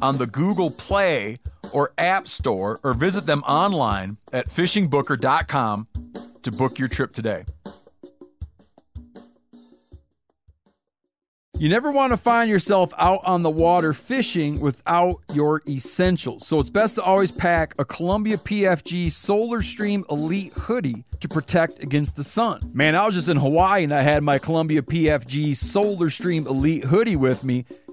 on the Google Play or App Store or visit them online at fishingbooker.com to book your trip today. You never want to find yourself out on the water fishing without your essentials. So it's best to always pack a Columbia PFG Solar Stream Elite hoodie to protect against the sun. Man, I was just in Hawaii and I had my Columbia PFG Solar Stream Elite hoodie with me.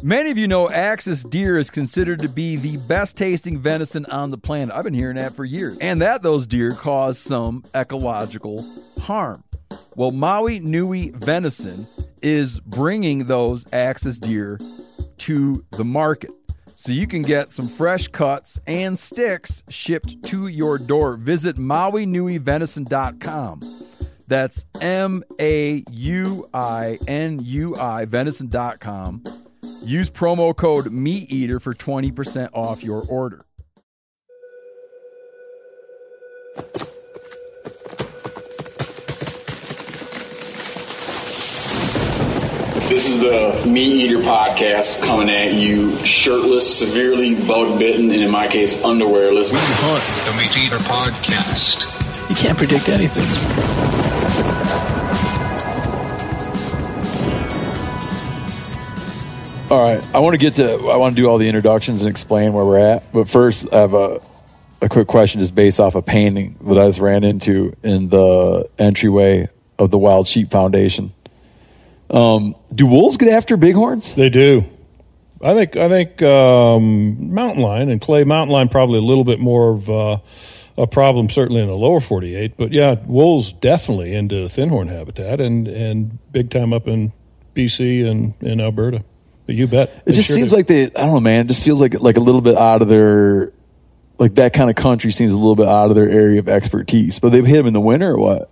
Many of you know Axis deer is considered to be the best tasting venison on the planet. I've been hearing that for years. And that those deer cause some ecological harm. Well, Maui Nui Venison is bringing those Axis deer to the market. So you can get some fresh cuts and sticks shipped to your door. Visit MauiNuiVenison.com. That's M A U I N U I venison.com. Use promo code MeatEater for 20% off your order. This is the Meat Eater podcast coming at you shirtless, severely bug bitten, and in my case, underwearless. Hunt, the Meat Eater podcast. You can't predict anything. All right, I want to get to. I want to do all the introductions and explain where we're at. But first, I have a a quick question, just based off a painting that I just ran into in the entryway of the Wild Sheep Foundation. Um, do wolves get after bighorns? They do. I think I think um, mountain lion and clay mountain lion probably a little bit more of uh, a problem certainly in the lower 48 but yeah wolves definitely into thinhorn habitat and and big time up in BC and in Alberta but you bet It just sure seems do. like they. I don't know, man. It just feels like like a little bit out of their. Like that kind of country seems a little bit out of their area of expertise. But they've hit them in the winter or what?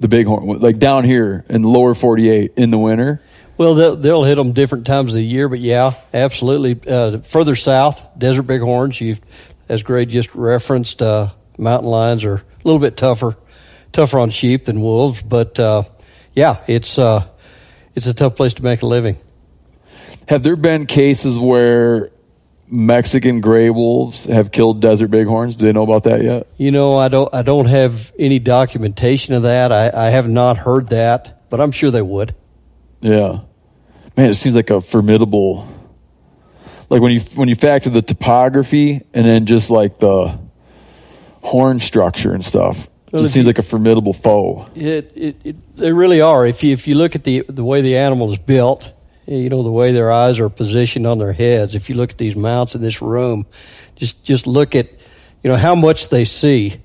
The bighorn, like down here in the lower 48 in the winter. Well, they'll, they'll hit them different times of the year, but yeah, absolutely. Uh, further south, desert bighorns, you've, as Gray just referenced, uh, mountain lions are a little bit tougher, tougher on sheep than wolves, but uh, yeah, it's uh, it's a tough place to make a living. Have there been cases where Mexican gray wolves have killed desert bighorns? Do they know about that yet? You know, I don't I don't have any documentation of that. I, I have not heard that, but I'm sure they would. Yeah, man, it seems like a formidable. Like when you when you factor the topography and then just like the horn structure and stuff, it Well, just seems you- like a formidable foe. It, it, it they really are. If you if you look at the the way the animal is built, you know the way their eyes are positioned on their heads. If you look at these mounts in this room, just just look at you know how much they see.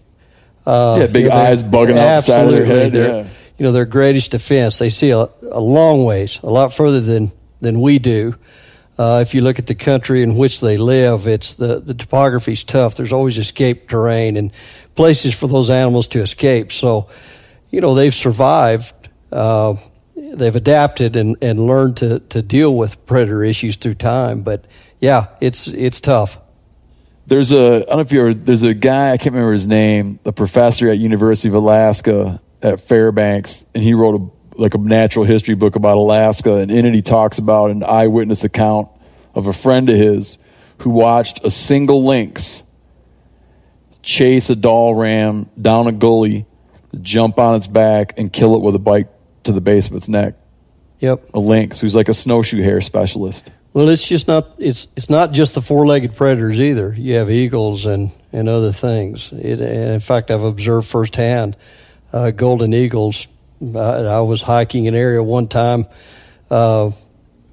Uh, Yeah, big you know, eyes bugging out the side of their head, yeah. You know their greatest defense. They see a, a long ways, a lot further than than we do. Uh, if you look at the country in which they live, it's the the topography's tough. There's always escape terrain and places for those animals to escape. So, you know, they've survived. Uh, they've adapted and, and learned to, to deal with predator issues through time. But yeah, it's it's tough. There's a I don't know if you're there's a guy I can't remember his name, a professor at University of Alaska at Fairbanks, and he wrote a like a natural history book about Alaska, and in it he talks about an eyewitness account of a friend of his who watched a single lynx chase a Dall ram down a gully, jump on its back, and kill it with a bite to the base of its neck. Yep. A lynx who's like a snowshoe hare specialist. Well, it's just not it's it's not just the four-legged predators either. You have eagles and and other things. It, and in fact, I've observed firsthand uh, golden eagles. I, I was hiking an area one time uh,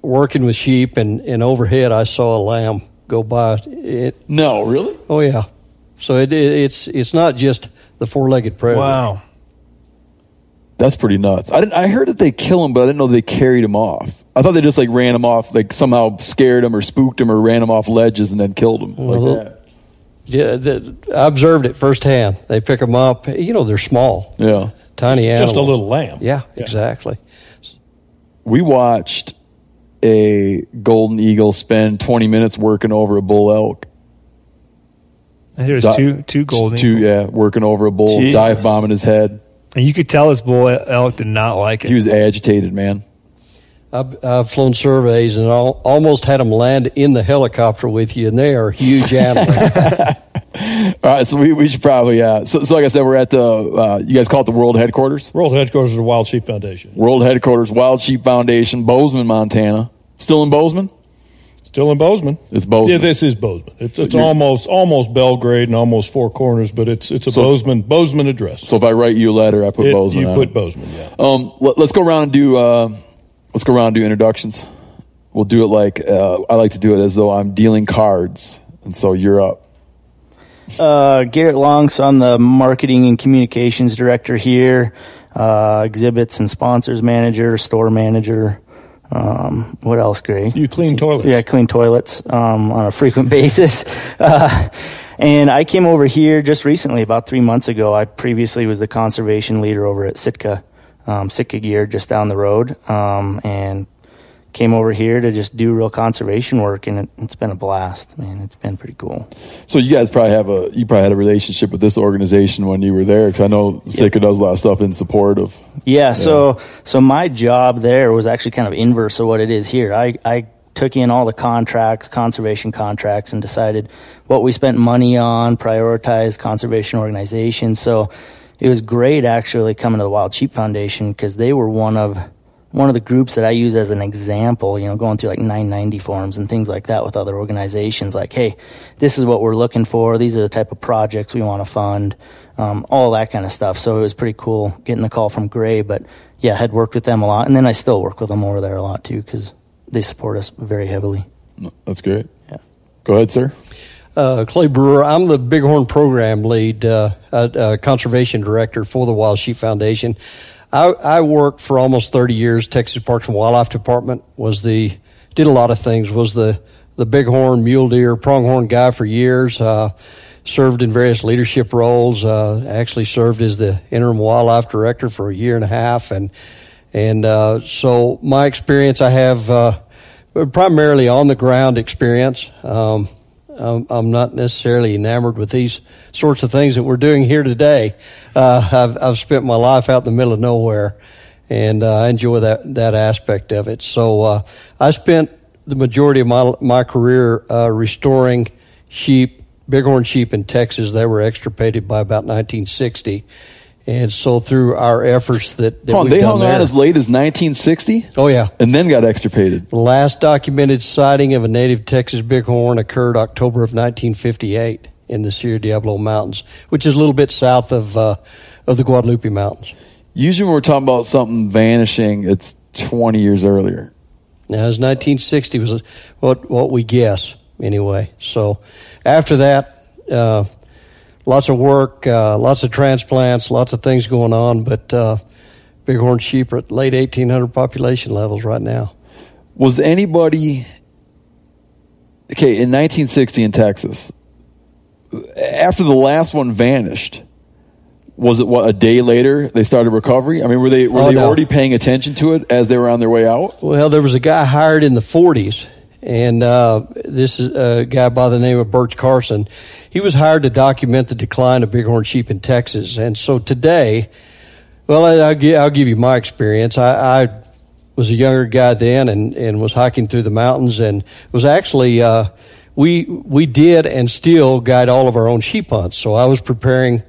working with sheep, and, and overhead I saw a lamb go by. It, No, really? oh yeah, so it, it, it's it's not just the four-legged predator. Wow. That's pretty nuts. I didn't. I heard that they kill him, but I didn't know they carried him off. I thought they just like ran him off, like somehow scared him or spooked him or ran him off ledges and then killed him. Like Well, that. Yeah, the, I observed it firsthand. They pick them up. You know, they're small, Yeah. tiny animals. Just a little lamb. Yeah, exactly. We watched a golden eagle spend 20 minutes working over a bull elk. And There's Di- two two golden. Two, yeah, working over a bull, Jeez. dive bombing his head. And you could tell this bull elk did not like it. He was agitated, man. I've, I've flown surveys and al almost had them land in the helicopter with you, and they are huge animals. All right, so we, we should probably, uh, so, so like I said, we're at the, uh, you guys call it the World Headquarters? World headquarters of the Wild Sheep Foundation. World Headquarters, Wild Sheep Foundation, Bozeman, Montana. Still in Bozeman? Still in Bozeman. It's Bozeman. Yeah, this is Bozeman. It's it's You're- almost almost Belgrade and almost Four Corners, but it's it's a So- Bozeman Bozeman address. So if I write you a letter, I put It- Bozeman you on put it. Bozeman, yeah. Um, let, us go around and do, uh, let's go around and do introductions. We'll do it like, uh, I like to do it as though I'm dealing cards. And so you're up. Uh, Garrett Long, so I'm the marketing and communications director here, uh, exhibits and sponsors manager, store manager. Um, what else, Gray? You clean toilets. Yeah, I clean toilets um, on a frequent basis. Uh, and I came over here just recently, about three months ago. I previously was the conservation leader over at Sitka, um, Sitka Gear, just down the road, um, and came over here to just do real conservation work, and it, it's been a blast. Man, it's been pretty cool. So you guys probably have a, you probably had a relationship with this organization when you were there. Cause I know Sitka does a lot of stuff in support of, Yeah, so so my job there was actually kind of inverse of what it is here. I, I took in all the contracts, conservation contracts, and decided what we spent money on, prioritized conservation organizations. So it was great actually coming to the Wild Sheep Foundation because they were one of one of the groups that I use as an example, you know, going through like 990 forms and things like that with other organizations. Like, hey, this is what we're looking for. These are the type of projects we want to fund, um, all that kind of stuff. So it was pretty cool getting the call from Gray. But yeah, I had worked with them a lot, and then I still work with them over there a lot too because they support us very heavily. that's great. Yeah. Go ahead, sir. Uh, Clay Brewer, I'm the Bighorn program lead, uh, uh, uh, conservation director for the Wild Sheep Foundation. I, I worked for almost 30 years. Texas Parks and Wildlife Department was the did a lot of things. Was the the bighorn, mule deer, pronghorn guy for years. Uh, served in various leadership roles. Uh, actually served as the interim wildlife director for a year and a half, and and uh, so my experience, I have uh, primarily on the ground experience. Um, I'm, I'm not necessarily enamored with these sorts of things that we're doing here today. Uh, I've, I've spent my life out in the middle of nowhere, and uh, I enjoy that that aspect of it. So uh, I spent the majority of my my career uh, restoring sheep, bighorn sheep in Texas. They were extirpated by about 1960, and so through our efforts that, that on, they hung there, on as late as 1960 oh yeah, and then got extirpated. the last documented sighting of a native Texas bighorn occurred October of 1958 in the Sierra Diablo Mountains, which is a little bit south of uh, of the Guadalupe Mountains. Usually when we're talking about something vanishing, it's 20 years earlier. Now, it was 1960 was what what we guess anyway. So after that, uh, lots of work, uh, lots of transplants, lots of things going on, but uh, bighorn sheep are at late 1800 population levels right now. Was anybody okay in 1960 in Texas? After the last one vanished, was it what a day later they started recovery? I mean, were they were Oh, they no. already paying attention to it as they were on their way out? Well, there was a guy hired in the 40s, and uh, this is a guy by the name of Bert Carson. He was hired to document the decline of bighorn sheep in Texas. And so today, well, I'll, gi- I'll give you my experience. I, I was a younger guy then and, and was hiking through the mountains and was actually, uh, we, we did and still guide all of our own sheep hunts. So I was preparing uh,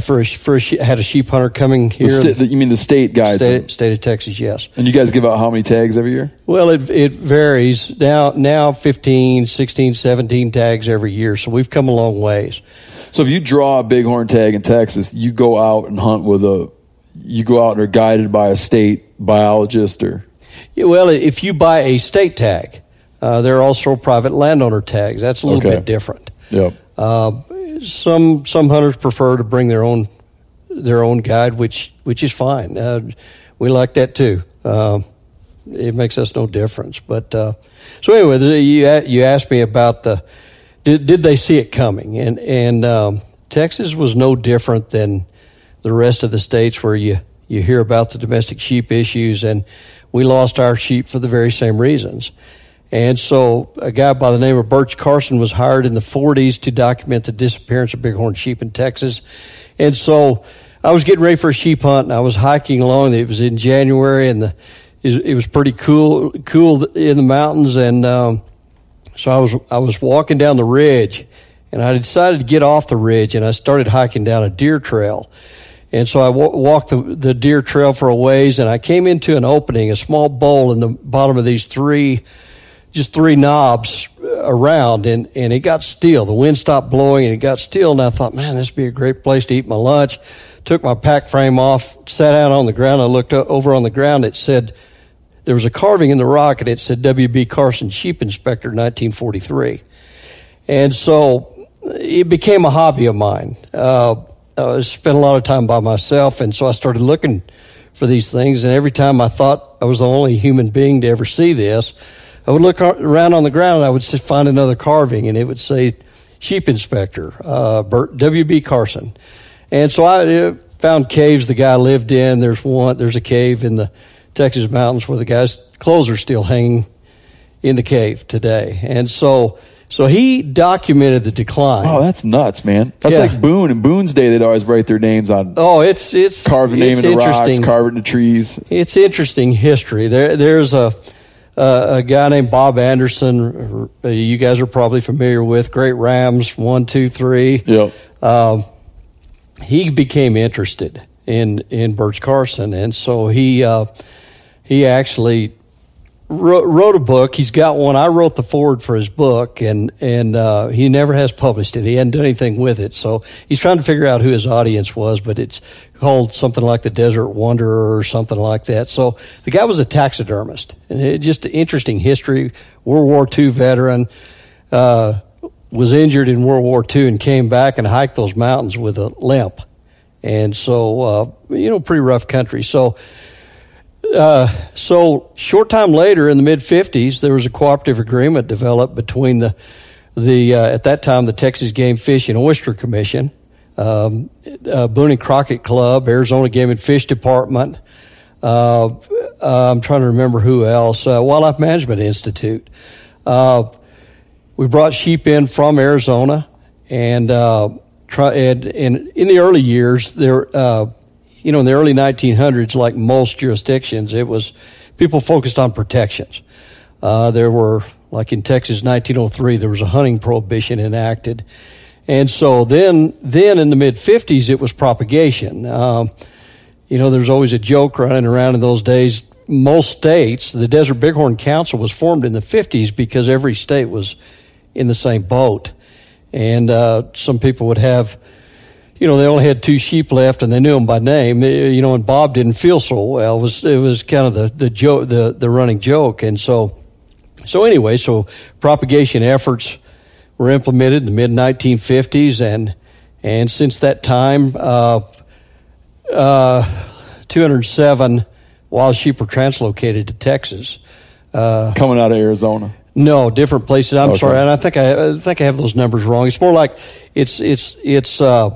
for a, for a, she- had a sheep hunter coming here. sta- the- you mean the state them? state, state of Texas, yes. And you guys give out how many tags every year? Well, it it varies. Now now 15, 16, 17 tags every year. So we've come a long ways. So if you draw a bighorn tag in Texas, you go out and hunt with a, you go out and are guided by a state biologist or Yeah, well, if you buy a state tag, uh, there are also private landowner tags. That's a little Okay. bit different. Yep. Uh, some some hunters prefer to bring their own their own guide, which which is fine. Uh, we like that too. Uh, it makes us no difference. But uh, so anyway, you you asked me about the did did they see it coming? And and um, Texas was no different than the rest of the states where you you hear about the domestic sheep issues, and we lost our sheep for the very same reasons. And so a guy by the name of Birch Carson was hired in the 40s to document the disappearance of bighorn sheep in Texas. And so I was getting ready for a sheep hunt and I was hiking along. It was in January and the, it was pretty cool, cool in the mountains. And, um, so I was, I was walking down the ridge and I decided to get off the ridge and I started hiking down a deer trail. And so I walked the, the deer trail for a ways and I came into an opening, a small bowl in the bottom of these three, just three knobs around and, and it got still. The wind stopped blowing and it got still. And I thought, man, this would be a great place to eat my lunch. Took my pack frame off, sat down on the ground. I looked over on the ground. It said, there was a carving in the rock and it said W.B. Carson, Sheep Inspector, 1943. And so it became a hobby of mine. Uh, I spent a lot of time by myself, and so I started looking for these things. And every time I thought I was the only human being to ever see this, I would look around on the ground and I would find another carving, and it would say Sheep Inspector, uh, Bert, W.B. Carson. And so I uh, found caves the guy lived in. There's one, there's a cave in the Texas mountains where the guy's clothes are still hanging in the cave today. And so, so he documented the decline. Oh, that's nuts, man. That's Yeah. like Boone. and Boone's day, they'd always write their names on Oh, it's it's carve a name in the rocks, in the trees. It's interesting history. There, there's a uh, a guy named Bob Anderson. uh, You guys are probably familiar with Great Rams one, two, three. Yep. Um, he became interested in in Birch Carson, and so he uh, he actually wrote, wrote a book. He's got one. I wrote the forward for his book, and and uh, he never has published it. He hadn't done anything with it, so he's trying to figure out who his audience was. But it's called something like the Desert Wanderer or something like that. So the guy was a taxidermist, and it, just interesting history. World War II veteran. Uh, was injured in World War II and came back and hiked those mountains with a limp. And so, uh, you know, pretty rough country. So, uh, so short time later, in the mid '50s, there was a cooperative agreement developed between the the uh, at that time the Texas Game Fish and Oyster Commission, um, uh, Boone and Crockett Club, Arizona Game and Fish Department. Uh, uh, I'm trying to remember who else. Uh, Wildlife Management Institute. We brought sheep in from Arizona, and try and, and in the early years, there, you know, in the early 1900s, like most jurisdictions, it was people focused on protections. Uh, there were, like in Texas, 1903, there was a hunting prohibition enacted, and so then, then in the mid 50s, it was propagation. Um, you know, there's always a joke running around in those days. Most states, the Desert Bighorn Council was formed in the 50s because every state was in the same boat. And uh, some people would have, you know, they only had two sheep left and they knew them by name. Eh, You know, and Bob didn't feel so well. It was it was kind of the the joke, the the running joke. And so, so anyway, so propagation efforts were implemented in the mid 1950s, and and since that time, uh, uh, 207 wild sheep were translocated to Texas. Uh, Coming out of Arizona. no, different places. I'm Okay. sorry, and I think I, I think I have those numbers wrong. It's more like it's it's it's. Uh,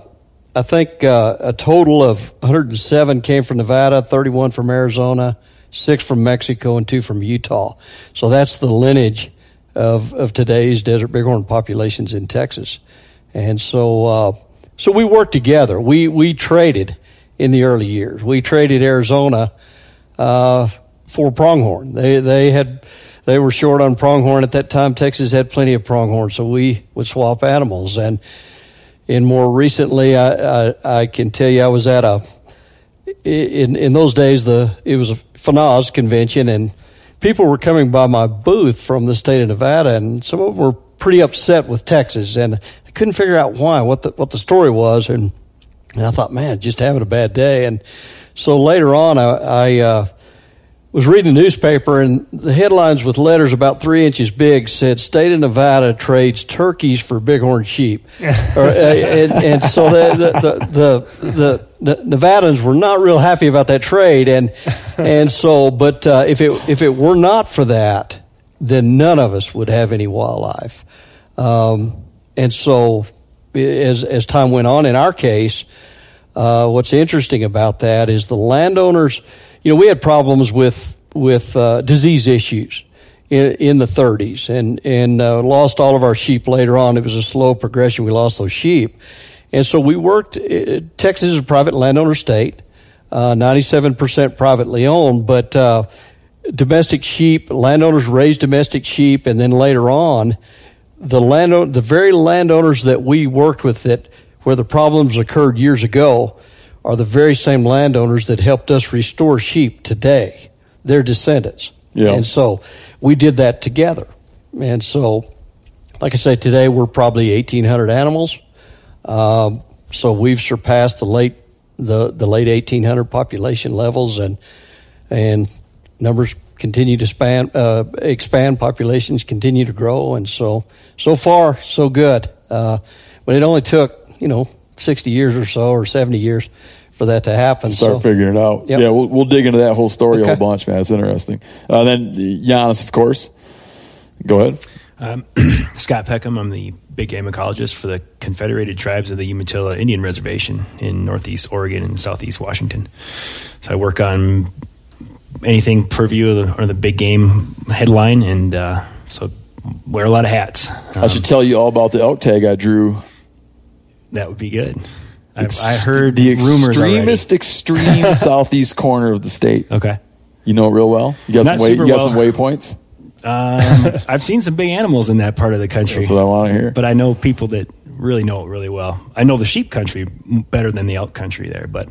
I think uh, a total of 107 came from Nevada, 31 from Arizona, six from Mexico, and two from Utah. So that's the lineage of of today's desert bighorn populations in Texas. And so uh, so we worked together. We we traded in the early years. We traded Arizona uh, for pronghorn. They they had they were short on pronghorn at that time. Texas had plenty of pronghorn, so we would swap animals. And and more recently, I, I I can tell you, I was at a in in those days the it was a FNAWS convention and people were coming by my booth from the state of Nevada and some of them were pretty upset with Texas and I couldn't figure out why what the what the story was and and I thought man just having a bad day and so later on I, I uh, was reading the newspaper, and the headlines with letters about three inches big said "State of Nevada trades turkeys for bighorn sheep," or, uh, and, and, so the the, the the, the Nevadans were not real happy about that trade, and and so, but uh, if it if it were not for that, then none of us would have any wildlife, um, and so as as time went on, in our case, uh, what's interesting about that is the landowners you know, we had problems with with uh, disease issues in, in, the 30s, and and uh, lost all of our sheep later on. It was a slow progression. We lost those sheep, and so we worked. Uh, Texas is a private landowner state, 97% uh, privately owned, but uh, domestic sheep landowners raised domestic sheep, and then later on, the landowner, the very landowners that we worked with that where the problems occurred years ago are the very same landowners that helped us restore sheep today. They're descendants. Yeah. And so we did that together. And so, like I say, today we're probably 1,800 animals. Um, so we've surpassed the late the, the late 1800 population levels, and and numbers continue to span uh, expand. Populations continue to grow, and so so far so good. Uh, but it only took you know 60 years or so, or 70 years for that to happen. Start so, figuring it out. Yep. Yeah, we'll, we'll dig into that whole story okay. a whole bunch, man. It's interesting. Uh, then Janis, of course. Go ahead. Um, Scott Peckham. I'm the big game ecologist for the Confederated Tribes of the Umatilla Indian Reservation in Northeast Oregon and Southeast Washington. So I work on anything purview of the, or the big game headline, and uh, so wear a lot of hats. Um, I should tell you all about the elk tag I drew. That would be good. I've, I heard the rumors extremist, extreme southeast corner of the state. Okay, you know it real well. You got Not some way, you got well. some waypoints. Um, I've seen some big animals in that part of the country. That's what I want to hear. But I know people that really know it really well. I know the sheep country better than the elk country there, but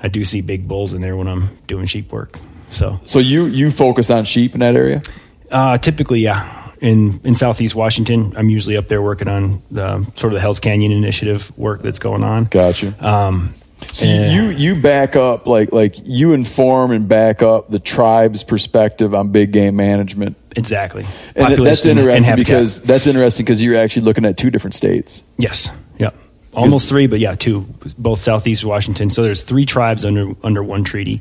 I do see big bulls in there when I'm doing sheep work. So, so you you focus on sheep in that area? Uh, typically, yeah in in Southeast Washington. I'm usually up there working on the sort of the Hell's Canyon initiative work that's going on. Gotcha. Um, so you you back up like like you inform and back up the tribe's perspective on big game management. Exactly. And that's interesting and because that's interesting because you're actually looking at two different states. Yes. Yeah. Almost three, but yeah, two. Both Southeast Washington. So there's three tribes under under one treaty.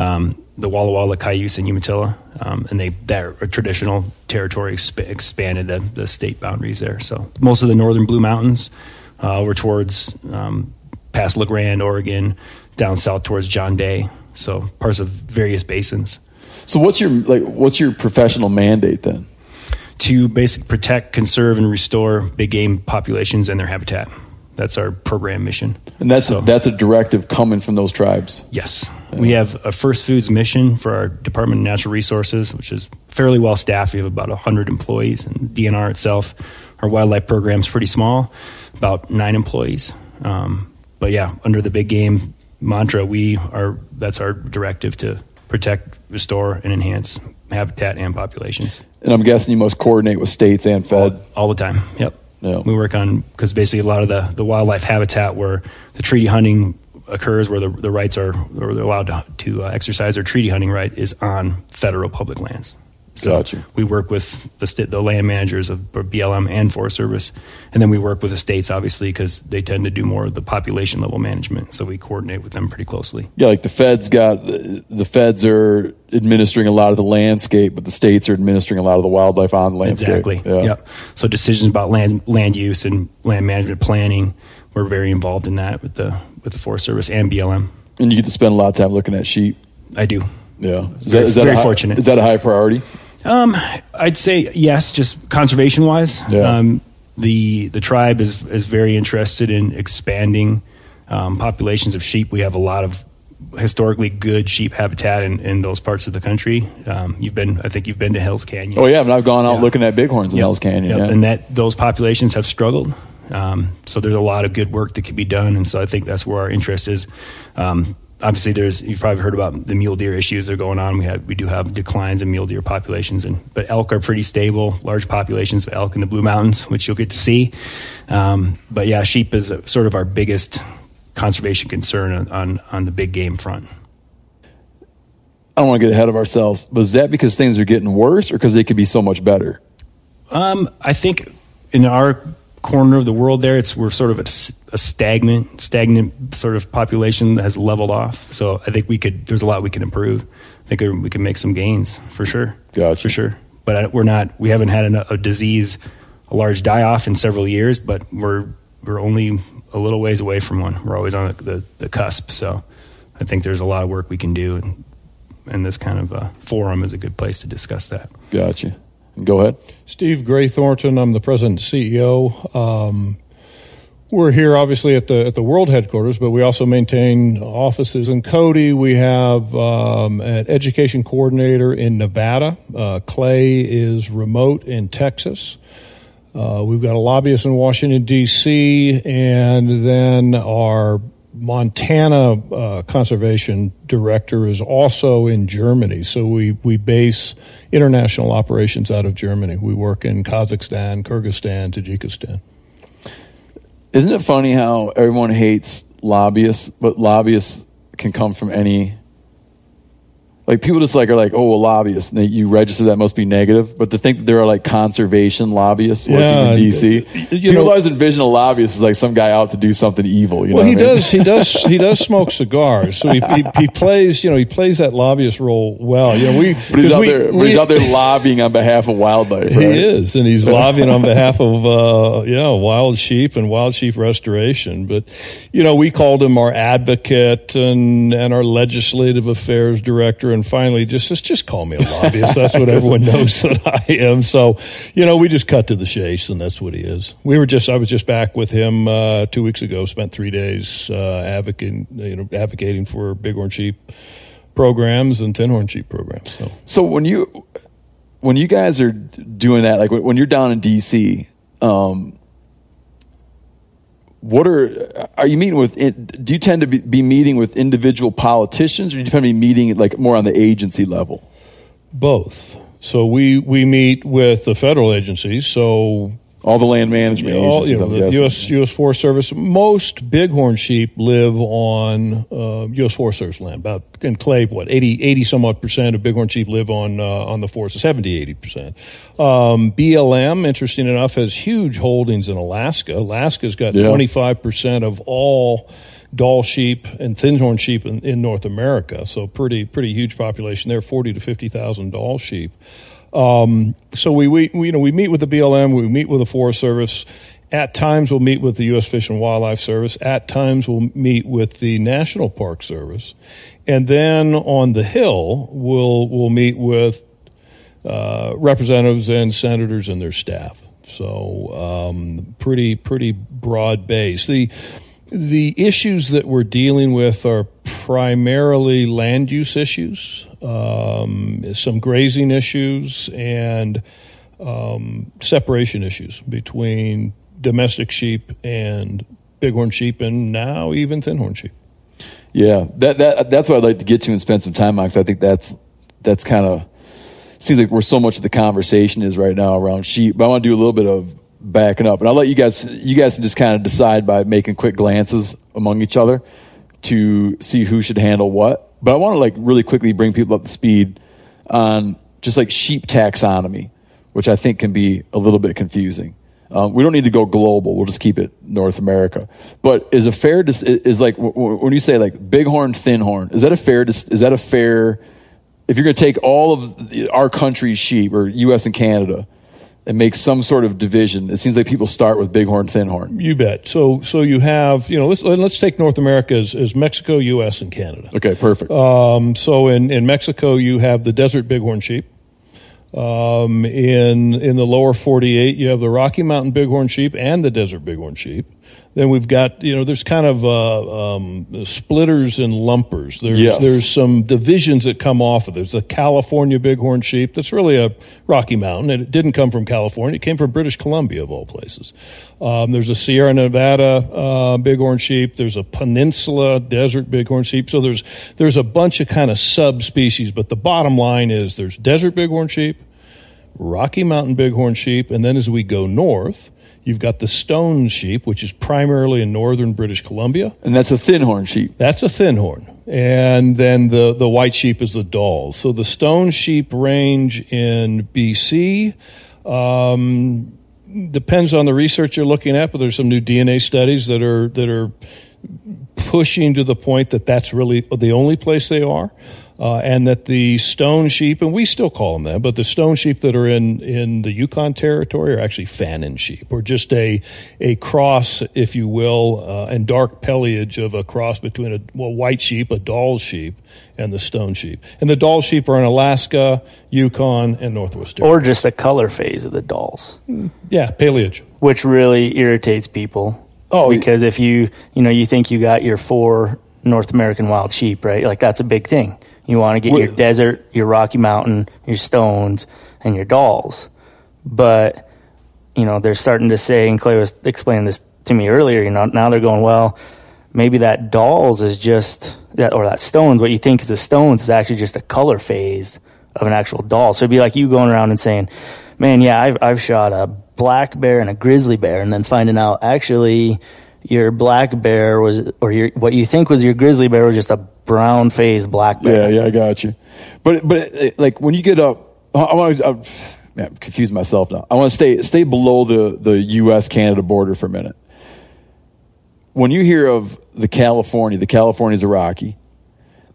Um, the Walla Walla, Cayuse, and Umatilla, um, and they their traditional territory exp- expanded the, the, state boundaries there. So most of the northern Blue Mountains uh, over towards um, past La Grande, Oregon, down south towards John Day. So parts of various basins. So what's your like? What's your professional mandate then? To basically protect, conserve, and restore big game populations and their habitat. That's our program mission. And that's so, a, that's a directive coming from those tribes. Yes, we have a First Foods mission for our Department of Natural Resources, which is fairly well staffed. We have about 100 employees, and DNR itself, our wildlife program is pretty small, about nine employees. Um, but yeah, under the big game mantra, we are that's our directive to protect, restore, and enhance habitat and populations. And I'm guessing you must coordinate with states and Fed all, all the time. Yep. Yeah. We work on because basically a lot of the, the wildlife habitat where the treaty hunting occurs where the, the rights are or they're allowed to, to uh, exercise their treaty hunting right is on federal public lands. So gotcha. we work with the, st- the land managers of BLM and Forest Service, and then we work with the states, obviously, because they tend to do more of the population level management. So we coordinate with them pretty closely. Yeah, like the feds got the feds are administering a lot of the landscape, but the states are administering a lot of the wildlife on the landscape. Exactly. Yeah. Yep. So decisions about land land use and land management planning, we're very involved in that with the with the Forest Service and BLM. And you get to spend a lot of time looking at sheep. I do. Yeah, is very, that, is that very high, fortunate. Is that a high priority? Um, I'd say yes, just conservation wise. Yeah. Um, the the tribe is is very interested in expanding um, populations of sheep. We have a lot of historically good sheep habitat in, in those parts of the country. Um, you've been, I think, you've been to Hell's Canyon. Oh yeah, but I've gone out yeah. looking at bighorns in yep. Hell's Canyon. Yep. Yeah. And that those populations have struggled. Um, so there's a lot of good work that can be done, and so I think that's where our interest is. Um, obviously, there's you've probably heard about the mule deer issues that are going on. We have we do have declines in mule deer populations, and but elk are pretty stable, large populations of elk in the Blue Mountains, which you'll get to see. Um, but yeah, sheep is a, sort of our biggest conservation concern on, on, on the big game front. I don't want to get ahead of ourselves, but is that because things are getting worse or because they could be so much better? Um, I think in our corner of the world, there, it's we're sort of a stagnant, stagnant sort of population that has leveled off. So I think we could. There's a lot we can improve. I think we can make some gains for sure. Gotcha. For sure. But I, we're not. We haven't had a, a disease, a large die off in several years. But we're we're only a little ways away from one. We're always on the, the, the cusp. So I think there's a lot of work we can do, and, and this kind of uh, forum is a good place to discuss that. Gotcha. Go ahead. Steve Gray Thornton. I'm the president CEO. Um, we're here obviously at the at the world headquarters, but we also maintain offices in Cody. We have um, an education coordinator in Nevada. Uh, Clay is remote in Texas. Uh, we've got a lobbyist in Washington D.C. and then our Montana uh, conservation director is also in Germany. So we, we base international operations out of Germany. We work in Kazakhstan, Kyrgyzstan, Tajikistan. Isn't it funny how everyone hates lobbyists, but lobbyists can come from any. Like people just like are like, oh, a lobbyist, and they, you register that must be negative. But to think that there are like conservation lobbyists working Yeah, in DC, you people know- always envision a lobbyist as like some guy out to do something evil. You well, know he I mean? does. He does. He does smoke cigars. So he, he, he plays. You know, he plays that lobbyist role well. You know, we. But he's out we- there. But he's out there lobbying on behalf of wildlife. He is, and he's lobbying on behalf of uh, yeah, wild sheep and wild sheep restoration. But you know, we called him our advocate and and our legislative affairs director, and finally, just just just call me a lobbyist. that's what everyone knows that I am. So, you know, we just cut to the chase, and that's what he is. We were just I was just back with him uh, two weeks ago. Spent three days uh, advocating, you know, advocating for bighorn sheep programs and thin horn sheep programs. So. So when you when you guys are doing that, like when you're down in DC, um, what are are you meeting with? Do you tend to be, be meeting with individual politicians, or do you tend to be meeting like more on the agency level? Both. So we we meet with the federal agencies. So all the land management all, you know, the. U.S. U.S. Forest Service. Most bighorn sheep live on uh, U.S. Forest Service land. About in clay, what 80, 80 some odd percent of bighorn sheep live on uh, on the forest. 70, 80 percent. Um, BLM, interesting enough, has huge holdings in Alaska. Alaska's got twenty five percent of all Dall sheep and thin horn sheep in, in North America. So pretty pretty huge population there. Forty to fifty thousand Dall sheep. Um, so we, we, we, you know, we meet with the BLM, we meet with the Forest Service. At times, we'll meet with the U.S. Fish and Wildlife Service. At times, we'll meet with the National Park Service, and then on the Hill, we'll we'll meet with uh, representatives and senators and their staff. So um, pretty pretty broad base. The the issues that we're dealing with are primarily land use issues, um, some grazing issues, and um, separation issues between domestic sheep and bighorn sheep, and now even thinhorn sheep. Yeah, that that that's what I'd like to get to and spend some time on because I think that's that's kind of seems like where so much of the conversation is right now around sheep. But I want to do a little bit of backing up, and I'll let you guys you guys can just kind of decide by making quick glances among each other to see who should handle what. But I want to like really quickly bring people up to speed on just like sheep taxonomy, which I think can be a little bit confusing. Um, we don't need to go global. We'll just keep it North America. But is a fair dis- is like when you say like bighorn, thin horn. Is that a fair? Dis- is that a fair? If you're going to take all of our country's sheep or U.S. and Canada and make some sort of division, it seems like people start with bighorn, thin horn. You bet. So so you have you know let's let's take North America as, as Mexico, U.S. and Canada. Okay, perfect. Um, so in, in Mexico, you have the desert bighorn sheep. Um, in in the lower 48, you have the Rocky Mountain bighorn sheep and the desert bighorn sheep. Then we've got you know there's kind of uh, um, splitters and lumpers. There's Yes. there's some divisions that come off of. There's the California bighorn sheep. That's really a Rocky Mountain, and it didn't come from California. It came from British Columbia of all places. Um, there's a Sierra Nevada uh, bighorn sheep. There's a Peninsula desert bighorn sheep. So there's there's a bunch of kind of subspecies. But the bottom line is there's desert bighorn sheep, Rocky Mountain bighorn sheep, and then as we go north, You've got the stone sheep, which is primarily in northern British Columbia. And that's a thin horn sheep. That's a thin horn. And then the, the white sheep is the Dall. So the stone sheep range in BC. Um, depends on the research you're looking at, but there's some new DNA studies that are that are pushing to the point that that's really the only place they are. Uh, and that the stone sheep, and we still call them that, but the stone sheep that are in, in the Yukon territory are actually Fannin sheep, or just a a cross, if you will, uh, and dark pelage of a cross between a well, white sheep, a Dall sheep, and the stone sheep. And the Dall sheep are in Alaska, Yukon, and Northwest. Or just the color phase of the Dalls. Yeah, pelage. Which really irritates people. Oh, because if you you know you think you got your four North American wild sheep, right? Like that's a big thing. You want to get your desert, your Rocky Mountain, your stones, and your Dalls. But you know they're starting to say, and Clay was explaining this to me earlier. You know now they're going well. Maybe that Dalls is just that, or that stones. What you think is a stones is actually just a color phase of an actual Dall. So it'd be like you going around and saying, "Man, yeah, I've I've shot a black bear and a grizzly bear," and then finding out actually your black bear was, or your what you think was your grizzly bear was just a brown faced black bear. Yeah, yeah, I got you. But but like when you get up, I, I want to. I'm, man, I'm myself now. I want to stay stay below the the U.S. Canada border for a minute. When you hear of the California, the California's a Rocky,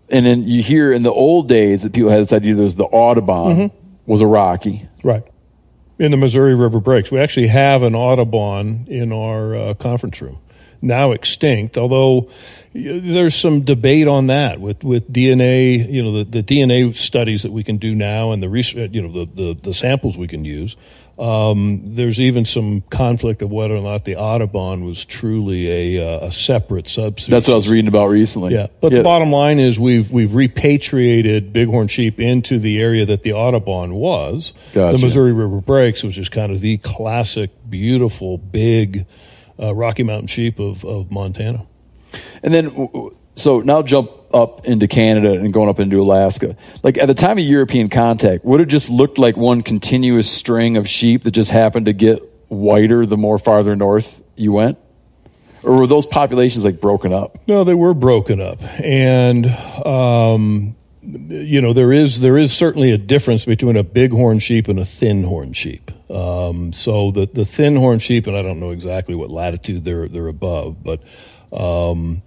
and then you hear in the old days that people had this idea there's the Audubon was a Rocky. Right. In the Missouri River Breaks. We actually have an Audubon in our uh, conference room, now extinct, although there's some debate on that with, with DNA, you know, the, the DNA studies that we can do now and the research, you know, the, the, the samples we can use. Um, there's even some conflict of whether or not the Audubon was truly a, uh, a separate subspecies. That's what I was reading about recently. Yeah, but the bottom line is we've we've repatriated bighorn sheep into the area that the Audubon was, Gotcha. the Missouri River Breaks, which is kind of the classic, beautiful, big uh, Rocky Mountain sheep of, of Montana. And then, so now jump up into Canada and going up into Alaska. Like at the time of European contact, would it just looked like one continuous string of sheep that just happened to get whiter the more farther north you went? Or were those populations like broken up? No, they were broken up, and um, you know there is there is certainly a difference between a bighorn sheep and a thin horn sheep. Um, so the the thin horn sheep, and I don't know exactly what latitude they're they're above, but um,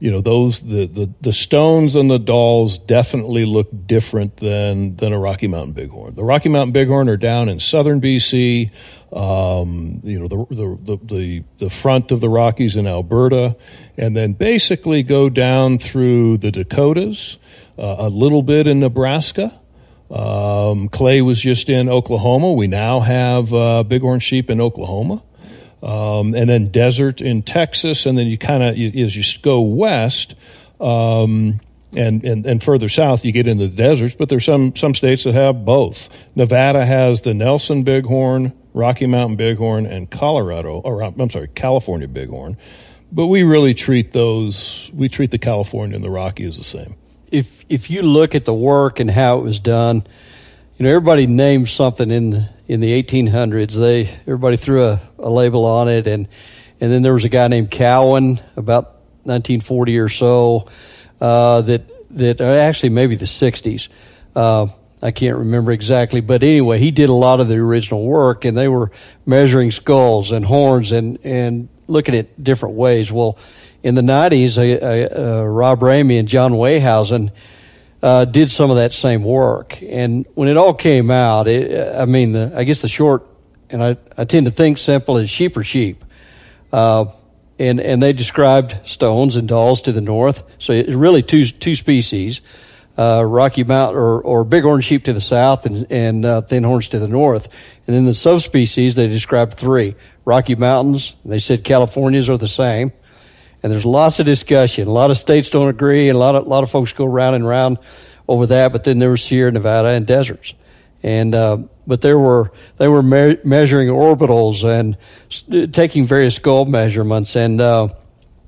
you know those the, the the stones and the Dalls definitely look different than than a Rocky Mountain bighorn. The Rocky Mountain bighorn are down in southern BC. Um, you know the, the the the front of the Rockies in Alberta, and then basically go down through the Dakotas, a little bit in Nebraska. Um, Clay was just in Oklahoma. We now have uh, bighorn sheep in Oklahoma um, and then desert in Texas, and then you kind of as you go west um, and, and and further south, you get into the deserts. But there's some some states that have both. Nevada has the Nelson Bighorn, Rocky Mountain Bighorn, and Colorado, or I'm sorry, California Bighorn. But we really treat those we treat the California and the Rocky as the same. If if you look at the work and how it was done, you know everybody named something in the, in the 1800s. They everybody threw a, a label on it, and and then there was a guy named Cowan about 1940 or so uh, that that uh, actually maybe the 60s. Uh, I can't remember exactly, but anyway, he did a lot of the original work, and they were measuring skulls and horns and and looking at different ways. Well, in the 90s, uh, uh, Rob Ramey and John Wehausen uh, did some of that same work. And when it all came out, it, I mean, the, I guess the short, and I, I tend to think simple as sheep or sheep. Uh, and, and they described stones and Dalls to the north. So it's really two, two species. Uh, Rocky Mountain or, or bighorn sheep to the south and, and uh, thin horns to the north. And then the subspecies, they described three. Rocky Mountains, they said Californias are the same and there's lots of discussion. A lot of states don't agree, and a lot of a lot of folks go round and round over that. But then there was Sierra Nevada and deserts, and uh, but there were they were me- measuring orbitals and taking various gold measurements, and uh,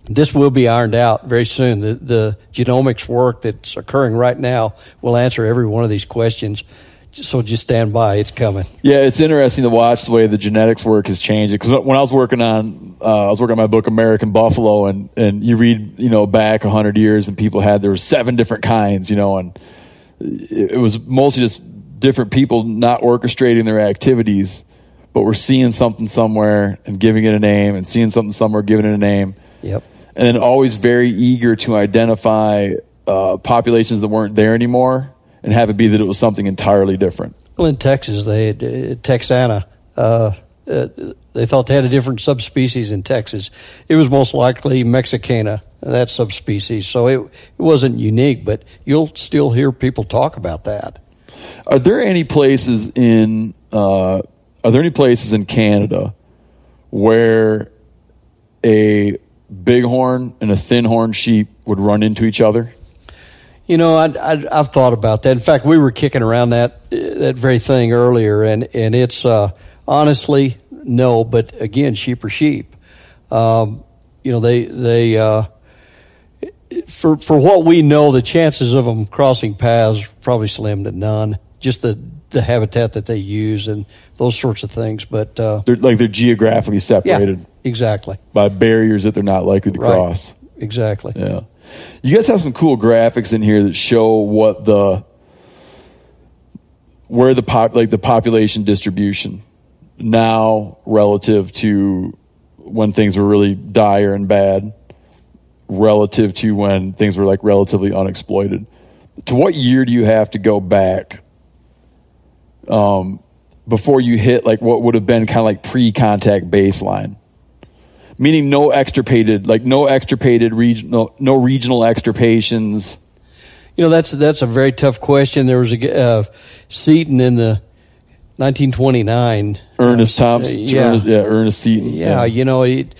this will be ironed out very soon. The, the genomics work that's occurring right now will answer every one of these questions. So just stand by; it's coming. Yeah, it's interesting to watch the way the genetics work has changed. Because when I was working on, uh, I was working on my book American Buffalo, and and you read, you know, back hundred years, and people had there were seven different kinds, you know, and it, it was mostly just different people not orchestrating their activities, but we're seeing something somewhere and giving it a name, and seeing something somewhere, giving it a name. Yep. And then always very eager to identify uh, populations that weren't there anymore and have it be that it was something entirely different. Well, in Texas, they uh, Texana. Uh, uh, they thought they had a different subspecies in Texas. It was most likely Mexicana, that subspecies. So it, it wasn't unique, but you'll still hear people talk about that. Are there any places in uh, Are there any places in Canada where a bighorn and a thinhorn sheep would run into each other? You know, I, I, have thought about that. In fact, we were kicking around that that very thing earlier, and and it's uh, honestly no, but again, sheep are sheep. Um, you know, they they uh, for for what we know, the chances of them crossing paths probably slim to none. Just the the habitat that they use and those sorts of things. But uh, they're like they're geographically separated. Yeah, exactly. By barriers that they're not likely to right. cross. Exactly. Yeah. You guys have some cool graphics in here that show what the where the pop like the population distribution now relative to when things were really dire and bad relative to when things were like relatively unexploited. To what year do you have to go back um, before you hit like what would have been kind of like pre-contact baseline? Meaning no extirpated, like no extirpated regional, no regional extirpations. You know that's that's a very tough question. There was a uh, Seton in the 1929. Ernest uh, Thompson, yeah, Ernest, yeah, Ernest Seton. Yeah, yeah. you know, he,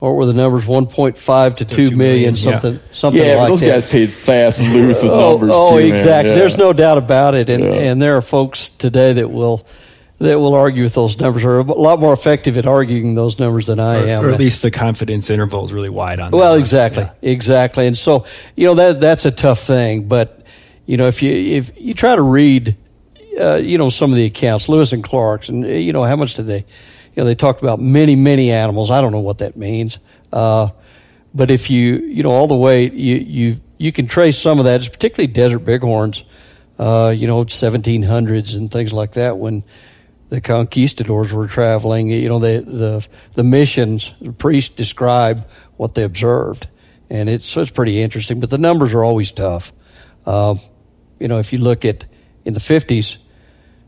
what were the numbers? 1.5 to 2 million, million something, yeah. something yeah, like those that. guys paid fast and loose with oh, numbers. Oh, too, exactly. Yeah. There's no doubt about it, and and there are folks today that will that will argue with those numbers are a lot more effective at arguing those numbers than I or, am. Or at least the confidence interval is really wide on. That. Well, exactly, yeah. exactly, and so you know that that's a tough thing. But you know, if you if you try to read, uh, you know, some of the accounts, Lewis and Clark's, and you know, how much did they, you know, they talked about many many animals. I don't know what that means. Uh, but if you you know all the way you you you can trace some of that, It's particularly desert bighorns, uh, you know, 1700s and things like that when the conquistadors were traveling. You know, the the the missions, the priests describe what they observed, and it's so it's pretty interesting. But the numbers are always tough. Uh, you know, if you look at in the 50s,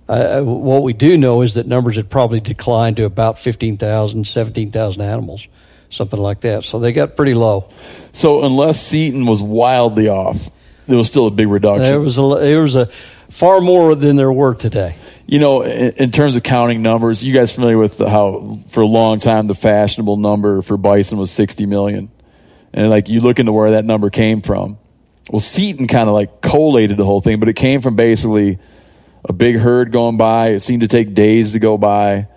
uh, what we do know is that numbers had probably declined to about 15,000, 17,000 animals, something like that. So they got pretty low. So unless Seton was wildly off, there was still a big reduction. There was a there was a far more than there were today you know, in, in, terms of counting numbers, you guys familiar with how for a long time the fashionable number for bison was 60 million. And like you look into where that number came from. Well, Seton kind of like collated the whole thing, but it came from basically a big herd going by. It seemed to take days to go by.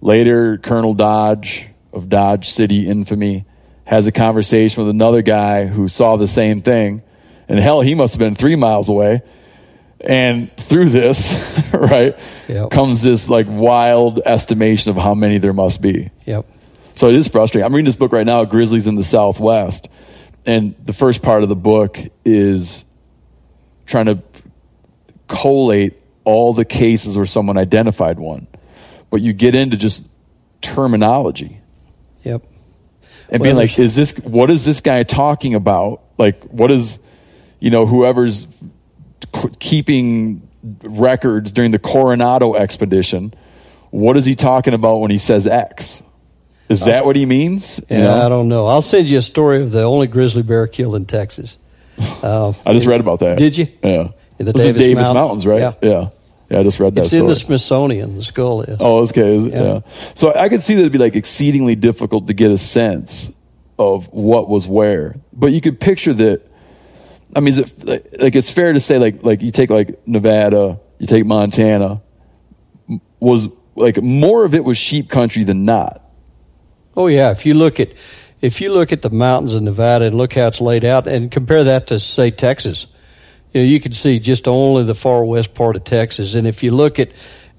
Later, Colonel Dodge of Dodge City infamy has a conversation with another guy who saw the same thing. And hell, he must have been three miles away and through this, right, yep. comes this like wild estimation of how many there must be. Yep. So it is frustrating. I'm reading this book right now, Grizzlies in the Southwest, and the first part of the book is trying to collate all the cases where someone identified one. But you get into just terminology. Yep. And well, being like, is this what is this guy talking about? Like, what is, you know, whoever's keeping records during the Coronado expedition. What is he talking about when he says X? Is that what he means? Yeah, know? I don't know. I'll send you a story of the only grizzly bear killed in Texas. Uh, I just read about that. Did you? Yeah. In the Davis, Davis, Mountains. Mountains, right? Yeah. yeah. Yeah, I just read that it's story. in the Smithsonian, the skull is. Oh, okay. Yeah. yeah. So I could see that it'd be like exceedingly difficult to get a sense of what was where. But you could picture that I mean, it like it's fair to say like like you take like Nevada, you take Montana, was like more of it was sheep country than not. Oh yeah, if you look at if you look at the mountains of Nevada and look how it's laid out, and compare that to say Texas, you know, you can see just only the far west part of Texas. And if you look at,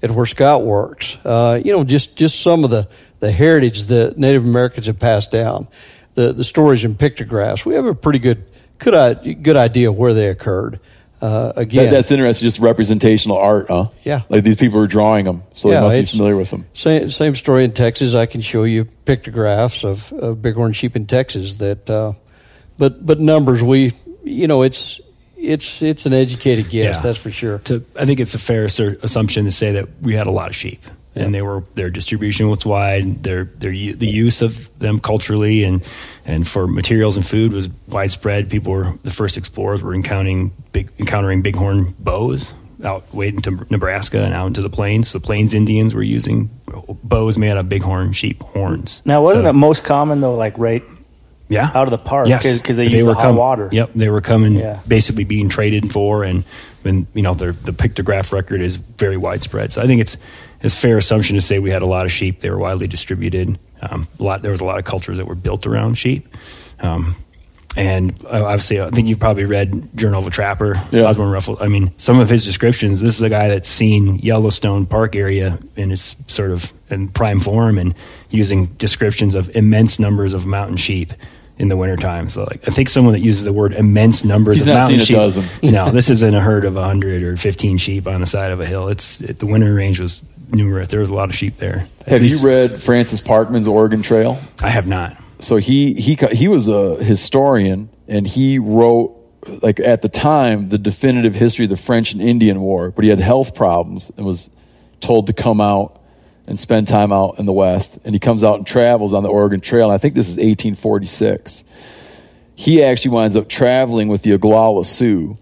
at where Scott works, uh, you know, just, just some of the, the heritage that Native Americans have passed down, the, the stories and pictographs, we have a pretty good, good, i- good idea where they occurred. Uh, again, That, that's interesting. Just representational art, huh? Yeah. Like these people are drawing them, so Yeah, they must be familiar with them. Same, same story in Texas. I can show you pictographs of, of bighorn sheep in Texas. That, uh, but but numbers we, you know, it's it's it's an educated guess. Yeah. That's for sure. To, I think it's a fair asser- assumption to say that we had a lot of sheep, and they were their distribution was wide. Their their the use of them culturally and and for materials and food was widespread. People were the first explorers were encountering big encountering bighorn bows out way into Nebraska and out into the plains. The plains Indians were using bows made out of bighorn sheep horns. Now, wasn't So- it most common though, like right yeah out of the park? Yes, because they, use were the com- water. Yep, they were coming, Yeah. basically being traded for, and and you know their the pictograph record is very widespread. So I think it's it's fair assumption to say we had a lot of sheep. They were widely distributed. Um, a lot there was a lot of cultures that were built around sheep. Um, and obviously, I think you've probably read Journal of a Trapper, Yeah. Osborne Russell. I mean, some of his descriptions. This is a guy that's seen Yellowstone Park area in its sort of in prime form, and using descriptions of immense numbers of mountain sheep in the wintertime. So, like, I think someone that uses the word immense numbers He's of mountain seen a sheep. dozen. no, this isn't a herd of hundred or fifteen sheep on the side of a hill. It's it, the winter range was numerous. There was a lot of sheep there. Have least- you read Francis Parkman's Oregon Trail? I have not. so he he he was a historian and he wrote like at the time the definitive history of the French and Indian War, but he had health problems and was told to come out and spend time out in the West. And he comes out and travels on the Oregon Trail. And I think this is 1846. He actually winds up traveling with the Oglala Sioux.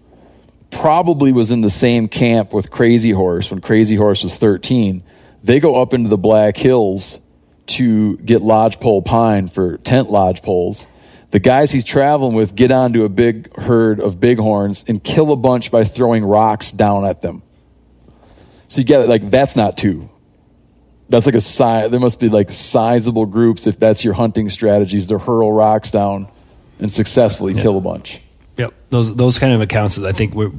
Probably was in the same camp with Crazy Horse when Crazy Horse was 13. They go up into the Black Hills to get lodgepole pine for tent lodgepoles. The guys he's traveling with get onto a big herd of bighorns and kill a bunch by throwing rocks down at them. So you get it, like that's not two. That's like a size. There must be like sizable groups if that's your hunting strategies to hurl rocks down and successfully kill a bunch. Yep, those those kind of accounts. I think we're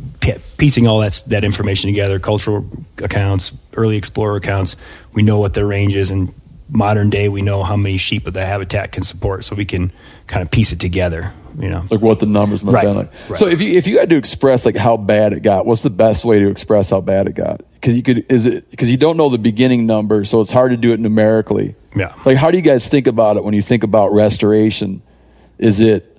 piecing all that that information together. Cultural accounts, early explorer accounts. We know what their range is, and modern day, we know how many sheep that the habitat can support, so we can kind of piece it together. You know, like what the numbers must Right, have been like. right. So if you if you had to express like how bad it got, what's the best way to express how bad it got? Because you could is it because you don't know the beginning number, so it's hard to do it numerically. Yeah. Like how do you guys think about it when you think about restoration? Is it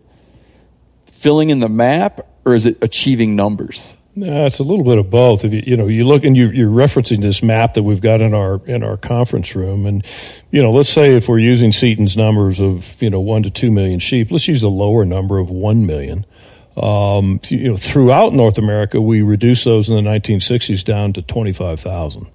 filling in the map or is it achieving numbers? No, it's a little bit of both. If you you know you look and you, you're referencing this map that we've got in our in our conference room, and you know let's say if we're using Seton's numbers of you know one to two million sheep, let's use a lower number of one million. Um, you know throughout North America, we reduced those in the 1960s down to 25,000.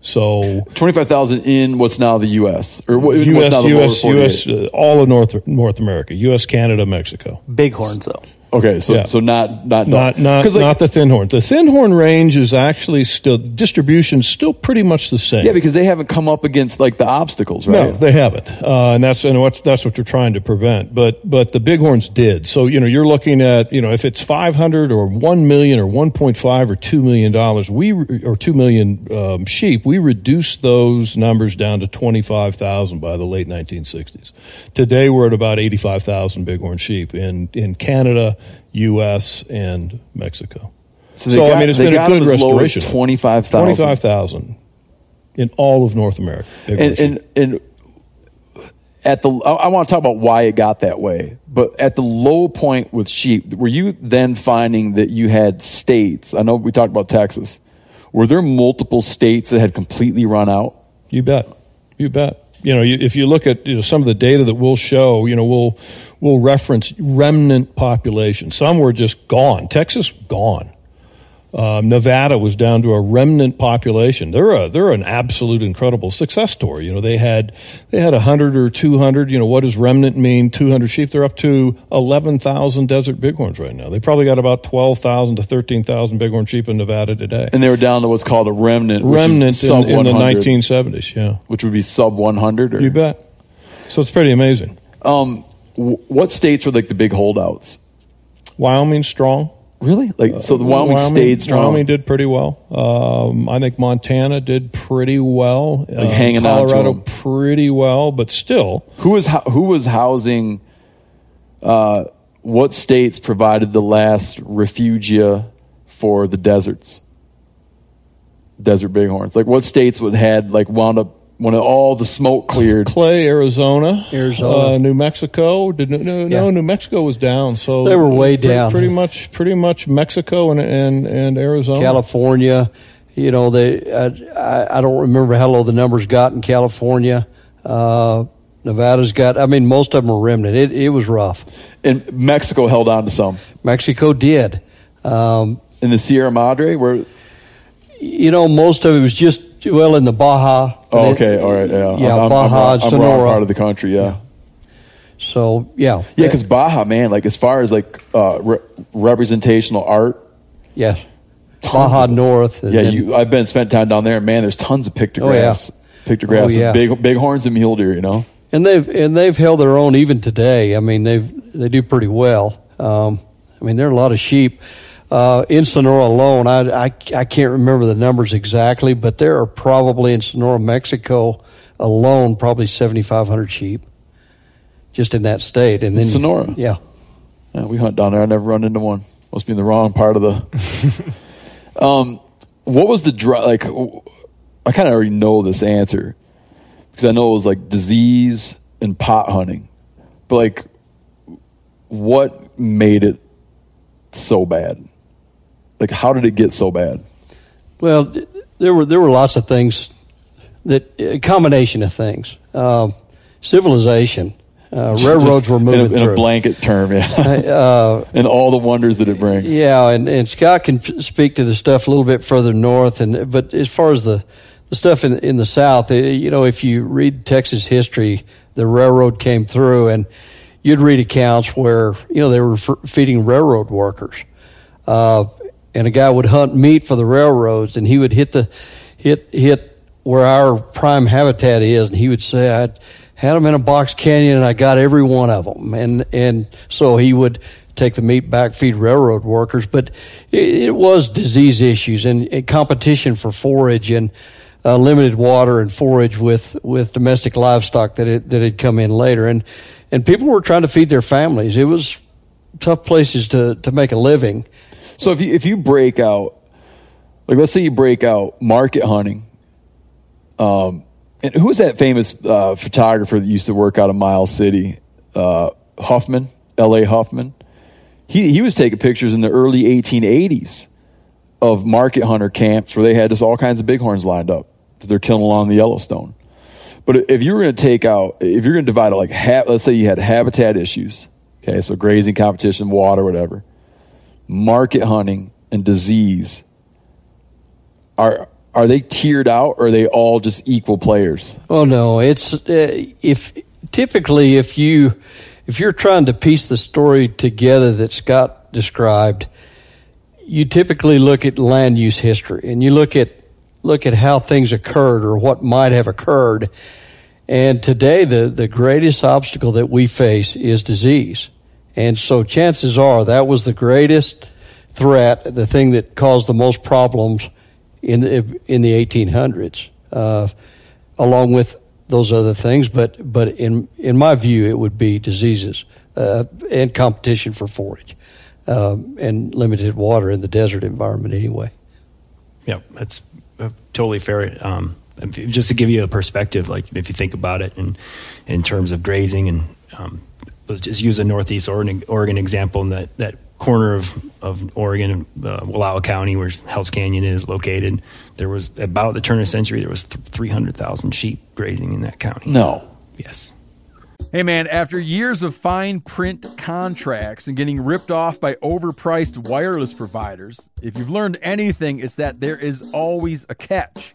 So Twenty five thousand in what's now the U.S. or what, what's U.S. now the lower U.S. U.S. Uh, all of North North America, U.S. Canada, Mexico. Bighorns though. Okay, so Yeah. so not not Not not like, not the thin horn. The thin horn range is actually still distribution still pretty much the same. yeah because they haven't come up against like the obstacles, right? No, they haven't, uh, and that's and what that's what they're trying to prevent. But but the bighorns did. So you know you're looking at you know if it's 500 or 1 million or 1.5 or 2 million dollars, we or 2 million um, sheep, we reduced those numbers down to 25,000 by the late 1960s. Today we're at about 85,000 bighorn sheep in in Canada, U.S. and Mexico. So, they got, I mean, it's been a good them as low as restoration. Twenty five thousand. 25,000 in all of North America. and, and and at the I, I want to talk about why it got that way but at the low point with sheep were you then finding that you had states i know we talked about texas were there multiple states that had completely run out You bet. You bet. You know, you, if you look at you know, some of the data that we'll show, you know, we'll we'll reference remnant population. Some were just gone. Texas gone. Um, Nevada was down to a remnant population. They're a they're an absolute incredible success story. You know, they had they had hundred or two hundred. You know, what does remnant mean? Two hundred sheep. They're up to eleven thousand desert bighorns right now. They probably got about twelve thousand to thirteen thousand bighorn sheep in Nevada today. and they were down to what's called a remnant which is remnant in, in the nineteen seventies. Yeah. which would be sub 100 You bet. So it's pretty amazing. um, w- what states were like the big holdouts Wyoming strong. Really? Like so, the Wyoming, stayed strong. Wyoming did pretty well. Um, I think Montana did pretty well. Like hanging on to Colorado pretty well, but still, Who was who was housing? Uh, what states provided the last refugia for the deserts? Desert bighorns. Like what states would had like wound up when all the smoke cleared? Clay, Arizona, Arizona. uh, New Mexico. Did no, no, Yeah. no, New Mexico was down. So They were way pre- down. Pretty much, pretty much Mexico and and and Arizona. California, you know, they I, I, I don't remember how low the numbers got in California. Uh, Nevada's got. I mean, most of them are remnant. It it was rough. And Mexico held on to some. Mexico did. Um, In the Sierra Madre, where you know, most of it was just well in the Baja. oh, okay, all right, yeah, Yeah, I'm, Baja, I'm, I'm Sonora. part of the country, yeah. So yeah, Yeah, because Baja, man, like as far as like uh, re- representational art, yes, Baja North. yeah, then- you. I've been spent time down there, man. There's tons of pictographs, pictographs, Oh, yeah. of big horns and mule deer. You know, and they've and they've held their own even today. I mean, they've they do pretty well. Um, I mean, there are a lot of sheep uh, in Sonora alone. I, I I can't remember the numbers exactly, but there are probably in Sonora, Mexico alone, probably seventy five hundred sheep just in that state. And then Sonora? yeah. yeah, we hunt down there. I never run into one. Must be in the wrong part of the. um, what was the dry? Like, I kind of already know this answer because I know it was like disease and pot hunting, but like, what made it so bad? Like, how did it get so bad? Well, there were there were lots of things that a combination of things. Um, civilization, uh, railroads Just were moving in a, in through. a blanket term, yeah, uh, and all the wonders that it brings. Yeah, and, and Scott can speak to the stuff a little bit further north, and but as far as the the stuff in in the south, eh, you know, if you read Texas history, the railroad came through, and you'd read accounts where you know they were f- feeding railroad workers, uh, and a guy would hunt meat for the railroads, and he would hit the hit hit where our prime habitat is, and he would say, "I had them in a box canyon, and I got every one of them," and and so he would take the meat back, feed railroad workers, but it, it was disease issues and, and competition for forage and uh, limited water and forage with, with domestic livestock that it, that had come in later, and and people were trying to feed their families. It was tough places to to make a living. So if you if you break out, like let's say you break out market hunting, um, and who was that famous uh, photographer that used to work out of Miles City, uh, Huffman, L.A. Huffman? He he was taking pictures in the early 1880s of market hunter camps where they had just all kinds of bighorns lined up that they're killing along the Yellowstone. But if you were going to take out, if you're going to divide it like, ha- let's say you had habitat issues, okay, so grazing competition, water, whatever market hunting and disease are are they tiered out or are they all just equal players Oh no, it's uh, if typically if you if you're trying to piece the story together that Scott described, you typically look at land use history and you look at look at how things occurred or what might have occurred. And today the the greatest obstacle that we face is disease. And so chances are that was the greatest threat, the thing that caused the most problems in the, in the 1800s, uh, along with those other things. But but in in my view, it would be diseases uh, and competition for forage um, and limited water in the desert environment anyway. Yeah, that's uh, totally fair. Um, just to give you a perspective, like if you think about it in in terms of grazing, and um, let's just use a Northeast Oregon, Oregon example in that that corner of of Oregon, uh, Wallowa County, where Hell's Canyon is located. There was about the turn of the century, there was th- three hundred thousand sheep grazing in that county. no Yes. Hey man, after years of fine print contracts and getting ripped off by overpriced wireless providers, if you've learned anything, it's that there is always a catch.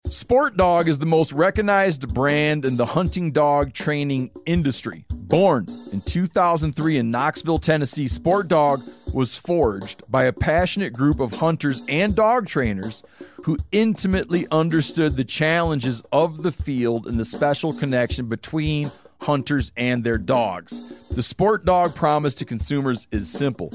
Sport Dog is the most recognized brand in the hunting dog training industry. Born in 2003 in Knoxville, Tennessee, Sport Dog was forged by a passionate group of hunters and dog trainers who intimately understood the challenges of the field and the special connection between hunters and their dogs. The Sport Dog promise to consumers is simple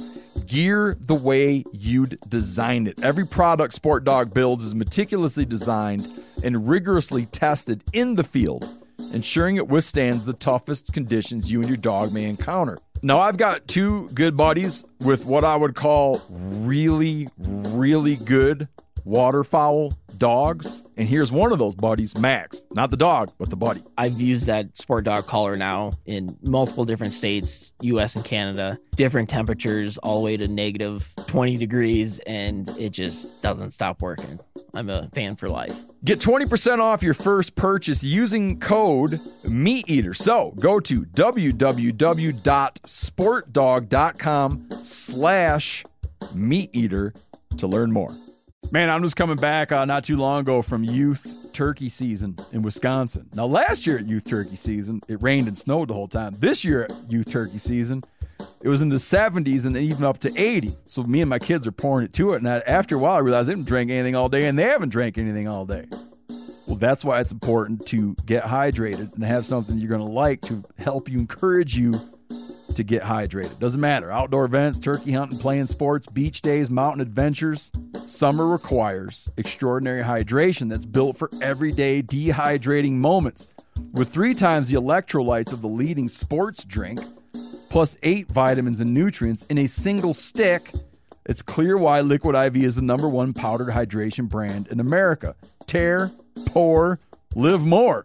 gear the way you'd design it. Every product Sport Dog builds is meticulously designed and rigorously tested in the field, ensuring it withstands the toughest conditions you and your dog may encounter. Now, I've got two good buddies with what I would call really, really good waterfowl dogs. And here's one of those buddies, Max. Not the dog, but the buddy. I've used that sport dog collar now in multiple different states, US and Canada, different temperatures, all the way to negative 20 degrees, and it just doesn't stop working. I'm a fan for life. Get 20% off your first purchase using code MeatEater. So go to www.sportdog.com slash MeatEater to learn more. Man, I'm just coming back uh, not too long ago from youth turkey season in Wisconsin. Now, last year at youth turkey season, it rained and snowed the whole time. This year at youth turkey season, it was in the 70s and even up to 80. So me and my kids are pouring it to it. And I, after a while, I realized they didn't drink anything all day, and they haven't drank anything all day. Well, that's why it's important to get hydrated and have something you're going to like to help you encourage you to get hydrated. Doesn't matter. Outdoor events, turkey hunting, playing sports, beach days, mountain adventures. Summer requires extraordinary hydration that's built for everyday dehydrating moments. With three times the electrolytes of the leading sports drink, plus eight vitamins and nutrients in a single stick, it's clear why Liquid IV is the number one powdered hydration brand in America. Tear, pour, live more.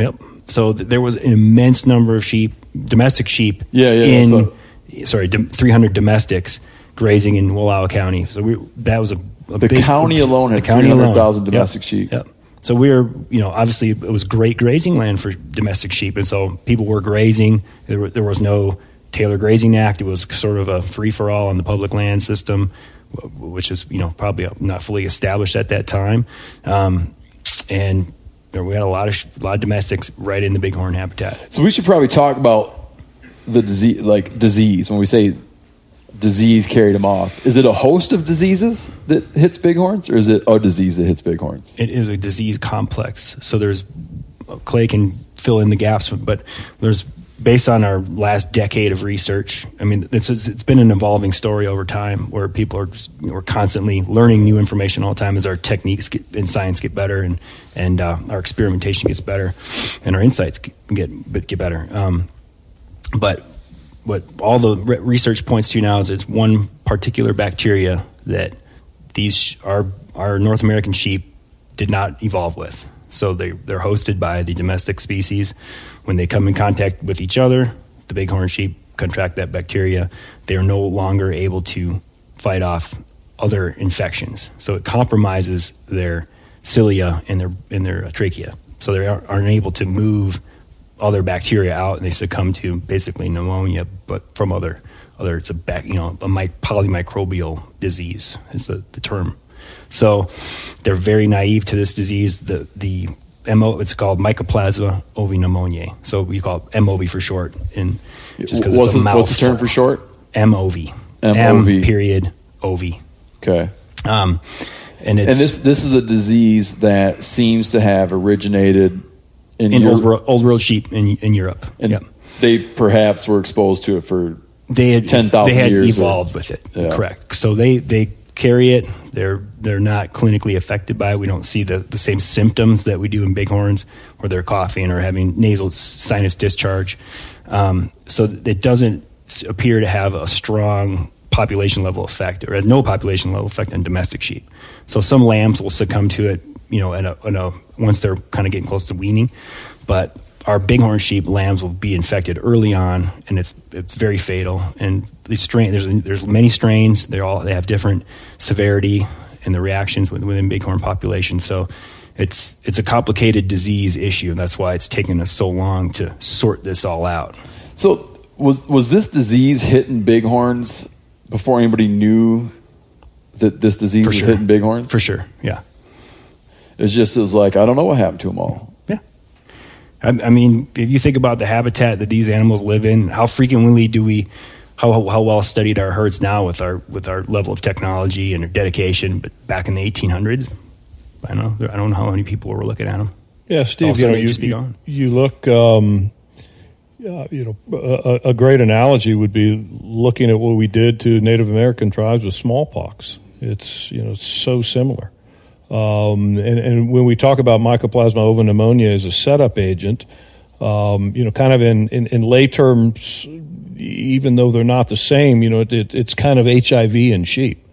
Yep. So th- there was an immense number of sheep, domestic sheep, Yeah, yeah, in so- sorry, dom- 300 domestics grazing in Wallowa County. So we that was a, a The big, county alone had the county alone. 300,000 Yep. domestic sheep. Yep. So we were, you know, obviously it was great grazing land for domestic sheep, and so people were grazing. There, were, there was no Taylor Grazing Act. It was sort of a free for all on the public land system, which is, you know, probably not fully established at that time. Um, and there- we had a lot of sh- a lot of domestics right in the bighorn habitat. So we should probably talk about the disease, like disease. When we say disease carried them off, is it a host of diseases that hits bighorns, or is it a disease that hits bighorns? It is a disease complex. So there's Clay can fill in the gaps, but there's based on our last decade of research. I mean, it's it's been an evolving story over time where people are just, we're constantly learning new information all the time as our techniques get, in science get better and and uh, our experimentation gets better and our insights get get better. Um, but what all the re- research points to now is it's one particular bacteria that these our our North American sheep did not evolve with. So they they're hosted by the domestic species. When they come in contact with each other, the bighorn sheep contract that bacteria. They are no longer able to fight off other infections. So it compromises their cilia and their in their trachea. So they aren't able to move other bacteria out, and they succumb to basically pneumonia, but from other other it's a bac, you know a polymicrobial disease is the, the term. So they're very naive to this disease. The the MO, it's called Mycoplasma ovipneumoniae. So we call it MOV for short. And just 'cause What's it's a the- what's the term for short? MOV. MOV. M period OV. Okay. Um, and it's and this this is a disease that seems to have originated in, in Europe, old, old world sheep in, in Europe. and Yep. they perhaps were exposed to it for they had ten thousand they had years. or- evolved with it. Yeah. Correct. So they they carry it. They're they're not clinically affected by it. We don't see the, the same symptoms that we do in bighorns, where they're coughing or having nasal sinus discharge. Um, so it doesn't appear to have a strong population level effect, or has no population level effect on domestic sheep. So some lambs will succumb to it, you know, in a, a, once they're kind of getting close to weaning, but our bighorn sheep lambs will be infected early on, and it's it's very fatal. And the strain there's there's many strains. They all they have different severity and the reactions within, bighorn populations. So it's it's a complicated disease issue, and that's why it's taken us so long to sort this all out. So was was this disease hitting bighorns before anybody knew that this disease For was sure. hitting bighorns? For sure, yeah. It's just it was like I don't know what happened to them all. I, I mean, if you think about the habitat that these animals live in, how frequently do we, how, how well studied our herds now with our with our level of technology and our dedication? But back in the 1800s, I don't know. I don't know how many people were looking at them. Yeah, Steve. You know, you, you, gone. you look. Um, uh, you know, a, a great analogy would be looking at what we did to Native American tribes with smallpox. It's you know it's so similar. Um, and, and when we talk about Mycoplasma ovipneumoniae as a setup agent, um, you know, kind of in, in, in lay terms, even though they're not the same, you know, it, it, it's kind of HIV in sheep.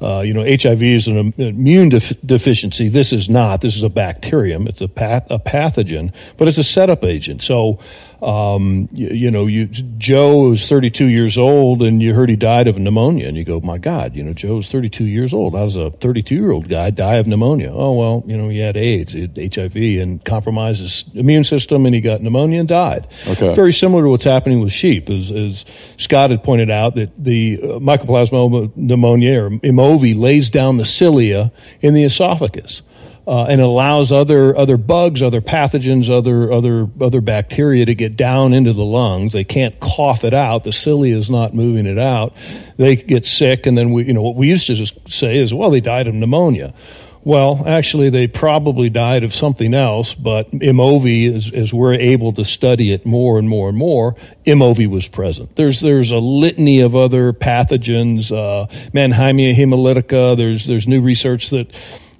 Uh, you know, HIV is an immune def- deficiency. This is not. This is a bacterium. It's a, path- a pathogen, but it's a setup agent. So, um, you, you know, you Joe was 32 years old, and you heard he died of pneumonia, and you go, "My God, you know, Joe's 32 years old. How does a 32 year old guy die of pneumonia? Oh well, you know, he had AIDS, he had HIV, and compromised his immune system, and he got pneumonia and died. Okay. Very similar to what's happening with sheep, as, as Scott had pointed out, that the uh, mycoplasma pneumonia or imovie lays down the cilia in the esophagus. Uh, and allows other other bugs, other pathogens, other other other bacteria to get down into the lungs. They can't cough it out. The cilia is not moving it out. They get sick, and then we, you know, what we used to just say is, well, they died of pneumonia. Well, actually, they probably died of something else, but MOV, as, as we're able to study it more and more and more, MOV was present. There's there's a litany of other pathogens, uh, Mannheimia hemolytica. There's there's new research that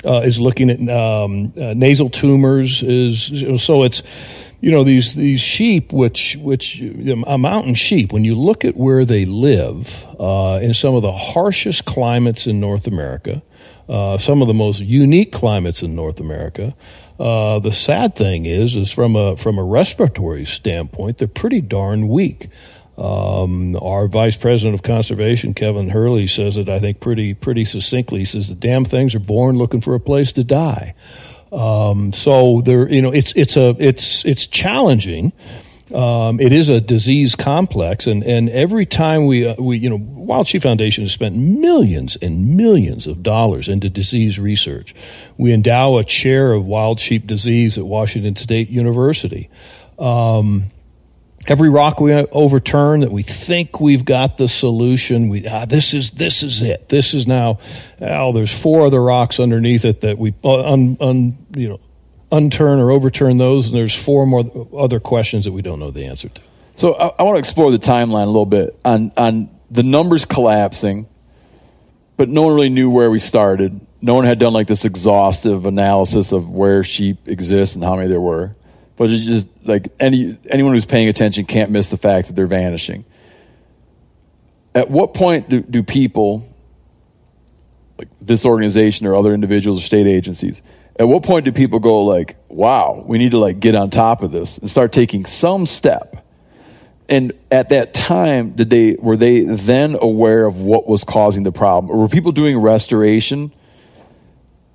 uh, is looking at um, uh, nasal tumors. Is so it's you know these these sheep, which which a mountain sheep, when you look at where they live uh, in some of the harshest climates in North America uh, some of the most unique climates in North America. Uh, the sad thing is, is from a from a respiratory standpoint, they're pretty darn weak. Um, our vice president of conservation, Kevin Hurley, says it. I think pretty pretty succinctly. He says the damn things are born looking for a place to die. Um, so there, you know, it's it's a it's it's challenging. Um, it is a disease complex, and, and every time we uh, we you know Wild Sheep Foundation has spent millions and millions of dollars into disease research. We endow a chair of wild sheep disease at Washington State University. Um, every rock we overturn that we think we've got the solution, we ah, this is this is it. This is now. Oh, there's four other rocks underneath it that we uh, un, un, you know unturn or overturn those, and there's four more other questions that we don't know the answer to. So I, I want to explore the timeline a little bit on on the numbers collapsing, but no one really knew where we started. No one had done like this exhaustive analysis of where sheep exist and how many there were. But just like any anyone who's paying attention can't miss the fact that they're vanishing. At what point do, do people, like this organization or other individuals or state agencies, at what point do people go like, "Wow, we need to like get on top of this and start taking some step"? And at that time, did they were they then aware of what was causing the problem, or were people doing restoration,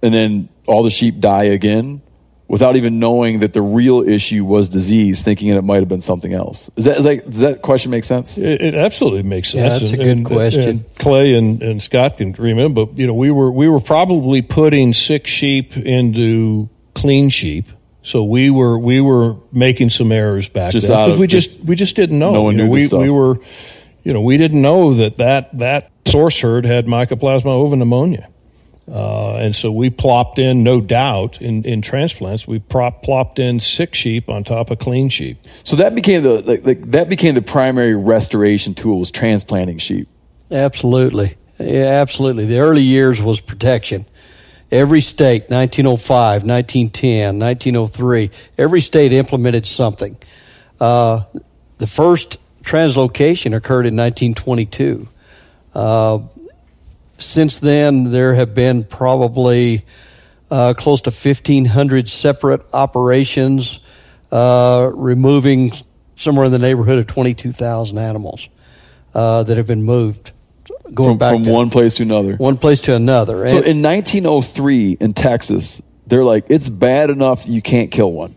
and then all the sheep die again, without even knowing that the real issue was disease, thinking it might have been something else? Is that does that question make sense? It, it absolutely makes Yeah, sense. that's a good and- question. and Clay and, and Scott can remember, but you know, we were we were probably putting sick sheep into clean sheep So we were we were making some errors back Just then because we just we just didn't know. No one You know, knew we this stuff. we were, you know, we didn't know that that that source herd had mycoplasma ovi pneumonia. Uh, and so we plopped in, no doubt, in, in transplants, we prop, plopped in sick sheep on top of clean sheep. So that became the like, like that became the primary restoration tool was transplanting sheep. Absolutely. Yeah, absolutely. The early years was protection. Every state, 1905, 1910, 1903, every state implemented something. Uh, the first translocation occurred in 1922. Uh, since then, there have been probably uh, close to 1,500 separate operations, uh, removing somewhere in the neighborhood of 22,000 animals uh, that have been moved, going From, back from one place to another. one place to another. So And- in 1903 in Texas, they're like, it's bad enough you can't kill one.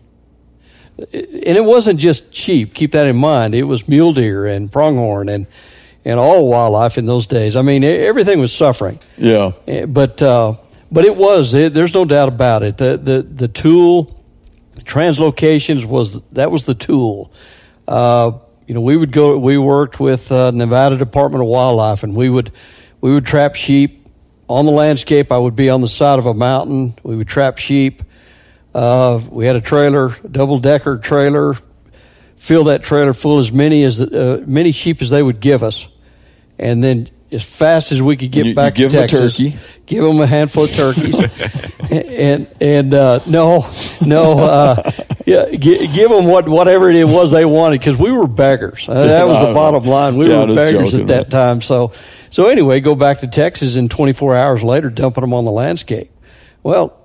and it wasn't just sheep. Keep that in mind. It was mule deer and pronghorn and and all wildlife in those days. I mean, everything was suffering. Yeah. Eh, But uh, but it was. It, there's no doubt about it. The the the tool translocations was that was the tool. Uh, you know, we would go. We worked with uh, Nevada Department of Wildlife, and we would we would trap sheep on the landscape. I would be on the side of a mountain. We would trap sheep. Uh, we had a trailer, double decker trailer. Fill that trailer full as many as uh, many sheep as they would give us, and then as fast as we could get You- you back give to 'em a Texas, turkey. give them a handful of turkeys, and and uh, no, no, uh, yeah, gi- give them what whatever it was they wanted because we were beggars. Uh, that was the bottom line. We Yeah, were beggars joking, at that time. So so anyway, go back to Texas, and 24 hours later, dumping them on the landscape. Well,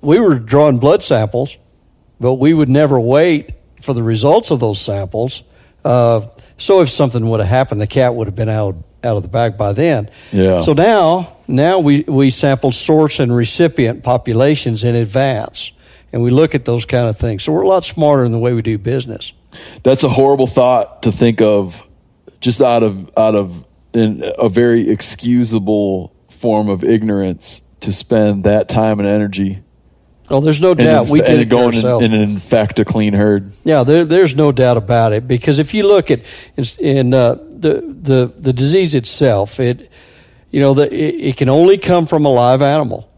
we were drawing blood samples, but we would never wait for the results of those samples. Uh, so if something would have happened, the cat would have been out out of the bag by then. Yeah. So now now we we sample source and recipient populations in advance, and we look at those kind of things. So we're a lot smarter in the way we do business. That's a horrible thought to think of just out of out of in a very excusable form of ignorance to spend that time and energy Oh, there's no doubt we inf- did and it go in ourselves. and, and infect a clean herd. Yeah, there, there's no doubt about it because if you look at in, in uh, the the the disease itself, it you know the, it, it can only come from a live animal,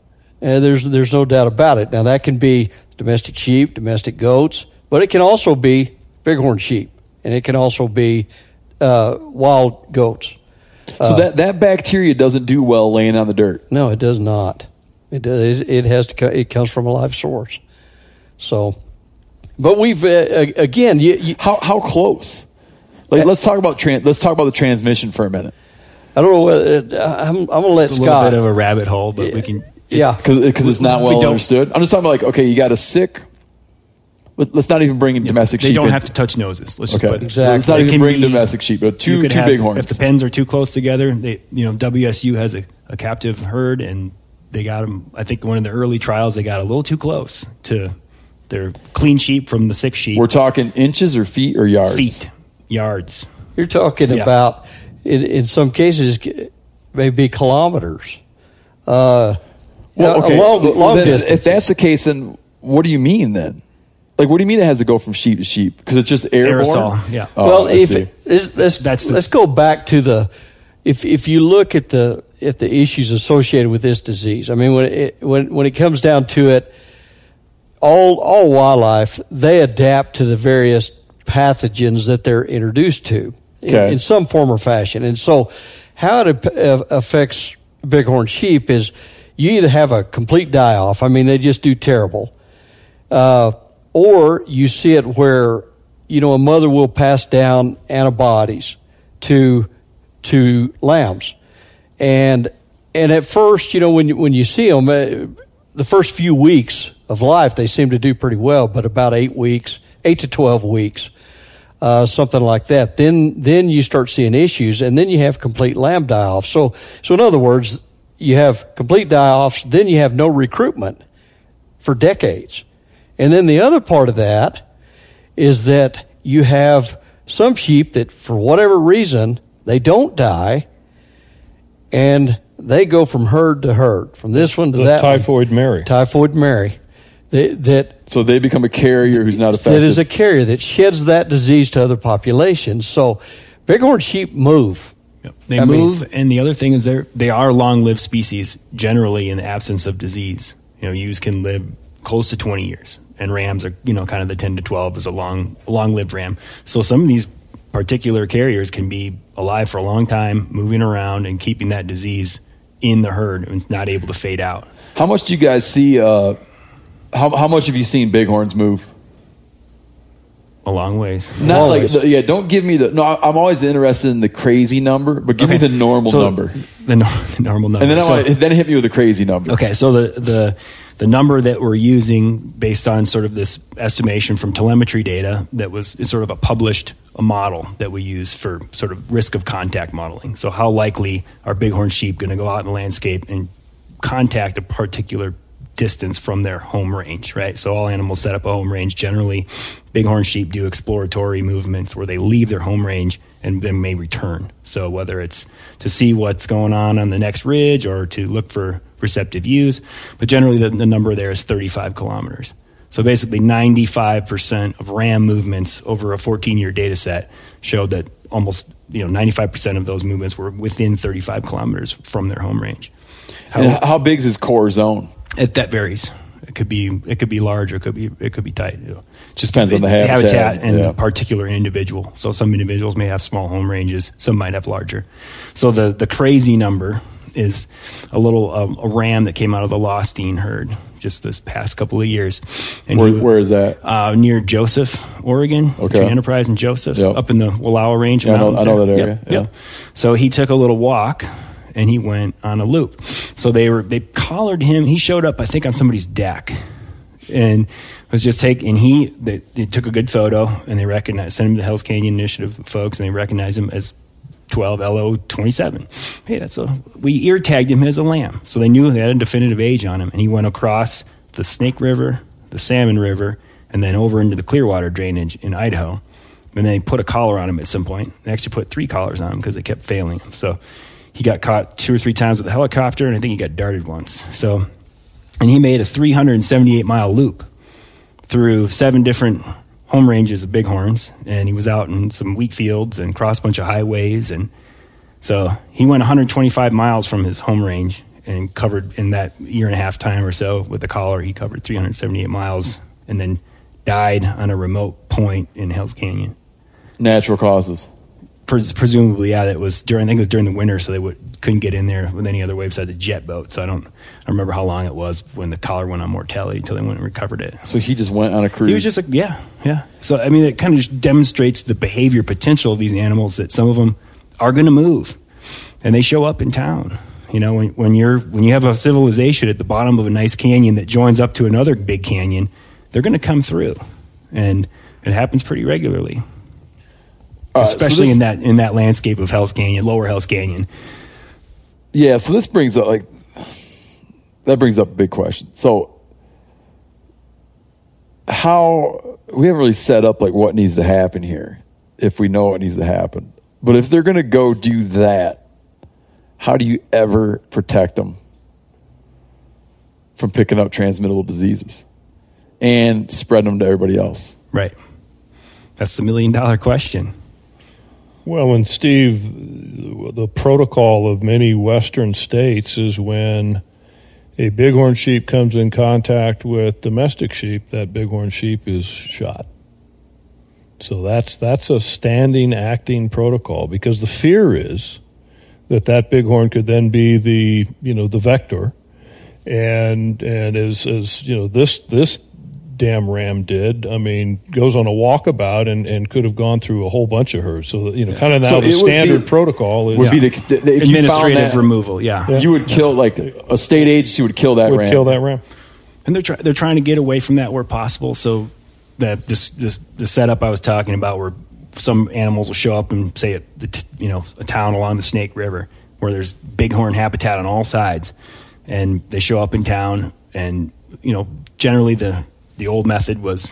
and there's there's no doubt about it. Now that can be domestic sheep, domestic goats, but it can also be bighorn sheep, and it can also be uh, wild goats. So Uh, that that bacteria doesn't do well laying on the dirt. No, it does not. It does. It has to. It comes from a live source. So, but we've uh, again. You, you, How how close? Like let's talk about tran- let's talk about the transmission for a minute. I don't know. Whether, uh, I'm, I'm going to let It's a Scott. little bit of a rabbit hole, but we can. yeah. because it's not We well don't- understood. I'm just talking about like okay, you got a sick. Let, let's not even bring in domestic They sheep. They don't in- have to touch noses. Let's just put it. So let's not It even bring be- domestic sheep, but two two have- bighorns. If the pens are too close together, they you know WSU has a, a captive herd, and they got them. I think one of the early trials they got a little too close to their clean sheep from the sick sheep. We're talking inches or feet or yards. feet, yards. You're talking Yeah. about, in, in some cases, maybe kilometers. Uh, Well, okay. long, long Then distance. If that's the case, then what do you mean then? Like, what do you mean it has to go from sheep to sheep? Because it's just airborne. Aerosol, yeah. Oh, well, if see. it, let's let's, That's the- let's go back to the if if you look at the at the issues associated with this disease. I mean, when it when when it comes down to it, all all wildlife they adapt to the various pathogens that they're introduced to in, Okay. in some form or fashion, and so how it uh, affects bighorn sheep is you either have a complete die off. I mean, they just do terrible uh, or you see it where you know a mother will pass down antibodies to to lambs, and and at first you know when you, when you see them, uh, the first few weeks of life they seem to do pretty well, but about eight weeks, eight to twelve weeks. Uh, something like that. Then, then you start seeing issues, and then you have complete lamb die-off. So, so in other words, you have complete die-offs. Then you have no recruitment for decades. And then the other part of that is that you have some sheep that, for whatever reason, they don't die, and they go from herd to herd, from this one to The that. one. typhoid Mary. Typhoid Mary. That, that So they become a carrier who's not that affected. It is a carrier that sheds that disease to other populations. So bighorn sheep move. They I mean- move, and the other thing is they they are long-lived species generally in the absence of disease. You know, ewes can live close to 20 years, and rams are you know kind of the 10 to 12 is a long long-lived ram. So some of these particular carriers can be alive for a long time, moving around and keeping that disease in the herd, and it's not able to fade out. How much do you guys see? Uh, how how much have you seen bighorns move? A long ways. Not like the- yeah. Don't give me the no. I- I'm always interested in the crazy number, but give me the normal So, number, The, nor- the normal number. and then I So- want, then hit me with the crazy number. Okay, so the the the number that we're using based on sort of this estimation from telemetry data that was it's sort of a published a model that we use for sort of risk of contact modeling. So how likely are bighorn sheep going to go out in the landscape and contact a particular distance from their home range, right? So all animals set up a home range. Generally, bighorn sheep do exploratory movements where they leave their home range and then may return. So whether it's to see what's going on on the next ridge or to look for receptive ewes, but generally the, the number there is 35 kilometers. So basically, 95% of RAM movements over a 14-year data set showed that almost you know 95% of those movements were within 35 kilometers from their home range. How, how is his core zone? It, that varies. It could be it could be large or it could be it could be tight. Just depends on the habitat, and yeah. the particular individual. So some individuals may have small home ranges, some might have larger. So the the crazy number is a little um, a ram that came out of the Lostine herd just this past couple of years. Where- he- where is that? Uh, near Joseph, Oregon, Okay. Enterprise and Joseph, Yep. up in the Wallowa Range. Yeah, I know- I know that area, Yep, yep. So he took a little walk and he went on a loop. So they were they collared him. He showed up, I think, on somebody's deck, and was just taking. And he they, they took a good photo and they recognized sent him to the Hell's Canyon Initiative folks, and they recognized him as 12 LO 27. Hey, that's a we ear tagged him as a lamb, so they knew they had a definitive age on him. And he went across the Snake River, the Salmon River, and then over into the Clearwater drainage in Idaho. And they put a collar on him at some point. They actually put three collars on him because they kept failing him. So he got caught two or three times with a helicopter, and I think he got darted once. So, and he made a 378 mile loop through seven different home ranges of bighorns, and he was out in some wheat fields and crossed a bunch of highways, and so he went 125 miles from his home range and covered in that year and a half time or so with the collar. He covered 378 miles, and then died on a remote point in Hell's Canyon. Natural causes. Pres- presumably, yeah, that was during. I think it was during the winter, so they would, couldn't get in there with any other way besides a jet boat. So I don't, I remember how long it was when the collar went on mortality until they went and recovered it. So he just went on a cruise. He was just like, yeah, yeah. So I mean, it kind of just demonstrates the behavior potential of these animals. That some of them are going to move, and they show up in town. You know, when, when you're when you have a civilization at the bottom of a nice canyon that joins up to another big canyon, they're going to come through, and it happens pretty regularly. All right, so especially this- in that in that landscape of Hell's Canyon, Lower Hell's Canyon. Yeah, so this brings up like that brings up a big question. So how we haven't really set up like what needs to happen here if we know what needs to happen. But if they're going to go do that, how do you ever protect them from picking up transmittable diseases and spreading them to everybody else? Right. That's the million dollar question. Well, and Steve, the protocol of many Western states is when a bighorn sheep comes in contact with domestic sheep, that bighorn sheep is shot. So that's that's a standing acting protocol because the fear is that that bighorn could then be the you know the vector, and and as as you know this this damn ram did. I mean, goes on a walkabout and, and could have gone through a whole bunch of her. So you know, kind of now So the standard be- protocol is would be the, the- if you found Administrative that, removal, yeah. You would kill like a state agency would kill that would ram. kill that ram. and they're try- they're trying to get away from that where possible. So that just just the setup I was talking about, where some animals will show up and say at the t- you know a town along the Snake River where there's bighorn habitat on all sides, and they show up in town, and you know generally the the old method was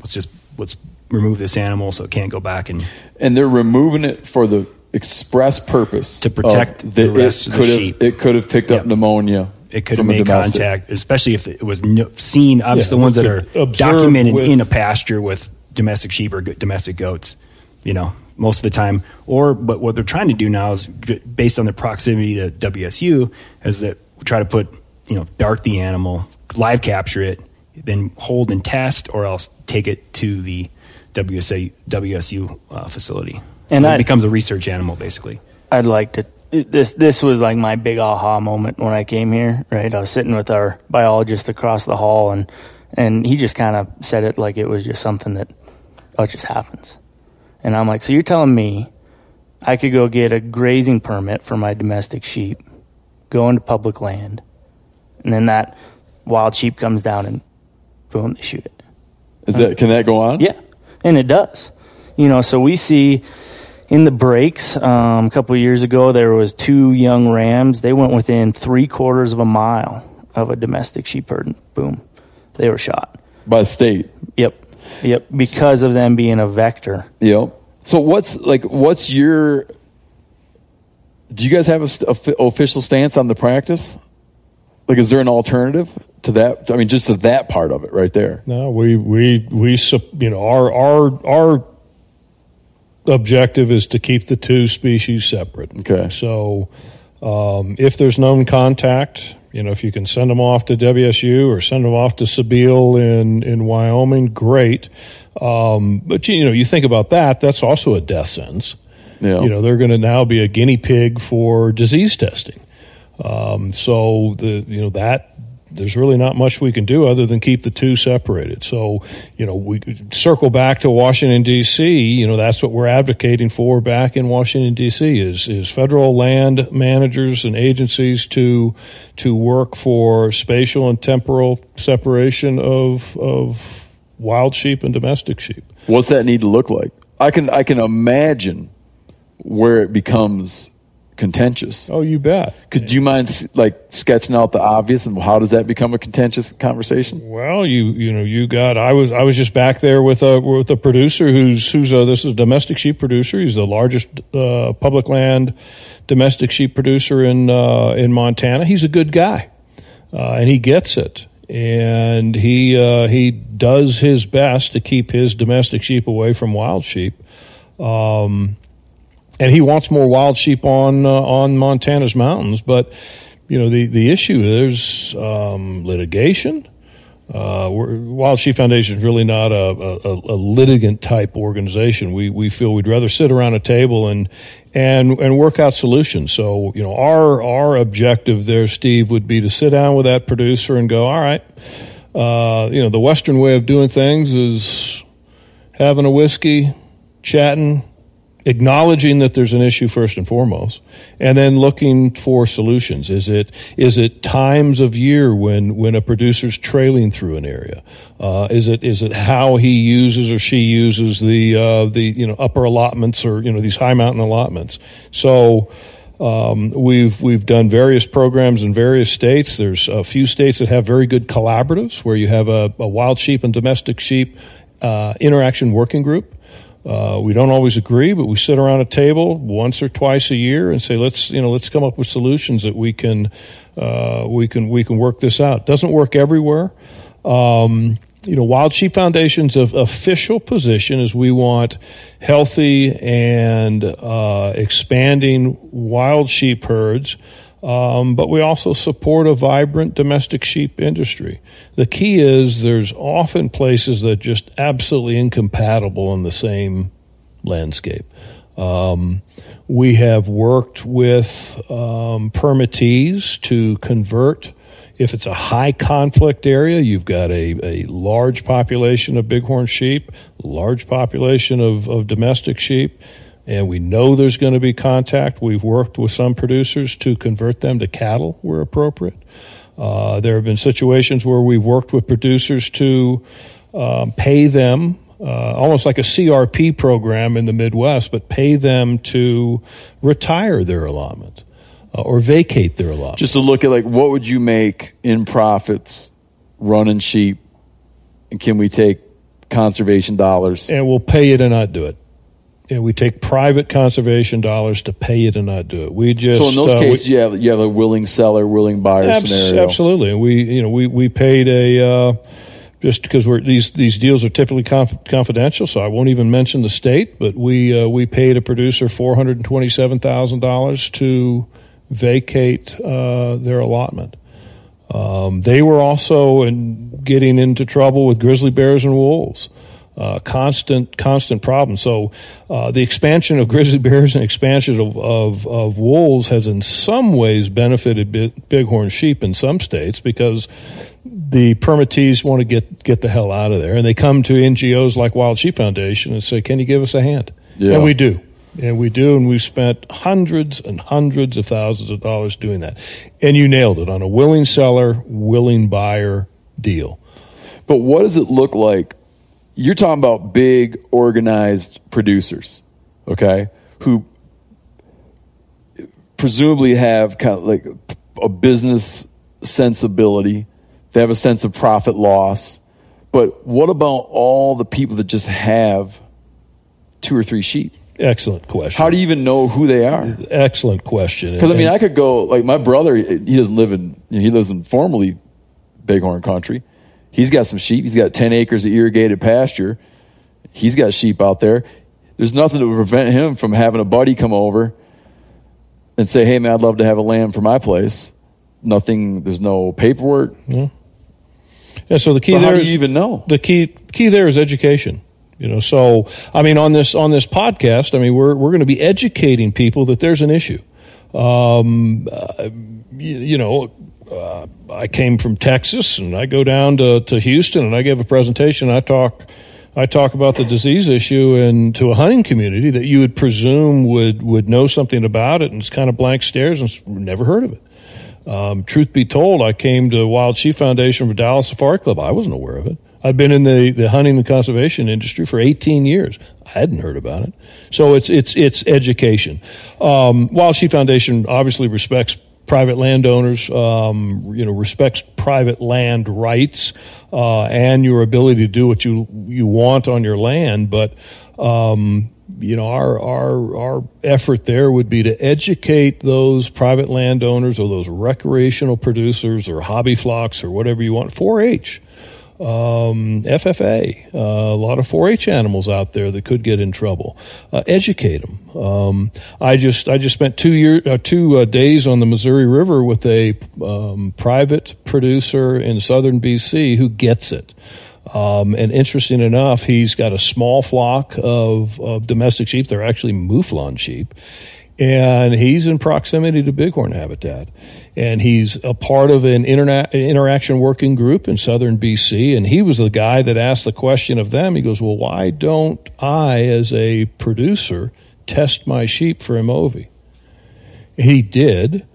let's just let's remove this animal so it can't go back and and they're removing it for the express purpose To protect of the rest it of the could have, sheep. It could have picked up pneumonia it could have made contact, especially if it was seen. Obviously, Yeah, the ones that are documented with- in a pasture with domestic sheep or domestic goats. You know, most of the time. Or, but what they're trying to do now is based on the proximity to WSU, is that we try to put you know dart the animal, live capture it, then hold and test, or else take it to the WSA, WSU uh, facility. And so it becomes a research animal, basically. I'd like to. This this was like my big aha moment when I came here. Right, I was sitting with our biologist across the hall, and and he just kind of said it like it was just something that oh, it just happens. And I'm like, so you're telling me I could go get a grazing permit for my domestic sheep, go into public land, and then that wild sheep comes down and boom, they shoot it. Is that can that go on? Yeah, and it does. You know, so we see in the breaks um, a couple years ago there was two young rams. They went within three quarters of a mile of a domestic sheep herd. And boom, they were shot. by state. Yep, yep, because of them being a vector. Yep. So what's like? What's your? Do you guys have a st- official stance on the practice? Like, is there an alternative to that? I mean, just to that part of it, right there. No, we we we you know our our our objective is to keep the two species separate. Okay. So um, if there's known contact, you know, if you can send them off to WSU or send them off to Sybille in in Wyoming, great. Um, but you, you know, you think about that, that's also a death sentence. Yeah. You know, they're going to now be a guinea pig for disease testing. Um, so the you know that there's really not much we can do other than keep the two separated. So you know we circle back to Washington D.C. You know that's what we're advocating for back in Washington D.C. is is federal land managers and agencies to to work for spatial and temporal separation of of wild sheep and domestic sheep. What's that need to look like? I can I can imagine where it becomes contentious. Oh, you bet. Could you mind like sketching out the obvious and how does that become a contentious conversation? Well, you you know you got I was I was just back there with a with a producer who's who's a, this is a domestic sheep producer. He's the largest uh, public land domestic sheep producer in uh, in Montana. He's a good guy, uh, and he gets it. And he uh, he does his best to keep his domestic sheep away from wild sheep. Um, and he wants more wild sheep on uh, on Montana's mountains. But you know the the issue there's um, litigation. Uh, Wild Sheep Foundation is really not a, a, a litigant type organization. We we feel we'd rather sit around a table and and and work out solutions. So you know our our objective there, Steve, would be to sit down with that producer and go, all right, uh, you know the Western way of doing things is having a whiskey, chatting, acknowledging that there's an issue first and foremost, and then looking for solutions. Is it is it times of year when when a producer's trailing through an area? Uh, is it is it how he uses or she uses the uh, the you know upper allotments or you know these high mountain allotments? So. Um, we've we've done various programs in various states. There's a few states that have very good collaboratives where you have a, a wild sheep and domestic sheep uh, interaction working group. Uh, we don't always agree, but we sit around a table once or twice a year and say, let's you know let's come up with solutions that we can uh, we can we can work this out. Doesn't work everywhere. Um, you know, Wild Sheep Foundation's of official position is we want healthy and uh, expanding wild sheep herds. Um, but we also support a vibrant domestic sheep industry. The key is there's often places that just absolutely incompatible in the same landscape. Um, we have worked with um, permittees to convert. If it's a high conflict area, you've got a, a large population of bighorn sheep, large population of, of domestic sheep, and we know there's going to be contact. We've worked with some producers to convert them to cattle where appropriate. Uh, there have been situations where we've worked with producers to um, pay them uh, almost like a CRP program in the Midwest, but pay them to retire their allotment uh, or vacate their allotment. Just to look at like what would you make in profits running sheep, and can we take conservation dollars? and we'll pay you to not do it. And we take private conservation dollars to pay you to not do it. We just so in those uh, we- cases, you have you have a willing seller, willing buyer Abs- scenario. Absolutely, and we you know we we paid a uh, just because we're these these deals are typically conf- confidential, so I won't even mention the state, but we uh, we paid a producer four hundred and twenty seven thousand dollars to vacate uh, their allotment. Um, they were also in getting into trouble with grizzly bears and wolves. Uh, constant, constant problem. So, uh, the expansion of grizzly bears and expansion of, of, of wolves has in some ways benefited bi- bighorn sheep in some states because the permittees want to get, get the hell out of there. And they come to NGOs like Wild Sheep Foundation and say, Can you give us a hand? Yeah. And we do. And we do, and we've spent hundreds and hundreds of thousands of dollars doing that. And you nailed it on a willing seller, willing buyer deal. But what does it look like? You're talking about big organized producers, okay, who presumably have kind of like a business sensibility. They have a sense of profit loss. But what about all the people that just have two or three sheep? Excellent question. How do you even know who they are? Excellent question. Because I mean, I could go like my brother. He doesn't live in. You know, he lives in formerly Bighorn country. He's got some sheep. He's got ten acres of irrigated pasture. He's got sheep out there. There's nothing to prevent him from having a buddy come over and say, "Hey, man, I'd love to have a lamb for my place." Nothing. There's no paperwork. Yeah. Yeah, so the key So how there do is- you even know? The key key there is education. You know, so I mean, on this on this podcast, I mean, we're we're going to be educating people that there's an issue. Um, uh, you, you know, uh, I came from Texas, and I go down to, to Houston, and I give a presentation. I talk. I talk about the disease issue and to a hunting community that you would presume would, would know something about it, and it's kind of blank stares and never heard of it. Um, truth be told, I came to Wild Sheep Foundation for Dallas Safari Club. I wasn't aware of it. I've been in the, the hunting and conservation industry for 18 years. I hadn't heard about it. So it's it's it's education. Um, Wild Sheep Foundation obviously respects private landowners, um, you know, respects private land rights uh, and your ability to do what you you want on your land, but. Um, you know, our our our effort there would be to educate those private landowners or those recreational producers or hobby flocks or whatever you want. 4-H, um, FFA, uh, a lot of 4-H animals out there that could get in trouble. Uh, educate them. Um, I just I just spent two year uh, two uh, days on the Missouri River with a um, private producer in southern BC who gets it. Um, and interesting enough, he's got a small flock of, of domestic sheep. They're actually mouflon sheep. And he's in proximity to bighorn habitat. And he's a part of an interna- interaction working group in southern BC. And he was the guy that asked the question of them. He goes, Well, why don't I, as a producer, test my sheep for MOV? He did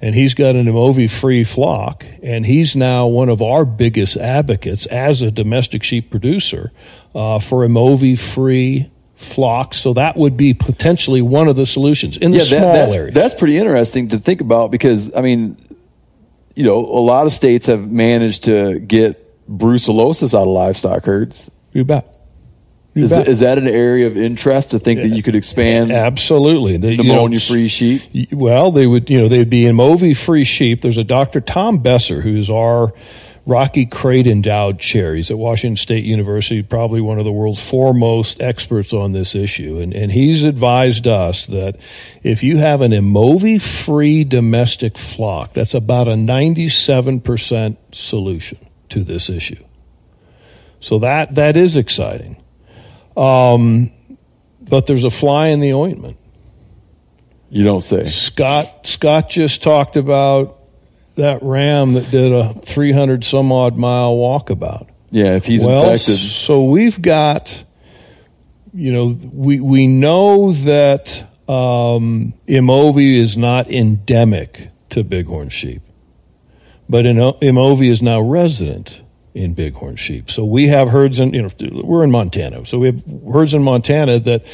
and he's got an MOV free flock, and he's now one of our biggest advocates as a domestic sheep producer uh, for MOV free flocks. So that would be potentially one of the solutions in the yeah, small that, that's, areas. that's pretty interesting to think about because I mean, you know, a lot of states have managed to get brucellosis out of livestock herds. You bet. You is, bet. is that an area of interest to think that you could expand Absolutely. The- pneumonia-free sheep? Well, they would, you know, they'd be MOV free sheep. There's a Dr. Tom Besser, who's our Rocky Crate endowed chair. He's at Washington State University, probably one of the world's foremost experts on this issue. And, and he's advised us that if you have an MOV free domestic flock, that's about a 97% solution to this issue. So that, that is exciting. Um, but there's a fly in the ointment. You don't say. Scott Scott just talked about that ram that did a 300 some odd mile walkabout. Yeah, if he's well, infected. so we've got, you know, we we know that um, MOVI is not endemic to bighorn sheep, but MOVI is now resident in bighorn sheep. So we have herds in, you know, we're in Montana, so we have herds in Montana that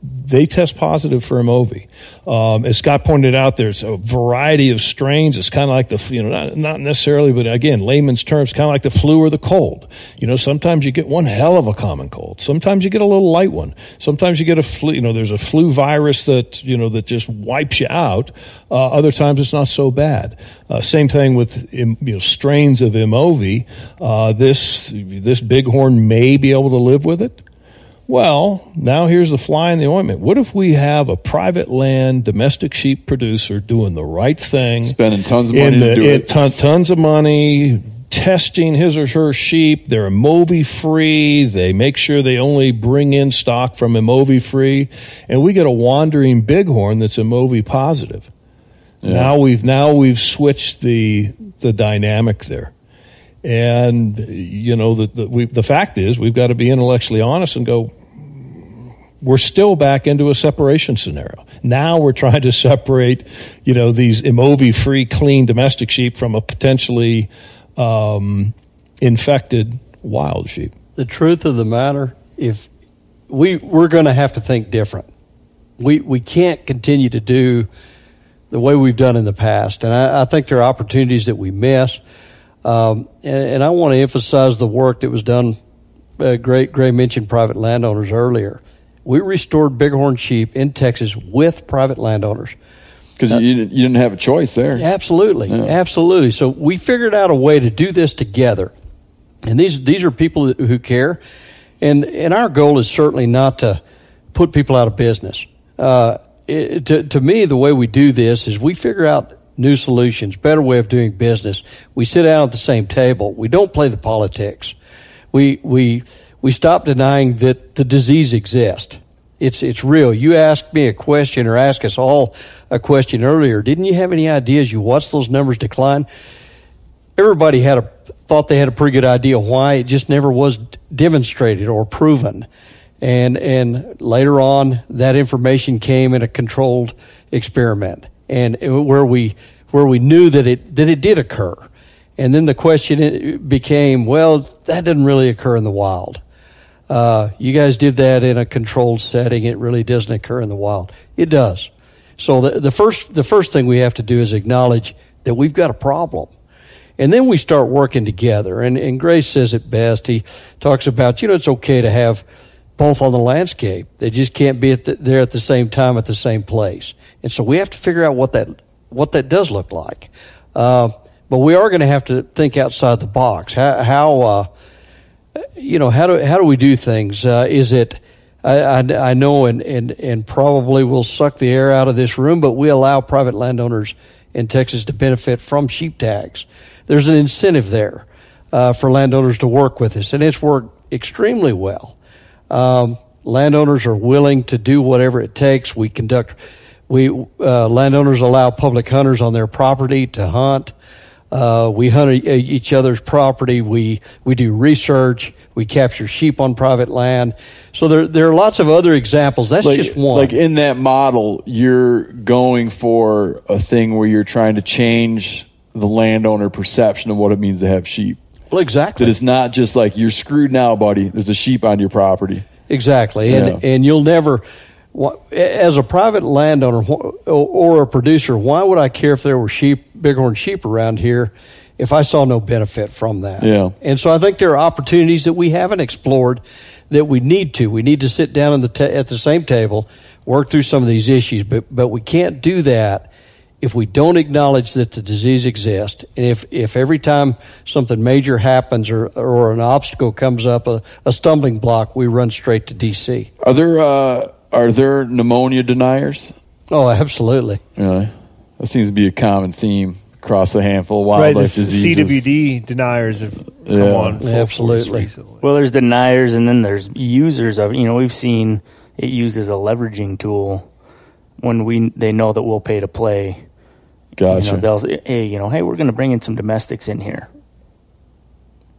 they test positive for MOV. Um, as Scott pointed out, there's a variety of strains. It's kind of like the, you know, not, not necessarily, but again, layman's terms, kind of like the flu or the cold. You know, sometimes you get one hell of a common cold. Sometimes you get a little light one. Sometimes you get a flu, you know, there's a flu virus that, you know, that just wipes you out. Uh, other times it's not so bad. Uh, same thing with, you know, strains of MOV. Uh, this, this bighorn may be able to live with it. Well, now here's the fly in the ointment. What if we have a private land domestic sheep producer doing the right thing, spending tons of money the, to do it, ton, tons of money, testing his or her sheep. They're MOVI free. They make sure they only bring in stock from MOVI free, and we get a wandering bighorn that's MOVI positive. Yeah. Now we've now we've switched the the dynamic there. And you know the the, we, the fact is we've got to be intellectually honest and go we're still back into a separation scenario. Now we're trying to separate, you know, these MOV free, clean domestic sheep from a potentially um, infected wild sheep. The truth of the matter, if we we're going to have to think different, we we can't continue to do the way we've done in the past, and I, I think there are opportunities that we miss. Um, and, and, I want to emphasize the work that was done. Uh, Gray mentioned private landowners earlier we restored bighorn sheep in Texas with private landowners. Because uh, you, didn't, you didn't have a choice there. Absolutely, yeah. absolutely. So we figured out a way to do this together, and these these are people who care, and and our goal is certainly not to put people out of business. Uh, it, to to me, the way we do this is we figure out new solutions, better way of doing business. We sit down at the same table. We don't play the politics. We we we stop denying that the disease exists. It's it's real. You asked me a question or asked us all a question earlier. Didn't you have any ideas? You watched those numbers decline. Everybody had a thought they had a pretty good idea why it just never was demonstrated or proven. And and later on, that information came in a controlled experiment, and where we where we knew that it that it did occur. And then the question became, well, that didn't really occur in the wild. Uh, you guys did that in a controlled setting. It really doesn't occur in the wild. It does. So the, the first the first thing we have to do is acknowledge that we've got a problem. And then we start working together. And, and Gray says it best. He talks about, you know, it's okay to have both on the landscape. They just can't be at the, there at the same time at the same place. And so we have to figure out what that what that does look like. Uh, but we are going to have to think outside the box. How, how uh, you know, how do how do we do things? Uh, is it I, I, I, know and, and, and probably will suck the air out of this room, but we allow private landowners in Texas to benefit from sheep tags. There's an incentive there uh, for landowners to work with us, and it's worked extremely well. Um, landowners are willing to do whatever it takes. We conduct, we uh, landowners allow public hunters on their property to hunt. Uh, we hunt each other's property. We we do research. We capture sheep on private land. So there there are lots of other examples. That's like, just one. Like in that model, you're going for a thing where you're trying to change the landowner perception of what it means to have sheep. Well, exactly. That it's not just like you're screwed now, buddy. There's a sheep on your property. Exactly, and yeah. and you'll never as a private landowner or a producer, why would I care if there were sheep, bighorn sheep around here if I saw no benefit from that? Yeah. And so I think there are opportunities that we haven't explored that we need to. We need to sit down the ta- at the same table, work through some of these issues, but but we can't do that if we don't acknowledge that the disease exists, and if, if every time something major happens or, or an obstacle comes up, a, a stumbling block, we run straight to DC. Are there uh, are there pneumonia deniers? Oh, absolutely. Really? That seems to be a common theme across a handful of wildlife right, diseases. CWD deniers have come yeah. on absolutely. recently. Well, there's deniers, and then there's users of. You know, we've seen it used as a leveraging tool when we they know that we'll pay to play. Gotcha. You know, they'll say, hey, you know, hey, we're going to bring in some domestics in here.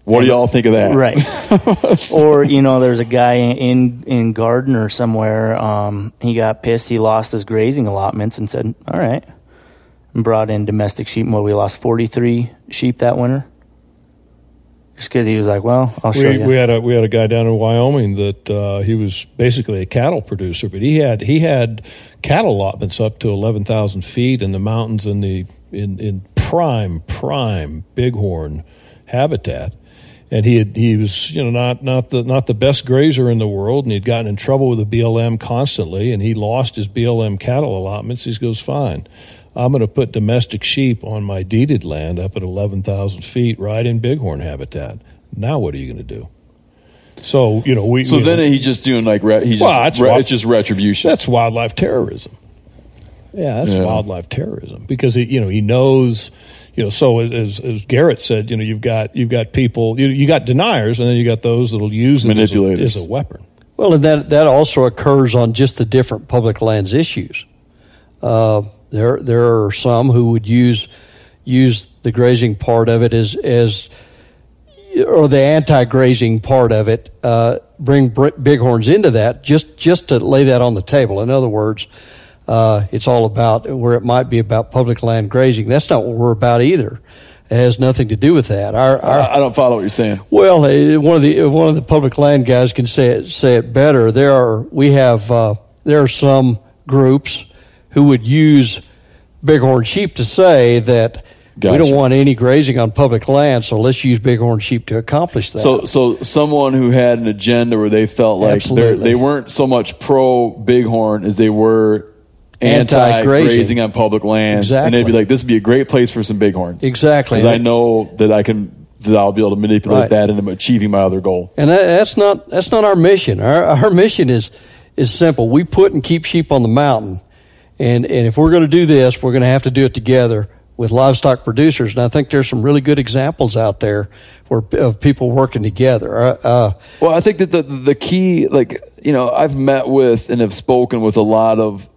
What do y'all think of that? Right. or you know, there's a guy in in Gardiner somewhere. Um, he got pissed. He lost his grazing allotments and said, "All right," and brought in domestic sheep. Well, we lost 43 sheep that winter. just because he was like, "Well, I'll show we, you." we had a we had a guy down in Wyoming that uh, he was basically a cattle producer, but he had he had cattle allotments up to eleven thousand feet in the mountains in the in in prime prime bighorn habitat, and he had, he was you know not not the not the best grazer in the world, and he'd gotten in trouble with the BLM constantly, and he lost his BLM cattle allotments. He goes, "Fine." I'm going to put domestic sheep on my deeded land up at 11,000 feet, right in bighorn habitat. Now, what are you going to do? So, you know, we. So then know, he's just doing like he's Well, just, re- what- it's just retribution. that's wildlife terrorism. Yeah, that's Yeah. wildlife terrorism because he, you know he knows, you know. So as, as as Garrett said, you know, you've got you've got people, you, you got deniers, and then you got those that'll use it as a, as a weapon. Well, and that that also occurs on just the different public lands issues. Uh, there there are some who would use use the grazing part of it as as or the anti-grazing part of it. Uh, bring br- bighorns into that just just to lay that on the table. In other words. Uh, it's all about where it might be about public land grazing. That's not what we're about either. It has nothing to do with that. Our, our I, don't follow what you're saying. well, eh, one of the one of the public land guys can say it say it better. There are we have uh, there are some groups who would use bighorn sheep to say that we don't want any grazing on public land, so let's use bighorn sheep to accomplish that. So, so someone who had an agenda where they felt like they weren't so much pro bighorn as they were Anti-grazing. anti-grazing on public lands, and they'd be like, "This would be a great place for some bighorns." Exactly. because I know that I can that I'll be able to manipulate Right. that into achieving my other goal. And that, that's not that's not our mission. Our our mission is is simple. We put and keep sheep on the mountain, and and if we're going to do this, we're going to have to do it together with livestock producers. And I think there's some really good examples out there where of people working together. Uh, uh, Well, I think that the the key, like you know, I've met with and have spoken with a lot of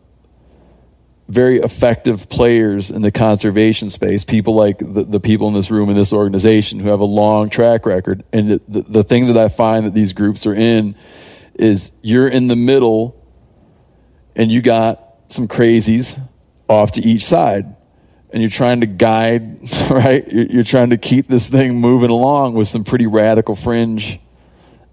very effective players in the conservation space. People like the, the people in this room in this organization who have a long track record. And the, the, the thing that I find that these groups are in is you're in the middle, and you got some crazies off to each side. And you're trying to guide, right? You're, you're trying to keep this thing moving along with some pretty radical fringe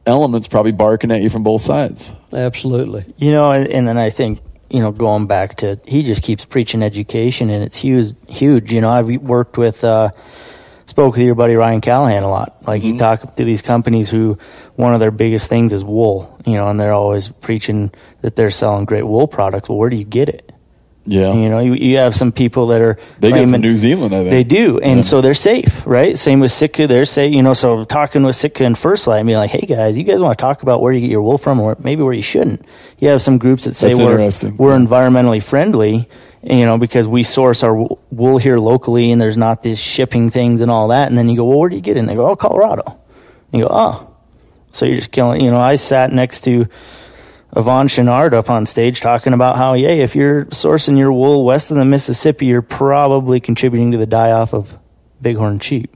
elements probably barking at you from both sides. absolutely. You know, and, and then I think you know going back to he just keeps preaching education, and it's huge. Huge. You know, I've worked with, uh, spoke with your buddy Ryan Callaghan a lot. Like Mm-hmm. he talked to these companies who one of their biggest things is wool. You know, and they're always preaching that they're selling great wool products. Well, where do you get it? Yeah. You know, you, you have some people that are They get it from New Zealand, I think. They do, and Yeah. so they're safe, right? Same with Sitka. They're safe, you know. So talking with Sitka and First Lite, and being like, "Hey guys, you guys want to talk about where you get your wool from, or maybe where you shouldn't?" You have some groups that say That's we're we're environmentally friendly, you know, because we source our wool here locally, and there's not these shipping things and all that. And then you go, "Well, where do you get it?" And they go, "Oh, Colorado." And you go, "Oh." So you're just killing. You know, I sat next to Yvon Chouinard up on stage talking about how, yay, if you're sourcing your wool west of the Mississippi, you're probably contributing to the die off of bighorn sheep.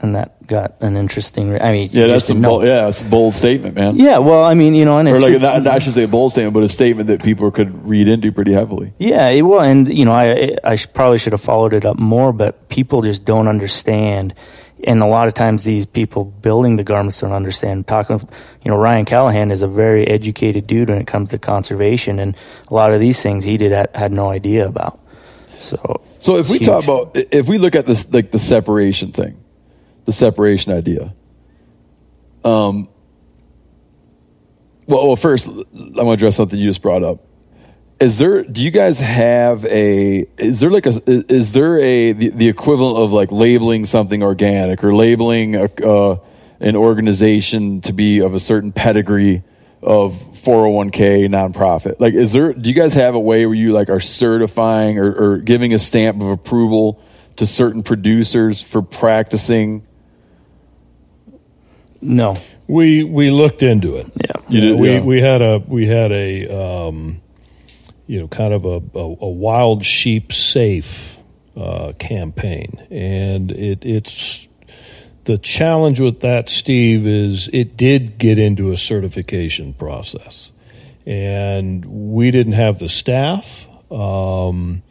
And that got an interesting. Re- I mean, Yeah, that's a bold, yeah, it's a bold statement, man. Yeah, well, I mean, you know, and Or it's like good- not, I should say a bold statement, but a statement that people could read into pretty heavily. Yeah, it will, and you know, I I probably should have followed it up more, but people just don't understand, and a lot of times these people building the garments don't understand. Talking with, you know, Ryan Callaghan is a very educated dude when it comes to conservation, and a lot of these things he did had, no idea about. So, So if we it's talk about if we look at this like the separation thing, the separation idea. Um. Well, well, first I'm to address something you just brought up. Is there? Do you guys have a? Is there like a? Is there a the, the equivalent of like labeling something organic or labeling a, uh, an organization to be of a certain pedigree of 401k nonprofit? Like, is there? Do you guys have a way where you like are certifying or, or giving a stamp of approval to certain producers for practicing? no, We we looked into it. yeah, You did, we yeah. we had a we had a um, you know kind of a, a, a wild sheep safe uh, campaign, and it it's the challenge with that, Steve, is it did get into a certification process, and we didn't have the staff. Um,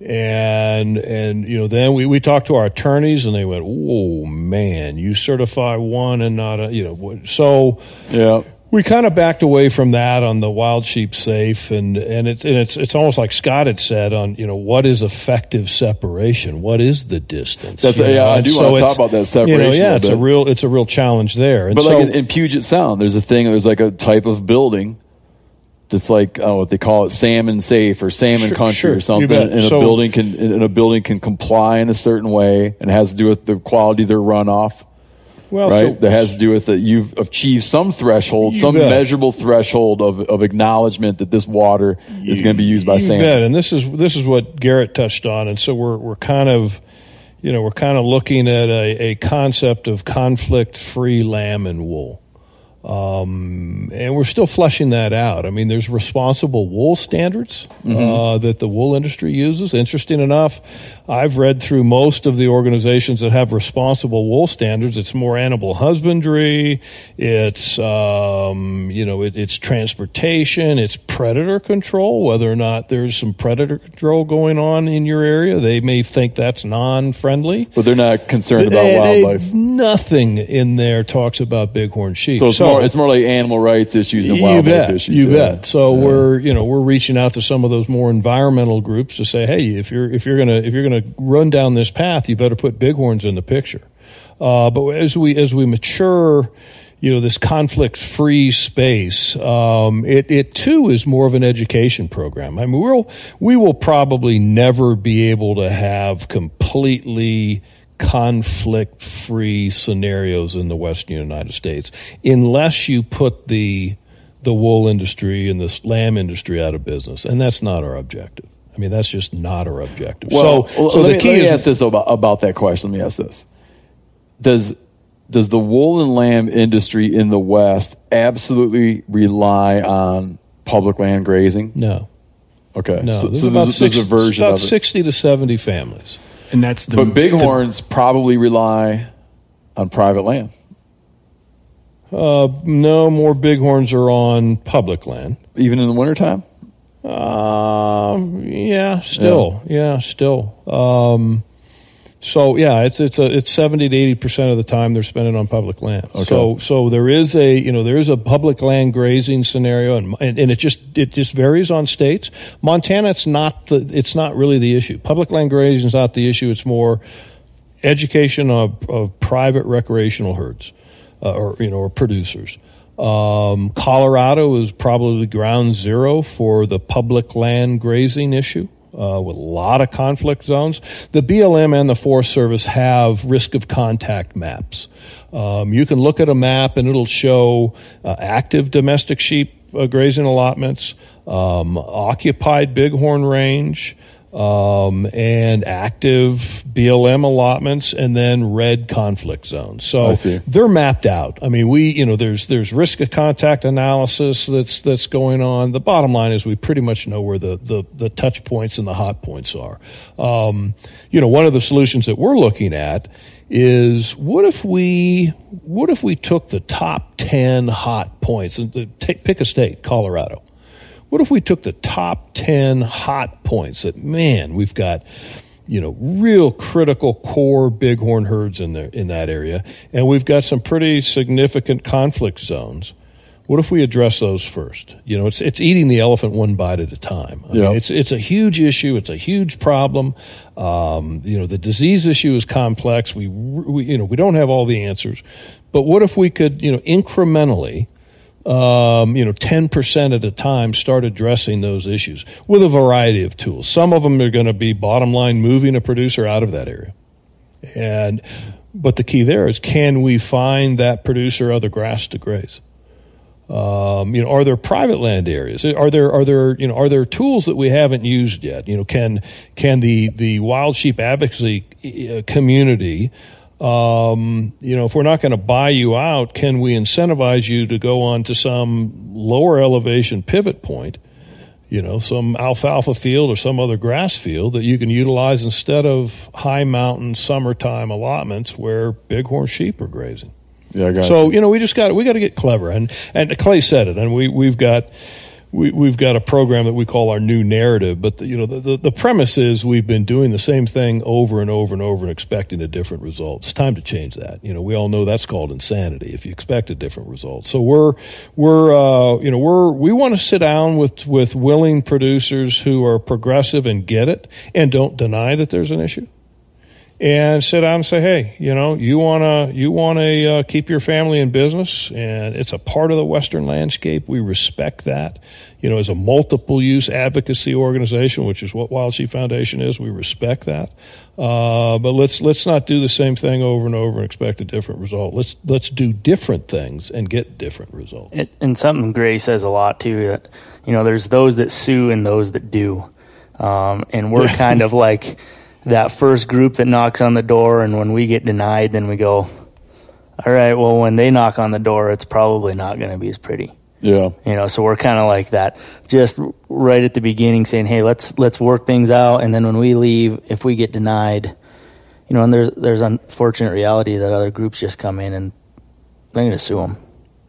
and and you know then we, we talked to our attorneys and they went oh man you certify one and not a you know so yeah we kind of backed away from that on the wild sheep safe and and it's and it's it's almost like Scott had said on you know what is effective separation what is the distance That's you yeah. I do so want to talk about that you separation. know, yeah a it's a real it's a real challenge there and But so like in, in Puget Sound, there's a thing. There's like a type of building that's like I what they call it, salmon safe or salmon Sure, country sure. or something. And a building can and a building can comply in a certain way and has to do with the quality of their runoff. Well, right, so- that has to do with that you've achieved some threshold, some bet. measurable threshold of, of acknowledgement that this water is going to be used by you bet. And this is this is what Garrett touched on, and so we're we're kind of, you know, we're kind of looking at a, a concept of conflict-free lamb and wool, um, and we're still fleshing that out. I mean, there's responsible wool standards uh, Mhm. that the wool industry uses. Interesting enough, I've read through most of the organizations that have responsible wool standards. It's more animal husbandry, it's um, you know, it, it's transportation, it's predator control. Whether or not there's some predator control going on in your area, they may think that's non-friendly. But they're not concerned about They- they- wildlife. nothing in there talks about bighorn sheep. So more it's more like animal rights issues than you wildlife bet, issues. You yeah. bet. So we're you know we're reaching out to some of those more environmental groups to say, hey, if you're if you're gonna if you're gonna run down this path, you better put bighorns in the picture. Uh, but as we as we mature, you know, this conflict free space, um, it it too is more of an education program. I mean, we'll we will probably never be able to have completely conflict free scenarios in the western United States unless you put the the wool industry and the lamb industry out of business, and that's not our objective. I mean, that's just not our objective. Well, so, so let the me, key let me is ask this though about, about that question. Let me ask this: Does does the wool and lamb industry in the West absolutely rely on public land grazing? No. Okay. no, So, there's so about there's, six, there's a version about sixty to seventy families, and that's the but bighorns probably rely on private land. Uh, no, more bighorns are on public land. Even in the wintertime? Um, yeah, still, yeah, still. Um, so yeah, it's it's a it's seventy to eighty percent of the time they're spending on public land. Okay. So so there is a you know there is a public land grazing scenario, and, and and it just it just varies on states. Montana, it's not the it's not really the issue. Public land grazing is not the issue. It's more education of, of private recreational herds uh, or you know or producers. Um, Colorado is probably ground zero for the public land grazing issue. Uh, with a lot of conflict zones, the BLM and the Forest Service have risk of contact maps. Um, you can look at a map and it'll show uh, active domestic sheep uh, grazing allotments, um, occupied bighorn range, um, and active BLM allotments, and then red conflict zones. So they're mapped out. I mean, we you know there's there's risk of contact analysis that's that's going on. The bottom line is we pretty much know where the the, the touch points and the hot points are. Um, you know, one of the solutions that we're looking at is what if we what if we took the top ten hot points and take, pick a state, Colorado. What if we took the top 10 hot points that, man, we've got, you know, real critical core bighorn herds in there, in that area, and we've got some pretty significant conflict zones. What if we address those first? You know, it's it's eating the elephant one bite at a time. I mean, it's it's a huge issue. It's a huge problem. Um, you know, the disease issue is complex. We, we you know we don't have all the answers, but what if we could you know incrementally um, you know, 10% at a time start addressing those issues with a variety of tools. Some of them are going to be bottom line moving a producer out of that area. And, but the key there is can we find that producer other grass to graze? Um, you know, are there private land areas? Are there are there you know are there tools that we haven't used yet? You know, can can the the wild sheep advocacy uh, community um, you know, if we're not going to buy you out, can we incentivize you to go on to some lower elevation pivot point, you know, some alfalfa field or some other grass field that you can utilize instead of high mountain summertime allotments where bighorn sheep are grazing? Yeah, I got So you know, we just got we got to get clever, and and Clay said it, and we we've got we, we've got a program that we call our new narrative. But the, you know, the, the, the premise is we've been doing the same thing over and over and over and expecting a different result. It's time to change that. You know, we all know that's called insanity if you expect a different result. So we're we're uh, you know we're we want to sit down with with willing producers who are progressive and get it and don't deny that there's an issue and sit down and say, hey, you know, you wanna you wanna uh, keep your family in business, and it's a part of the Western landscape. We respect that. You know, as a multiple use advocacy organization, which is what Wild Sheep Foundation is, we respect that. Uh, but let's let's not do the same thing over and over and expect a different result. Let's let's do different things and get different results. And, and something Gray says a lot too. That you know, there's those that sue and those that do, um, and we're kind of like that first group that knocks on the door, and when we get denied, then we go, all right, well, when they knock on the door, it's probably not going to be as pretty. Yeah. You know, so we're kind of like that, just right at the beginning, saying, "Hey, let's let's work things out," and then when we leave, if we get denied, you know, and there's there's unfortunate reality that other groups just come in and they're going to sue them.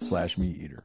slash meateater.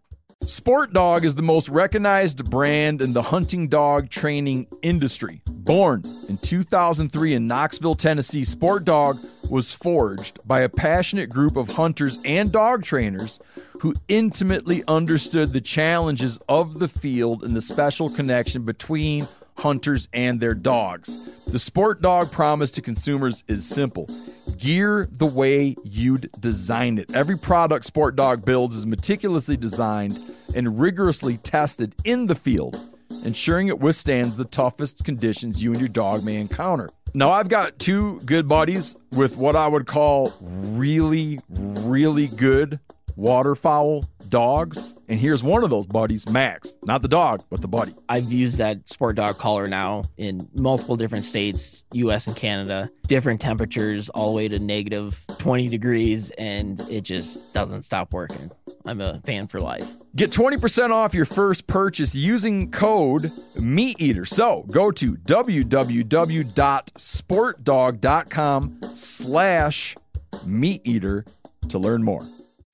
Sport Dog is the most recognized brand in the hunting dog training industry. Born in 2003 in Knoxville, Tennessee, Sport Dog was forged by a passionate group of hunters and dog trainers who intimately understood the challenges of the field and the special connection between hunters and their dogs. The Sport Dog promise to consumers is simple gear the way you'd design it. Every product Sport Dog builds is meticulously designed and rigorously tested in the field, ensuring it withstands the toughest conditions you and your dog may encounter. Now, I've got two good buddies with what I would call really, really good waterfowl dogs. And here's one of those buddies, Max. Not the dog, but the buddy. I've used that sport dog collar now in multiple different states, US and Canada, different temperatures, all the way to negative 20 degrees, and it just doesn't stop working. I'm a fan for life. Get 20% off your first purchase using code MeatEater. So go to www.sportdog.com slash MeatEater to learn more.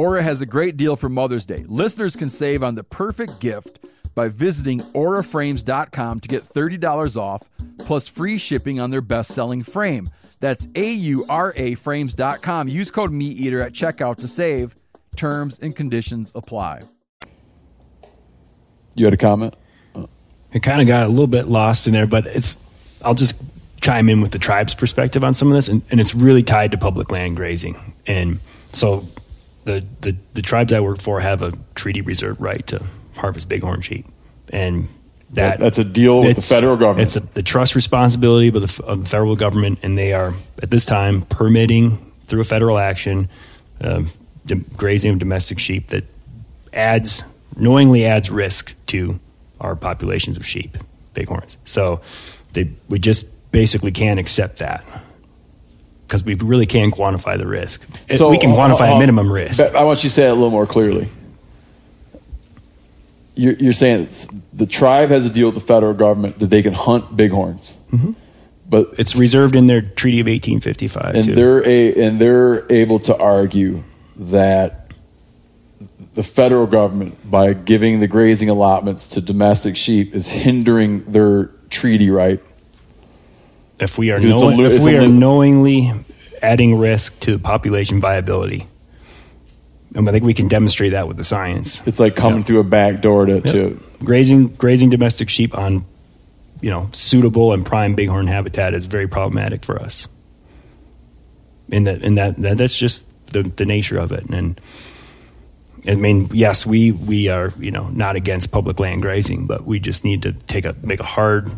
Aura has a great deal for Mother's Day. Listeners can save on the perfect gift by visiting auraframes.com to get $30 off plus free shipping on their best-selling frame. That's A-U-R-A frames.com. Use code MeatEater at checkout to save. Terms and conditions apply. You had a comment? Uh, it kind of got a little bit lost in there, but it's. I'll just chime in with the tribe's perspective on some of this, and, and it's really tied to public land grazing. And so the, the the tribes I work for have a treaty reserve right to harvest bighorn sheep, and that That- that's a deal with the federal government. It's a, the trust responsibility of the, of the federal government, and they are at this time permitting through a federal action um, the grazing of domestic sheep that adds knowingly adds risk to our populations of sheep, bighorns. So they, we just basically can't accept that because we really can quantify the risk. If we can uh, quantify uh, a minimum risk. I want you to say it a little more clearly. You're, you're saying the tribe has a deal with the federal government that they can hunt bighorns, Mhm. but it's reserved in their Treaty of 1855. and too. they're a, and they're able to argue that the federal government, by giving the grazing allotments to domestic sheep, is hindering their treaty right. If we are Because it's a knowing, lo- if we are lo- knowingly adding risk to population viability, and I think we can demonstrate that with the science. It's like coming through a back door to, to grazing grazing domestic sheep on you know suitable and prime bighorn habitat is very problematic for us. And that and that, that that's just the the nature of it. And I mean, yes, we we are you know not against public land grazing, but we just need to take a make a hard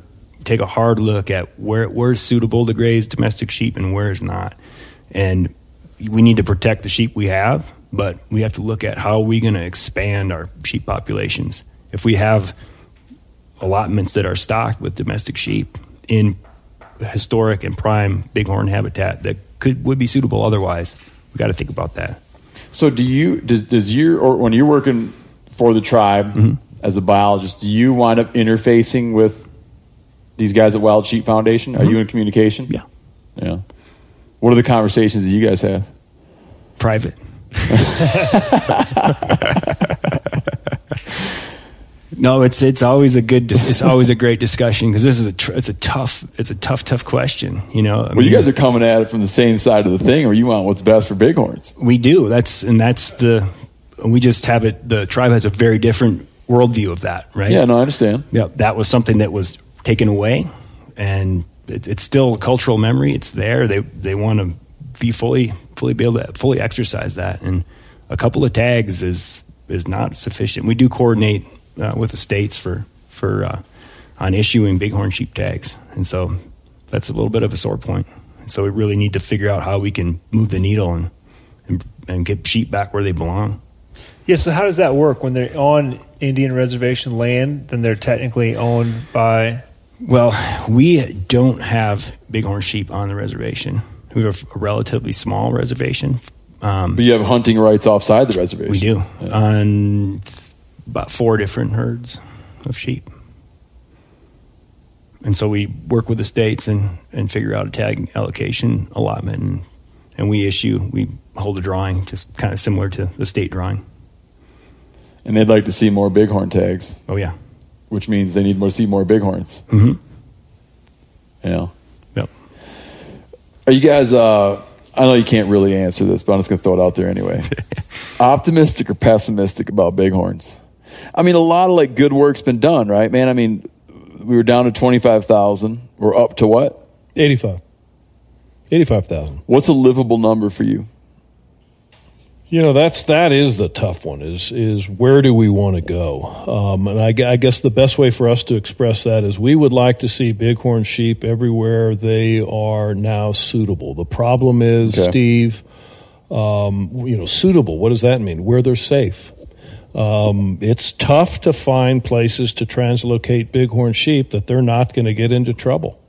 take a hard look at where where's suitable to graze domestic sheep and where is not. And we need to protect the sheep we have, but we have to look at how are we going to expand our sheep populations. If we have allotments that are stocked with domestic sheep in historic and prime bighorn habitat that could would be suitable otherwise, we got to think about that. So do you does does your or when you're working for the tribe Mm-hmm. as a biologist, do you wind up interfacing with these guys at Wild Sheep Foundation? Are you mm-hmm. in communication? Yeah. Yeah. What are the conversations that you guys have? Private. No, it's it's always a good it's always a great discussion because this is a tr- it's a tough it's a tough tough question. You know, I well, you guys are coming at it from the same side of the thing, or you want what's best for bighorns. We do. That's and that's the we just have it. The tribe has a very different worldview of that, right? Yeah, no, I understand. Yeah, that was something that was taken away, and it, it's still cultural memory. It's there. They they want to be fully fully be able to fully exercise that, and a couple of tags is is not sufficient. We do coordinate uh, with the states for for uh, on issuing bighorn sheep tags, and so that's a little bit of a sore point. So we really need to figure out how we can move the needle and and, and get sheep back where they belong. Yeah, so how does that work when they're on Indian reservation land? Then they're technically owned by. Well, we don't have bighorn sheep on the reservation. We have a relatively small reservation. Um, But you have hunting rights offside the reservation. we do on th- about four different herds of sheep, and so we work with the states and, and figure out a tag allocation allotment, and, and we issue we hold a drawing, just kind of similar to the state drawing. and they'd like to see more bighorn tags. Oh yeah, which means they need more see more bighorns. Mm-hmm. Yeah. Yep. Are you guys? Uh, I know you can't really answer this, but I'm just going to throw it out there anyway. Optimistic or pessimistic about bighorns? I mean, a lot of like good work's been done, right, man? I mean, we were down to twenty five thousand. We're up to what? 85. 85,000. What's a livable number for you? You know that's that is the tough one. Is is where do we want to go? Um, and I, I guess the best way for us to express that is we would like to see bighorn sheep everywhere they are now suitable. The problem is, Okay. Steve, um, you know, suitable. What does that mean? Where they're safe. Um, it's tough to find places to translocate bighorn sheep that they're not going to get into trouble.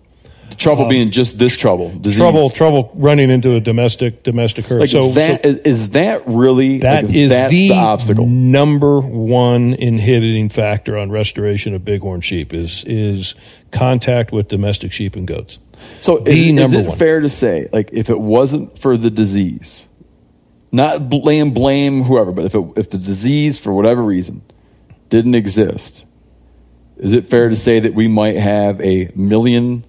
Trouble Um, being just this trouble, disease. Trouble, trouble running into a domestic domestic herd. Like so that is, is that really That like, is that's the, the obstacle? number one inhibiting factor on restoration of bighorn sheep is is contact with domestic sheep and goats. So the is, is it one. fair to say, like, if it wasn't for the disease, not blame blame whoever, but if it, if the disease for whatever reason didn't exist, is it fair to say that we might have a million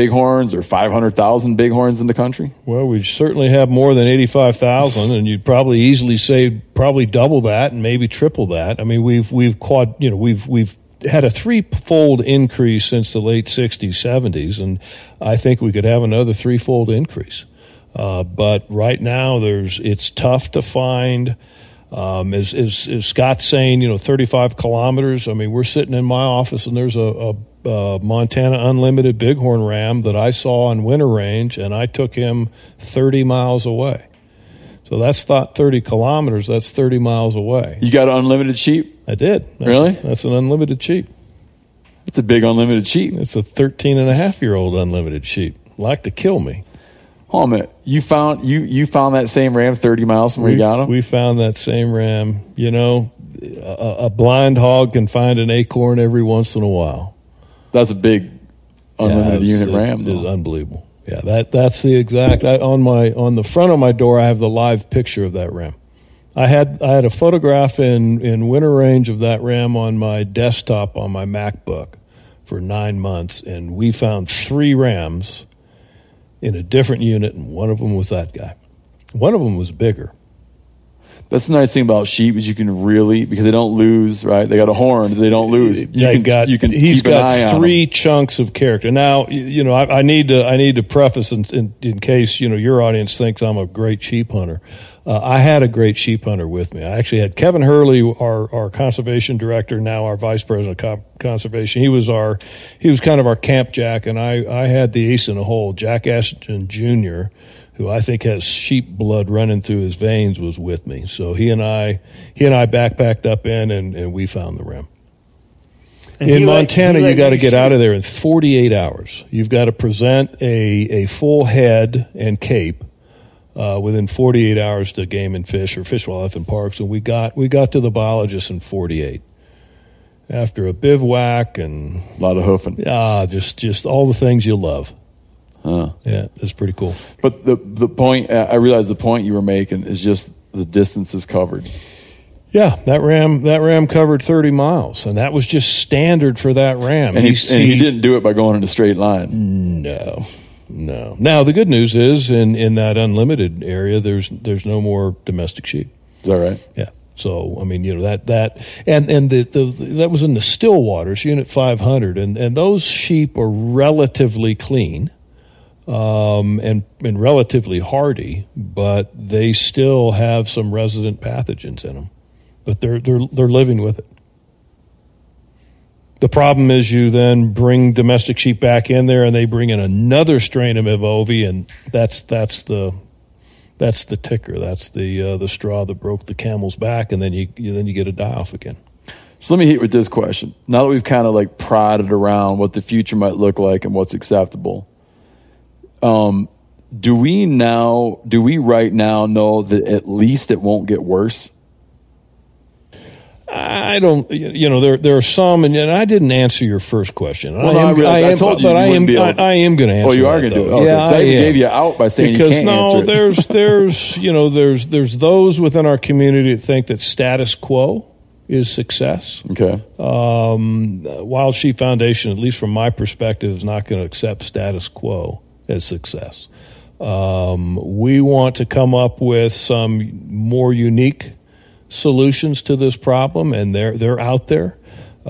bighorns or five hundred thousand bighorns in the country? Well, we certainly have more than eighty five thousand, and you'd probably easily say probably double that and maybe triple that. I mean, we've we've quad you know we've we've had a threefold increase since the late '60s, '70s, and I think we could have another threefold increase. Uh, but right now, there's it's tough to find. Um, as, as, as Scott's saying, you know, 35 kilometers. I mean, we're sitting in my office and there's a, a, a Montana Unlimited Bighorn Ram that I saw on Winter Range, and I took him 30 miles away. So that's not 30 kilometers. That's 30 miles away. You got an unlimited sheep? I did. That's Really? that's an unlimited sheep. It's a big unlimited sheep. It's a 13 and a half year old unlimited sheep. Like to kill me. Hold on a minute. You found you you found that same ram 30 miles from where we, you got him? we found that same ram. You know, a, a blind hog can find an acorn every once in a while. That's a big unlimited Yeah, it unit ram. It unbelievable. Yeah, that that's the exact I, on my on the front of my door. I have the live picture of that ram. I had I had a photograph in in winter range of that ram on my desktop on my MacBook for nine months, and we found three rams in a different unit, and one of them was that guy. One of them was bigger. That's the nice thing about sheep is you can really because they don't lose, right? They got a horn, they don't lose. You They can got, you can he's keep an eye got on three chunks of character. Now, you know, I, I need to I need to preface in, in, in case you know your audience thinks I'm a great sheep hunter. Uh, I had a great sheep hunter with me. I actually had Kevin Hurley, our our conservation director, now our vice president of co- conservation. He was our he was kind of our camp jack, and I I had the ace in the hole, Jack Atcheson Jr who I think has sheep blood running through his veins, was with me. So he and I, he and I backpacked up in, and, and we found the rim. And in Montana, he let you got to get out of there in 48 hours. You've got to present a, a full head and cape uh, within 48 hours to Game and Fish or Fish, Wildlife, and Parks, and we got we got to the biologist in 48. After a bivouac and a lot of hoofing, ah, just just all the things you love. Huh. Yeah, it's pretty cool. But the the point I realize the point you were making is just the distance is covered. Yeah, that ram that ram covered 30 miles, and that was just standard for that ram. And he, He's- and he didn't do it by going in a straight line. No, no. Now the good news is in in that unlimited area, there's there's no more domestic sheep. Is that right? Yeah. So I mean, you know that that and and the, the that was in the still waters, Unit 500, and and those sheep are relatively clean, um, and and relatively hardy, but they still have some resident pathogens in them, but they're they're they're living with it. The problem is you then bring domestic sheep back in there, and they bring in another strain of M. ovi, and that's that's the that's the ticker. That's the uh, the straw that broke the camel's back, and then you, you then you get a die off again. So let me hit with this question. Now that we've kind of like prodded around what the future might look like and what's acceptable, um, do we now, do we right now know that at least it won't get worse? I don't, you know, there there are some, and, and I didn't answer your first question. Well, I am, realize- I am, told you but you I am, I, I am going to answer. Oh, you are gonna do it. Okay, Yeah, I I gave you out by saying you because can't no, answer it. there's there's you know there's there's those within our community that think that status quo is success. Okay. Um, Wild Sheep Foundation, at least from my perspective, is not going to accept status quo as success. Um, we want to come up with some more unique solutions to this problem, and they're they're out there.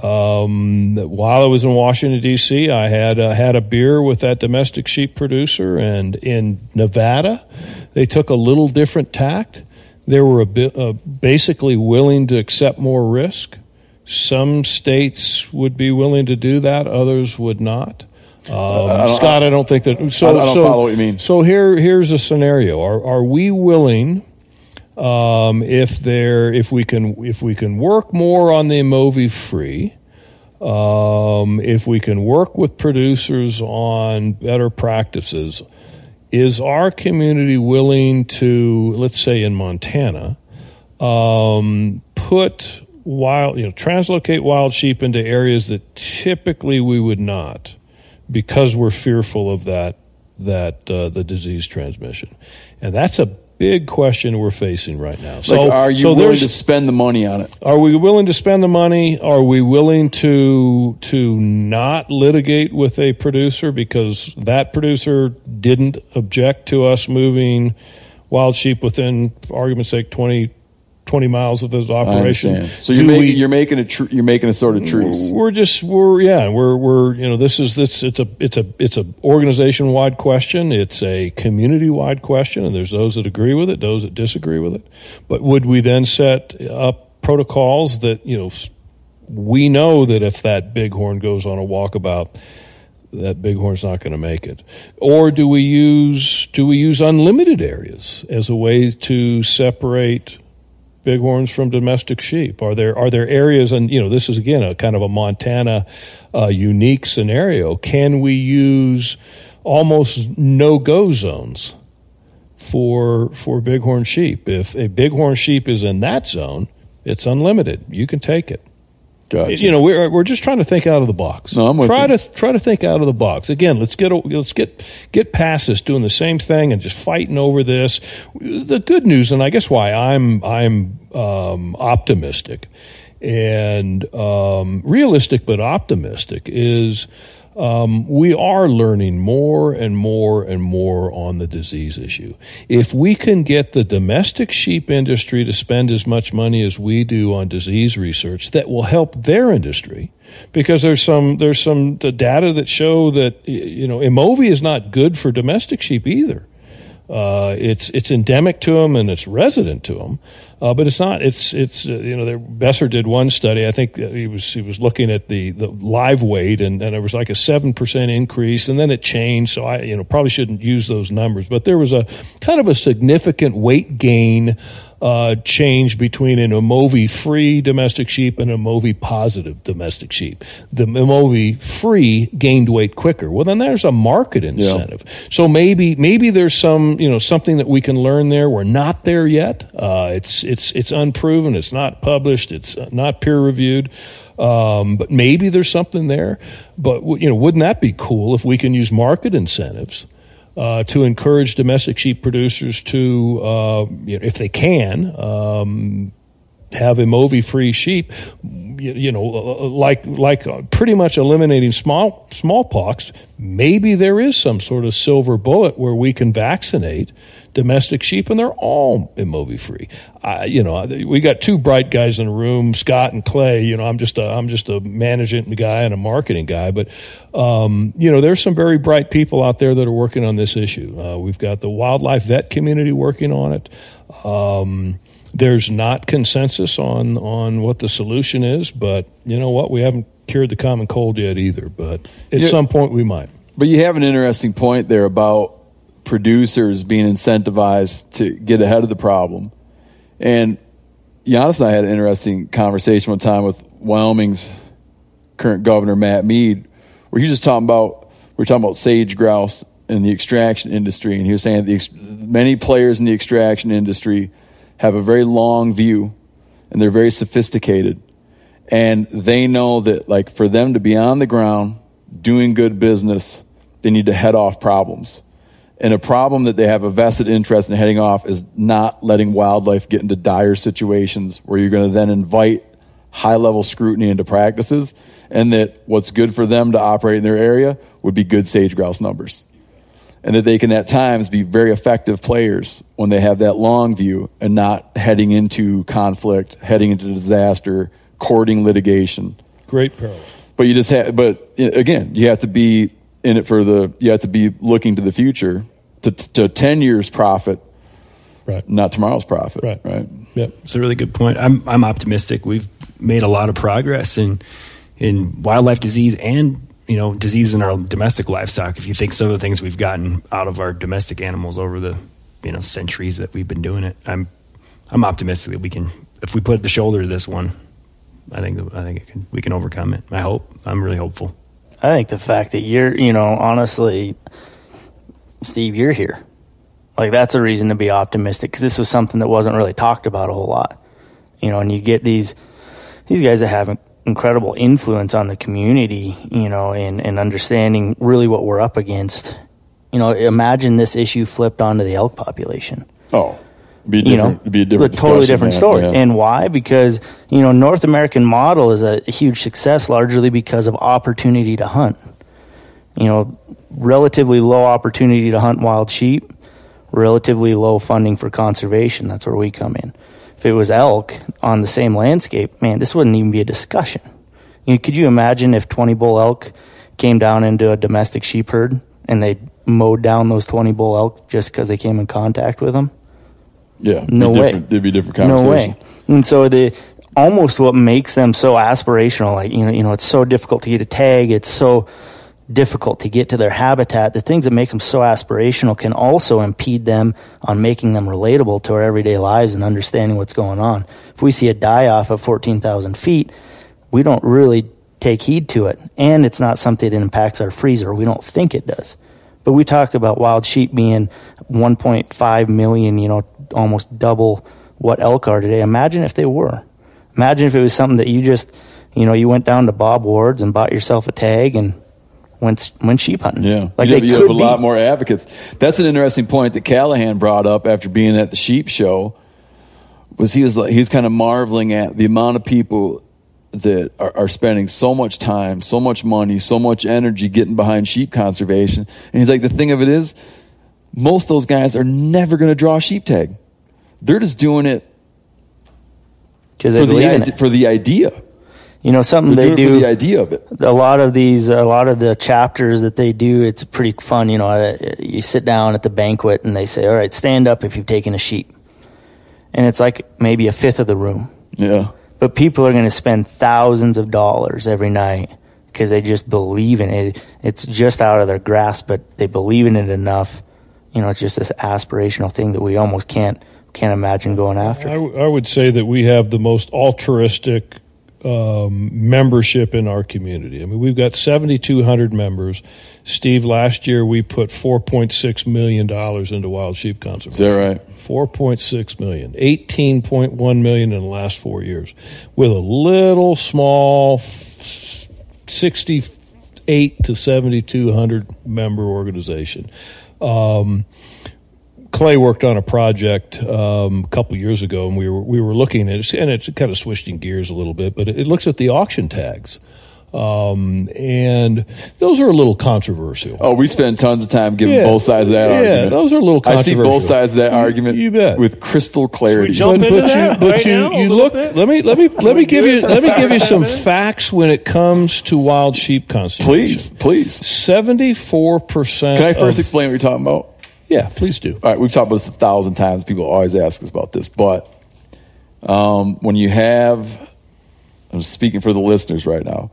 Um, while I was in Washington D.C., I had uh, had a beer with that domestic sheep producer, and in Nevada, they took a little different tact. They were bit uh, basically willing to accept more risk. Some states would be willing to do that; others would not. Um, I Scott, I don't think that. So, I don't so, follow what you mean. So here, here's a scenario: Are are we willing? um, if there if we can if we can work more on the Movi free, um, if we can work with producers on better practices, is our community willing to let's say in Montana um, put wild you know translocate wild sheep into areas that typically we would not because we're fearful of that that uh, the disease transmission and that's a big question we're facing right now so like, are you so willing to spend the money on it? are we willing to spend the money? Are we willing to to not litigate with a producer because that producer didn't object to us moving wild sheep within, for argument's sake, 20, 20 miles of his I operation. So you're making we- you're making a tr- you're making a sort of truce. we're just we're yeah we're we're you know this is this it's a it's a it's a organization wide question it's a community wide question and there's those that agree with it those that disagree with it but would we then set up protocols that you know we know that if that bighorn goes on a walkabout that bighorn's not going to make it or do we use do we use unlimited areas as a way to separate bighorns from domestic sheep? Are there are there areas, and you know, this is again a kind of a Montana uh, unique scenario. Can we use almost no go zones for for bighorn sheep? If a bighorn sheep is in that zone, it's unlimited. You can take it. Gotcha. You know, we're we're just trying to think out of the box. No, I'm with try you. to try to think out of the box. Again, let's get let's get get past this doing the same thing and just fighting over this. The good news, and I guess why I'm I'm um, optimistic and um, realistic, but optimistic is. Um, we are learning more and more and more on the disease issue. If we can get the domestic sheep industry to spend as much money as we do on disease research, that will help their industry. Because there's some there's some the data that show that you know M. ovi is not good for domestic sheep either. Uh, it's it's endemic to them and it's resident to them, uh, but it's not. It's it's uh, you know. Besser did one study. I think he was he was looking at the, the live weight and, and there was like a seven percent increase and then it changed. So I you know probably shouldn't use those numbers, but there was a kind of a significant weight gain uh, change between an M. ovi free domestic sheep and a M. ovi positive domestic sheep. The M. ovi free gained weight quicker. Well, then there's a market incentive. So maybe maybe there's some you know something that we can learn there. We're not there yet. Uh, it's it's it's unproven. It's not published. It's uh, not peer reviewed. Um, but maybe there's something there. But you know, wouldn't that be cool if we can use market incentives? Uh, to encourage domestic sheep producers to, uh, you know, if they can, um, have M. ovi free sheep. You, you know, uh, like like uh, pretty much eliminating small smallpox. Maybe there is some sort of silver bullet where we can vaccinate domestic sheep, and they're all M. ovi free. I, you know, we got two bright guys in the room, Scott and Clay. You know, I'm just a I'm just a management guy and a marketing guy, but um, you know, there's some very bright people out there that are working on this issue. Uh, we've got the wildlife vet community working on it. Um, there's not consensus on on what the solution is, but you know what? We haven't cured the common cold yet either. But at Yeah. some point, we might. But you have an interesting point there about producers being incentivized to get ahead of the problem. And Janis and I had an interesting conversation one time with Wyoming's current governor, Matt Mead, where he was just talking about, we are talking about sage grouse in the extraction industry. And he was saying the many players in the extraction industry have a very long view and they're very sophisticated. And they know that, like, for them to be on the ground doing good business, they need to head off problems. And a problem that they have a vested interest in heading off is not letting wildlife get into dire situations where you're going to then invite high level scrutiny into practices, and that what's good for them to operate in their area would be good sage grouse numbers. And that they can at times be very effective players when they have that long view and not heading into conflict, heading into disaster, courting litigation. Great parallel. But you just have, but again, you have to be in it for the, you have to be looking to the future to, to 10 years profit, right? Not tomorrow's profit, Right. Right. Yep. It's a really good point. I'm I'm optimistic. We've made a lot of progress in in wildlife disease and you know disease in our domestic livestock. If you think some of the things we've gotten out of our domestic animals over the you know centuries that we've been doing it, I'm I'm optimistic that we can if we put the shoulder to this one. I think I think can, we can overcome it. I hope. I'm really hopeful. I think the fact that you're, you know, honestly, Steve, you're here. Like that's a reason to be optimistic because this was something that wasn't really talked about a whole lot. You know, and you get these these guys that have incredible influence on the community, you know, and, and understanding really what we're up against. You know, imagine this issue flipped onto the elk population. Oh, be a You know, it'd be a different, a totally different story. Yeah. And why? Because you know, North American model is a huge success largely because of opportunity to hunt. You know, relatively low opportunity to hunt wild sheep, relatively low funding for conservation. That's where we come in. If it was elk on the same landscape, man, this wouldn't even be a discussion. You know, could you imagine if 20 bull elk came down into a domestic sheep herd and they mowed down those 20 bull elk just because they came in contact with them? Yeah, No way. There'd be different No way. And so the almost what makes them so aspirational, like you know, you know, it's so difficult to get a tag. It's so difficult to get to their habitat. The things that make them so aspirational can also impede them on making them relatable to our everyday lives and understanding what's going on. If we see a die off at 14,000 feet, we don't really take heed to it. And it's not something that impacts our freezer. We don't think it does. But we talk about wild sheep being 1.5 million, you know, almost double what elk are today. Imagine if they were. Imagine if it was something that you just, you know, you went down to Bob Ward's and bought yourself a tag and went went sheep hunting. Yeah, like you, have, you have a be. lot more advocates. That's an interesting point that Callaghan brought up after being at the sheep show. Was he was like he's kind of marveling at the amount of people that are, are spending so much time, so much money, so much energy getting behind sheep conservation, and he's like, the thing of it is, most of those guys are never going to draw a sheep tag. They're just doing it for the it. for the idea. You know, something They're they doing it do. the idea of it. a lot of these, a lot of the chapters that they do, it's pretty fun. You know, uh, you sit down at the banquet and they say, "All right, stand up if you've taken a sheep," and it's like maybe a fifth of the room. Yeah. But people are going to spend thousands of dollars every night because they just believe in it. It's just out of their grasp, but they believe in it enough. You know, it's just this aspirational thing that we almost can't can't imagine going after. I, w- I would say that we have the most altruistic um, membership in our community. I mean, we've got 7,200 members. Steve, last year we put 4.6 million dollars into wild sheep conservation. Is that right? 4.6 million, 18.1 million in the last four years, with a little small 68 to 7,200 member organization. Um, Clay worked on a project um, a couple years ago, and we were we were looking at it, and it's kind of switching gears a little bit, but it, it looks at the auction tags, um, and those are a little controversial. Oh, we spend tons of time giving Yeah. both sides of that Yeah, argument. those are a little I see both sides of that You- argument you bet. with crystal clarity. but, but you, but you, you look. Let me let me let me give you let me give you some facts when it comes to wild sheep conservation. Please, please. Seventy four percent. Can I first explain what you're talking about? Yeah, please do. All right, we've talked about this a thousand times. People always ask us about this, but um, when you have, I'm speaking for the listeners right now.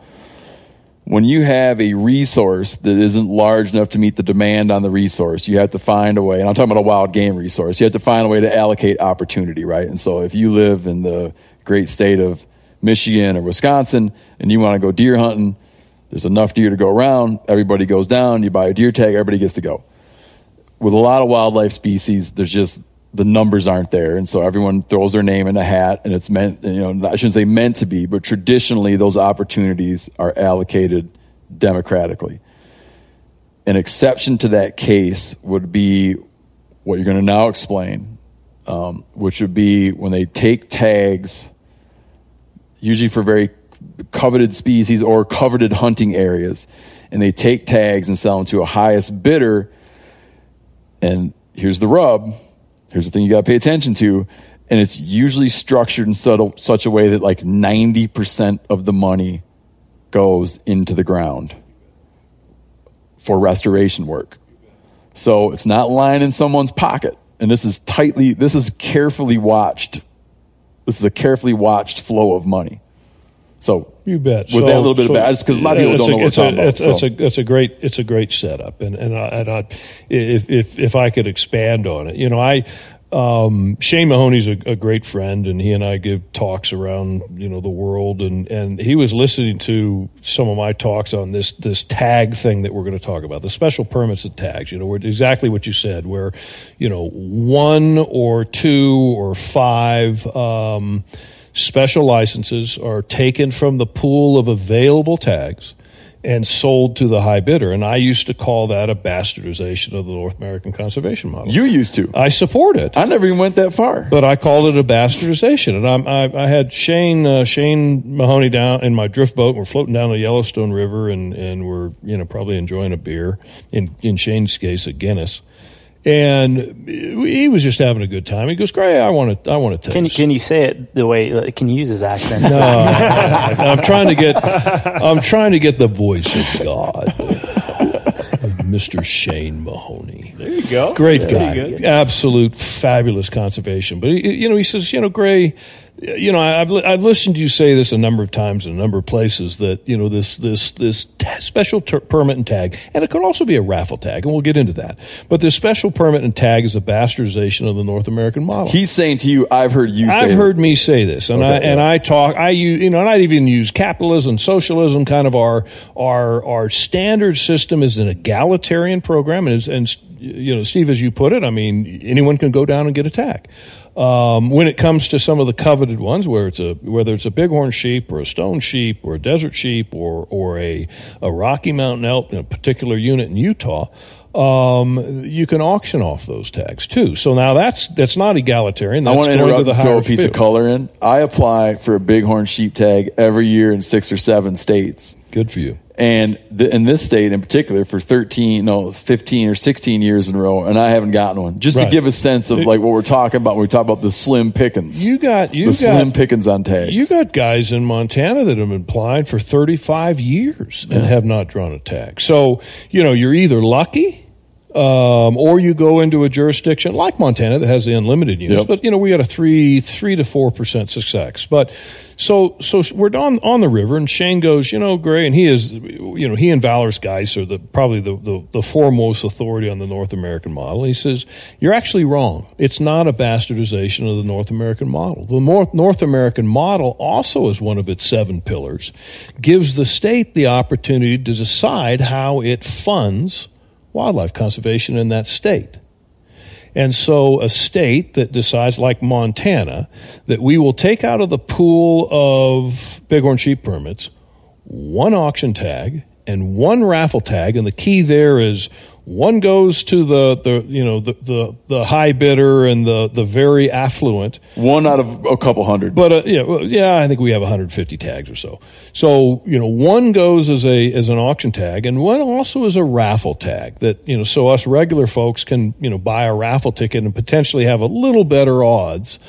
When you have a resource that isn't large enough to meet the demand on the resource, you have to find a way. And I'm talking about a wild game resource. You have to find a way to allocate opportunity, right? And so if you live in the great state of Michigan or Wisconsin and you want to go deer hunting, there's enough deer to go around. Everybody goes down. You buy a deer tag. Everybody gets to go with a lot of wildlife species, there's just the numbers aren't there, and so everyone throws their name in a hat, and it's meant, you know, I shouldn't say meant to be, but traditionally those opportunities are allocated democratically. An exception to that case would be what you're going to now explain, um, which would be when they take tags, usually for very coveted species or coveted hunting areas, and they take tags and sell them to a highest bidder and here's the rub. Here's the thing you got to pay attention to. And it's usually structured in subtle, such a way that like 90% of the money goes into the ground for restoration work. So it's not lying in someone's pocket. And this is tightly, this is carefully watched. This is a carefully watched flow of money. So You bet. With that little bit of bad, because a lot of people don't know what we're it's a, about. It's, it's a it's a great it's a great setup, and and, I, and I, if if if I could expand on it, you know, I um, Shane Mahoney's a, a great friend, and he and I give talks around you know the world, and and he was listening to some of my talks on this this tag thing that we're going to talk about, the special permits and tags. You know, where exactly what you said, where you know one or two or five. Um, special licenses are taken from the pool of available tags and sold to the high bidder. And I used to call that a bastardization of the North American conservation model. you used to. I support it. I never even went that far. But I called it a bastardization, and I'm, I, I had Shane uh, Shane Mahoney down in my drift boat. We're floating down the Yellowstone River, and, and we're you know probably enjoying a beer. In in Shane's case, a Guinness, and he was just having a good time. He goes, "Gray, I want to, I want to tell Can you you." can you say it the way? Can you use his accent? No, I'm trying to get, I'm trying to get the voice of God, of Mr. Shane Mahoney. There you go. Great That's guy, good. absolute fabulous conservation. But he, you know, he says, you know, Gray, you know, I've I've listened to you say this a number of times in a number of places that you know this this this ta special ter- permit and tag, and it could also be a raffle tag, and we'll get into that. But this special permit and tag is a bastardization of the North American model. He's saying to you, I've heard you I've heard me say this, and I Okay, and yeah. I talk. I use you know, and I even use capitalism, socialism, kind of our our our standard system is an egalitarian program, and is, and you know, Steve, as you put it, I mean, anyone can go down and get a tag. Um, when it comes to some of the coveted ones, where it's a whether it's a bighorn sheep or a stone sheep or a desert sheep or or a a Rocky Mountain elk in a particular unit in Utah, um, you can auction off those tags too. So now that's that's not egalitarian. I That's want to interrupt to the throw a piece field. of color in. I apply for a bighorn sheep tag every year in six or seven states. Good for you. And th- in this state in particular, for 13, no, 15 or 16 years in a row, and I haven't gotten one. Just Right. to give a sense of like what we're talking about when we talk about the slim pickings. You got you the got slim pickings on tags. You got guys in Montana that have been applied for 35 years and have not drawn a tag. So, you know, you're either lucky um, or you go into a jurisdiction like Montana that has the unlimited units, Yep. but you know we had a three three to four percent success. But so so we're on on the river, and Shane goes, you know, Gray, and he is, you know, he and Valerius Geist are the probably the, the the foremost authority on the North American model. He says you're actually wrong. It's not a bastardization of the North American model. The North North American model also is one of its seven pillars gives the state the opportunity to decide how it funds wildlife conservation in that state. And so, a state that decides, like Montana, that we will take out of the pool of bighorn sheep permits one auction tag and one raffle tag, and the key there is one goes to the, the you know the, the, the high bidder and the, the very affluent. One out of a couple hundred. But uh, yeah, well, yeah, I think we have 150 tags or so. So you know, one goes as a as an auction tag, and one also is a raffle tag. That you know, so us regular folks can you know buy a raffle ticket and potentially have a little better odds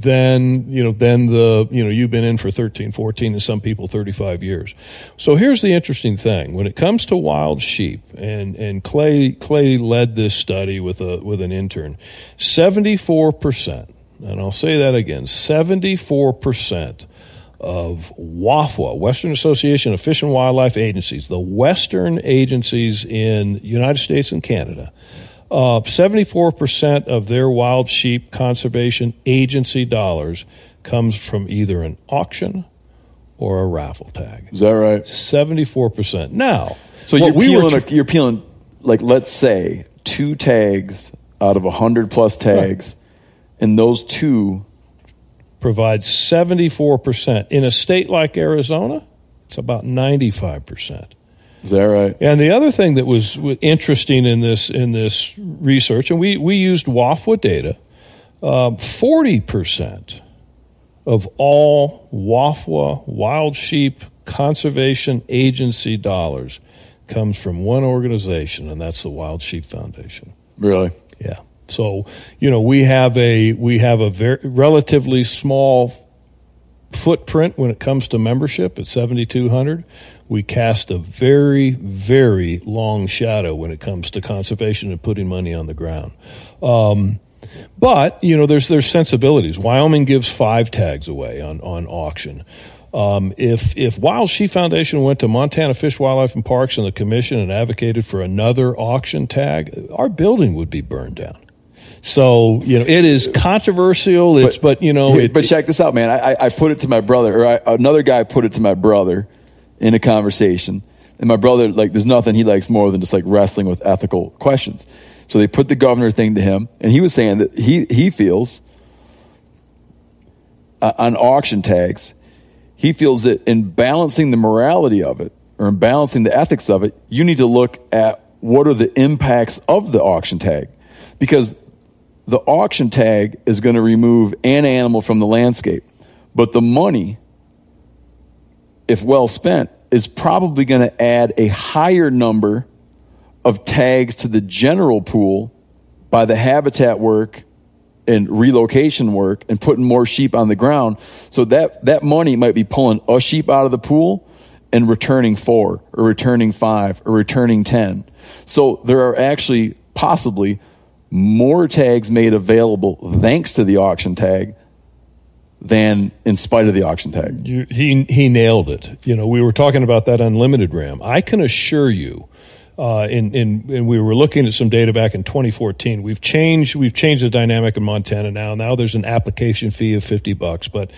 than you know then the you know you've been in for 13, 14, and some people 35 years. So here's the interesting thing: when it comes to wild sheep, and and Clay Clay led this study with a with an intern, 74 percent and I'll say that again 74% of WAFWA, Western Association of Fish and Wildlife Agencies, the Western agencies in United States and Canada, uh, 74% of their wild sheep conservation agency dollars comes from either an auction or a raffle tag. Is that right? 74%. Now, So you're we peeling, tr- a, you're peeling, like, let's say two tags out of a hundred plus tags, and those two provides 74%. In a state like Arizona, it's about 95%. Is that right? And the other thing that was interesting in this in this research, and we, we used WAFWA data, um, forty percent of all WAFWA wild sheep conservation agency dollars comes from one organization, and that's the Wild Sheep Foundation. Really? Yeah. So you know we have a we have a very relatively small footprint when it comes to membership at 7200 we cast a very very long shadow when it comes to conservation and putting money on the ground um, but you know there's there's sensibilities wyoming gives five tags away on on auction um, if if Wild Sheep Foundation went to Montana Fish, Wildlife, and Parks and the Commission and advocated for another auction tag, our building would be burned down. So you know it is controversial. It's but, you know it, but check this out, man. I, I- I put it to my brother, or I, another guy put it to my brother in a conversation, and my brother like there's nothing he likes more than just like wrestling with ethical questions. So they put the governor thing to him, and he was saying that he he feels uh, on auction tags, he feels that in balancing the morality of it or in balancing the ethics of it, you need to look at what are the impacts of the auction tag, because the auction tag is going to remove an animal from the landscape, but the money, if well spent, is probably going to add a higher number of tags to the general pool by the habitat work and relocation work and putting more sheep on the ground. So that, that money might be pulling a sheep out of the pool and returning four or returning five or returning 10. So there are actually possibly more tags made available thanks to the auction tag than in spite of the auction tag. You, he he nailed it. You know, we were talking about that unlimited RAM. I can assure you, uh, in, in and we were looking at some data back in 2014. We've changed we've changed the dynamic in Montana now. Now there's an application fee of 50 bucks, but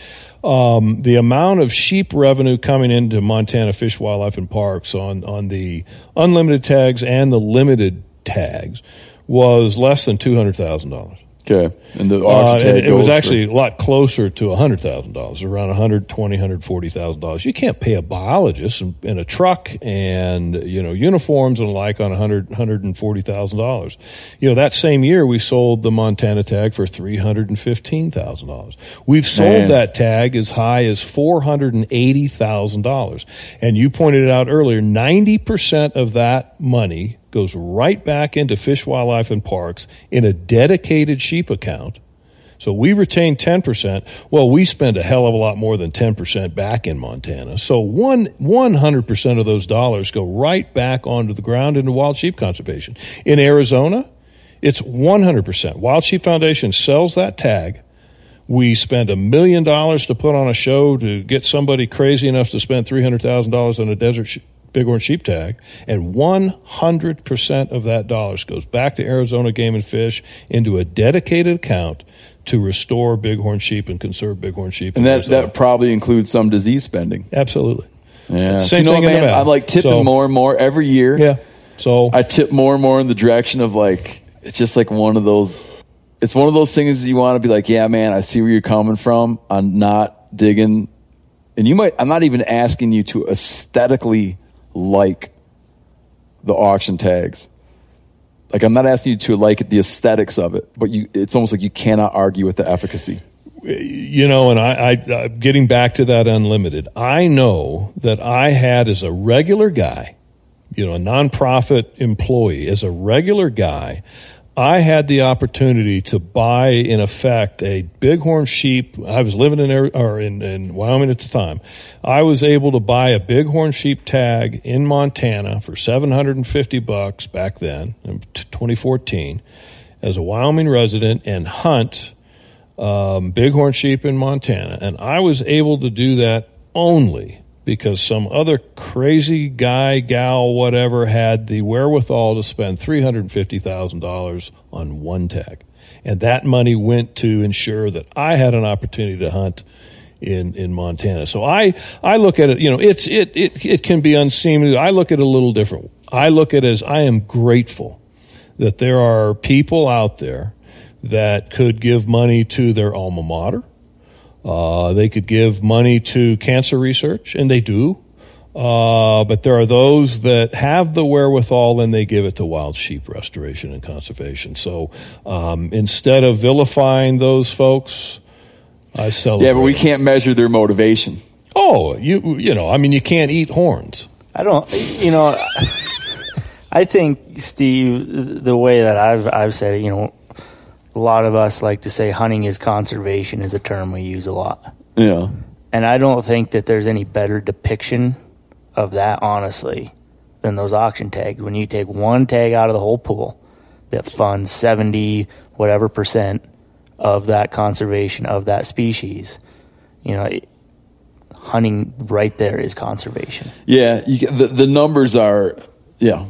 um, the amount of sheep revenue coming into Montana Fish, Wildlife, and Parks on on the unlimited tags and the limited tags was less than two hundred thousand dollars. Okay, and the Uh, and it was actually for- a lot closer to hundred thousand dollars, around one hundred twenty, hundred forty thousand dollars. You can't pay a biologist in, in a truck and you know uniforms and the like on a hundred, hundred and forty thousand dollars. You know that same year we sold the Montana tag for three hundred and fifteen thousand dollars. We've sold Man. that tag as high as four hundred and eighty thousand dollars. And you pointed it out earlier, ninety percent of that money goes right back into Fish, Wildlife, and Parks in a dedicated sheep account. So we retain 10%. Well, we spend a hell of a lot more than 10% back in Montana. So one, 100% of those dollars go right back onto the ground into wild sheep conservation. In Arizona, it's 100%. Wild Sheep Foundation sells that tag. We spend a million dollars to put on a show to get somebody crazy enough to spend $300,000 on a desert sh- bighorn sheep tag, and 100% of that dollars goes back to Arizona Game and Fish into a dedicated account to restore bighorn sheep and conserve bighorn sheep. and that Arizona. that probably includes some disease spending. Absolutely. Yeah. Same you know, thing in man, I'm like tipping So- more and more every year. Yeah. So I tip more and more in the direction of like it's just like one of those. It's one of those things you want to be like, yeah, man, I see where you're coming from. I'm not digging, and you might. I'm not even asking you to aesthetically like the auction tags. Like I'm not asking you to like the aesthetics of it, but you. It's almost like you cannot argue with the efficacy. you know, and I, I uh, getting back to that unlimited, I know that I had as a regular guy, you know, a nonprofit employee, as a regular guy, I had the opportunity to buy, in effect, a bighorn sheep. I was living in or in, in Wyoming at the time. I was able to buy a bighorn sheep tag in Montana for seven hundred and fifty bucks back then, in 2014, as a Wyoming resident, and hunt um, bighorn sheep in Montana, and I was able to do that only because some other crazy guy, gal, whatever, had the wherewithal to spend three hundred and fifty thousand dollars on one tag, and that money went to ensure that I had an opportunity to hunt in in Montana. So I I look at it, you know, it's it it it can be unseemly. I look at it a little different. I look at it as I am grateful that there are people out there that could give money to their alma mater. Uh, they could give money to cancer research, and they do. Uh, but there are those that have the wherewithal and they give it to wild sheep restoration and conservation. So um, instead of vilifying those folks, I celebrate. Yeah, but we can't measure their motivation. Oh, you you know, I mean, you can't eat horns. I don't, you know, I think Steve, the way that I've I've said it, you know, a lot of us like to say hunting is conservation is a term we use a lot, Yeah. and I don't think that there's any better depiction of that, honestly, than those auction tags. When you take one tag out of the whole pool that funds seventy whatever percent of that conservation of that species, you know. It, Hunting right there is conservation. Yeah, you, the the numbers are yeah,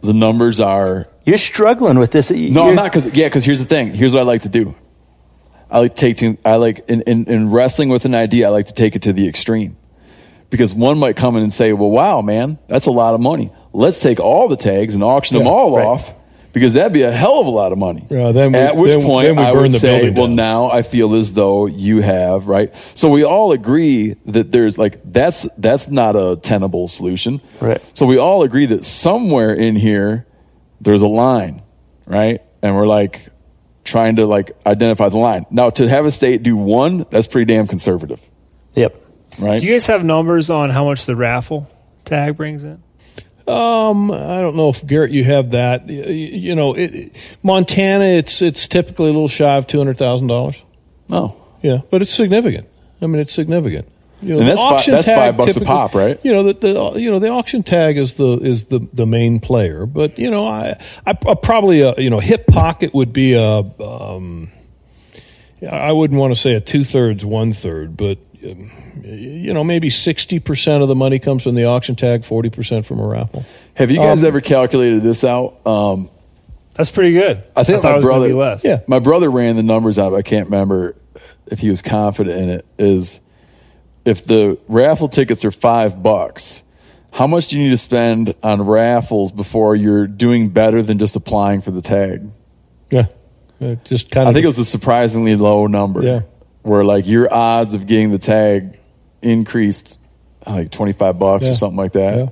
the numbers are. You're struggling with this. No, You're- I'm not. Cause, yeah, because here's the thing. Here's what I like to do. I like to take to. I like in, in in wrestling with an idea. I like to take it to the extreme, because one might come in and say, "Well, wow, man, that's a lot of money. Let's take all the tags and auction them Yeah, all right. off." Because that'd be a hell of a lot of money. Yeah, then we- At which then- point then we I would say, well, down. now I feel as though you have right. So we all agree that there's like that's that's not a tenable solution. Right. So we all agree that somewhere in here there's a line, right? And we're like trying to like identify the line. Now to have a state do one, that's pretty damn conservative, Yep. right? Do you guys have numbers on how much the raffle tag brings in? Um, I don't know if Garrett, you have that. Y- y- You know, it, Montana, it's it's typically a little shy of two hundred thousand dollars. Oh, yeah, but it's significant. I mean, it's significant. You know, And the that's fi- auction that's tag five bucks a pop, right? You know, the, the you know the auction tag is the is the the main player, but you know, I I, I probably a you know hip pocket would be a um, I wouldn't want to say a two thirds one third, but um, you know maybe sixty percent of the money comes from the auction tag, forty percent from a raffle. Have you guys Um, ever calculated this out? Um, That's pretty good. I think I my it was gonna brother, yeah, my brother ran the numbers out. I can't remember if he was confident in it. Is if the raffle tickets are five bucks, how much do you need to spend on raffles before you're doing better than just applying for the tag? Yeah, Uh, just kind of. I think it was a surprisingly low number. Yeah. where like your odds of getting the tag increased like twenty five bucks Yeah. or something like that. Yeah.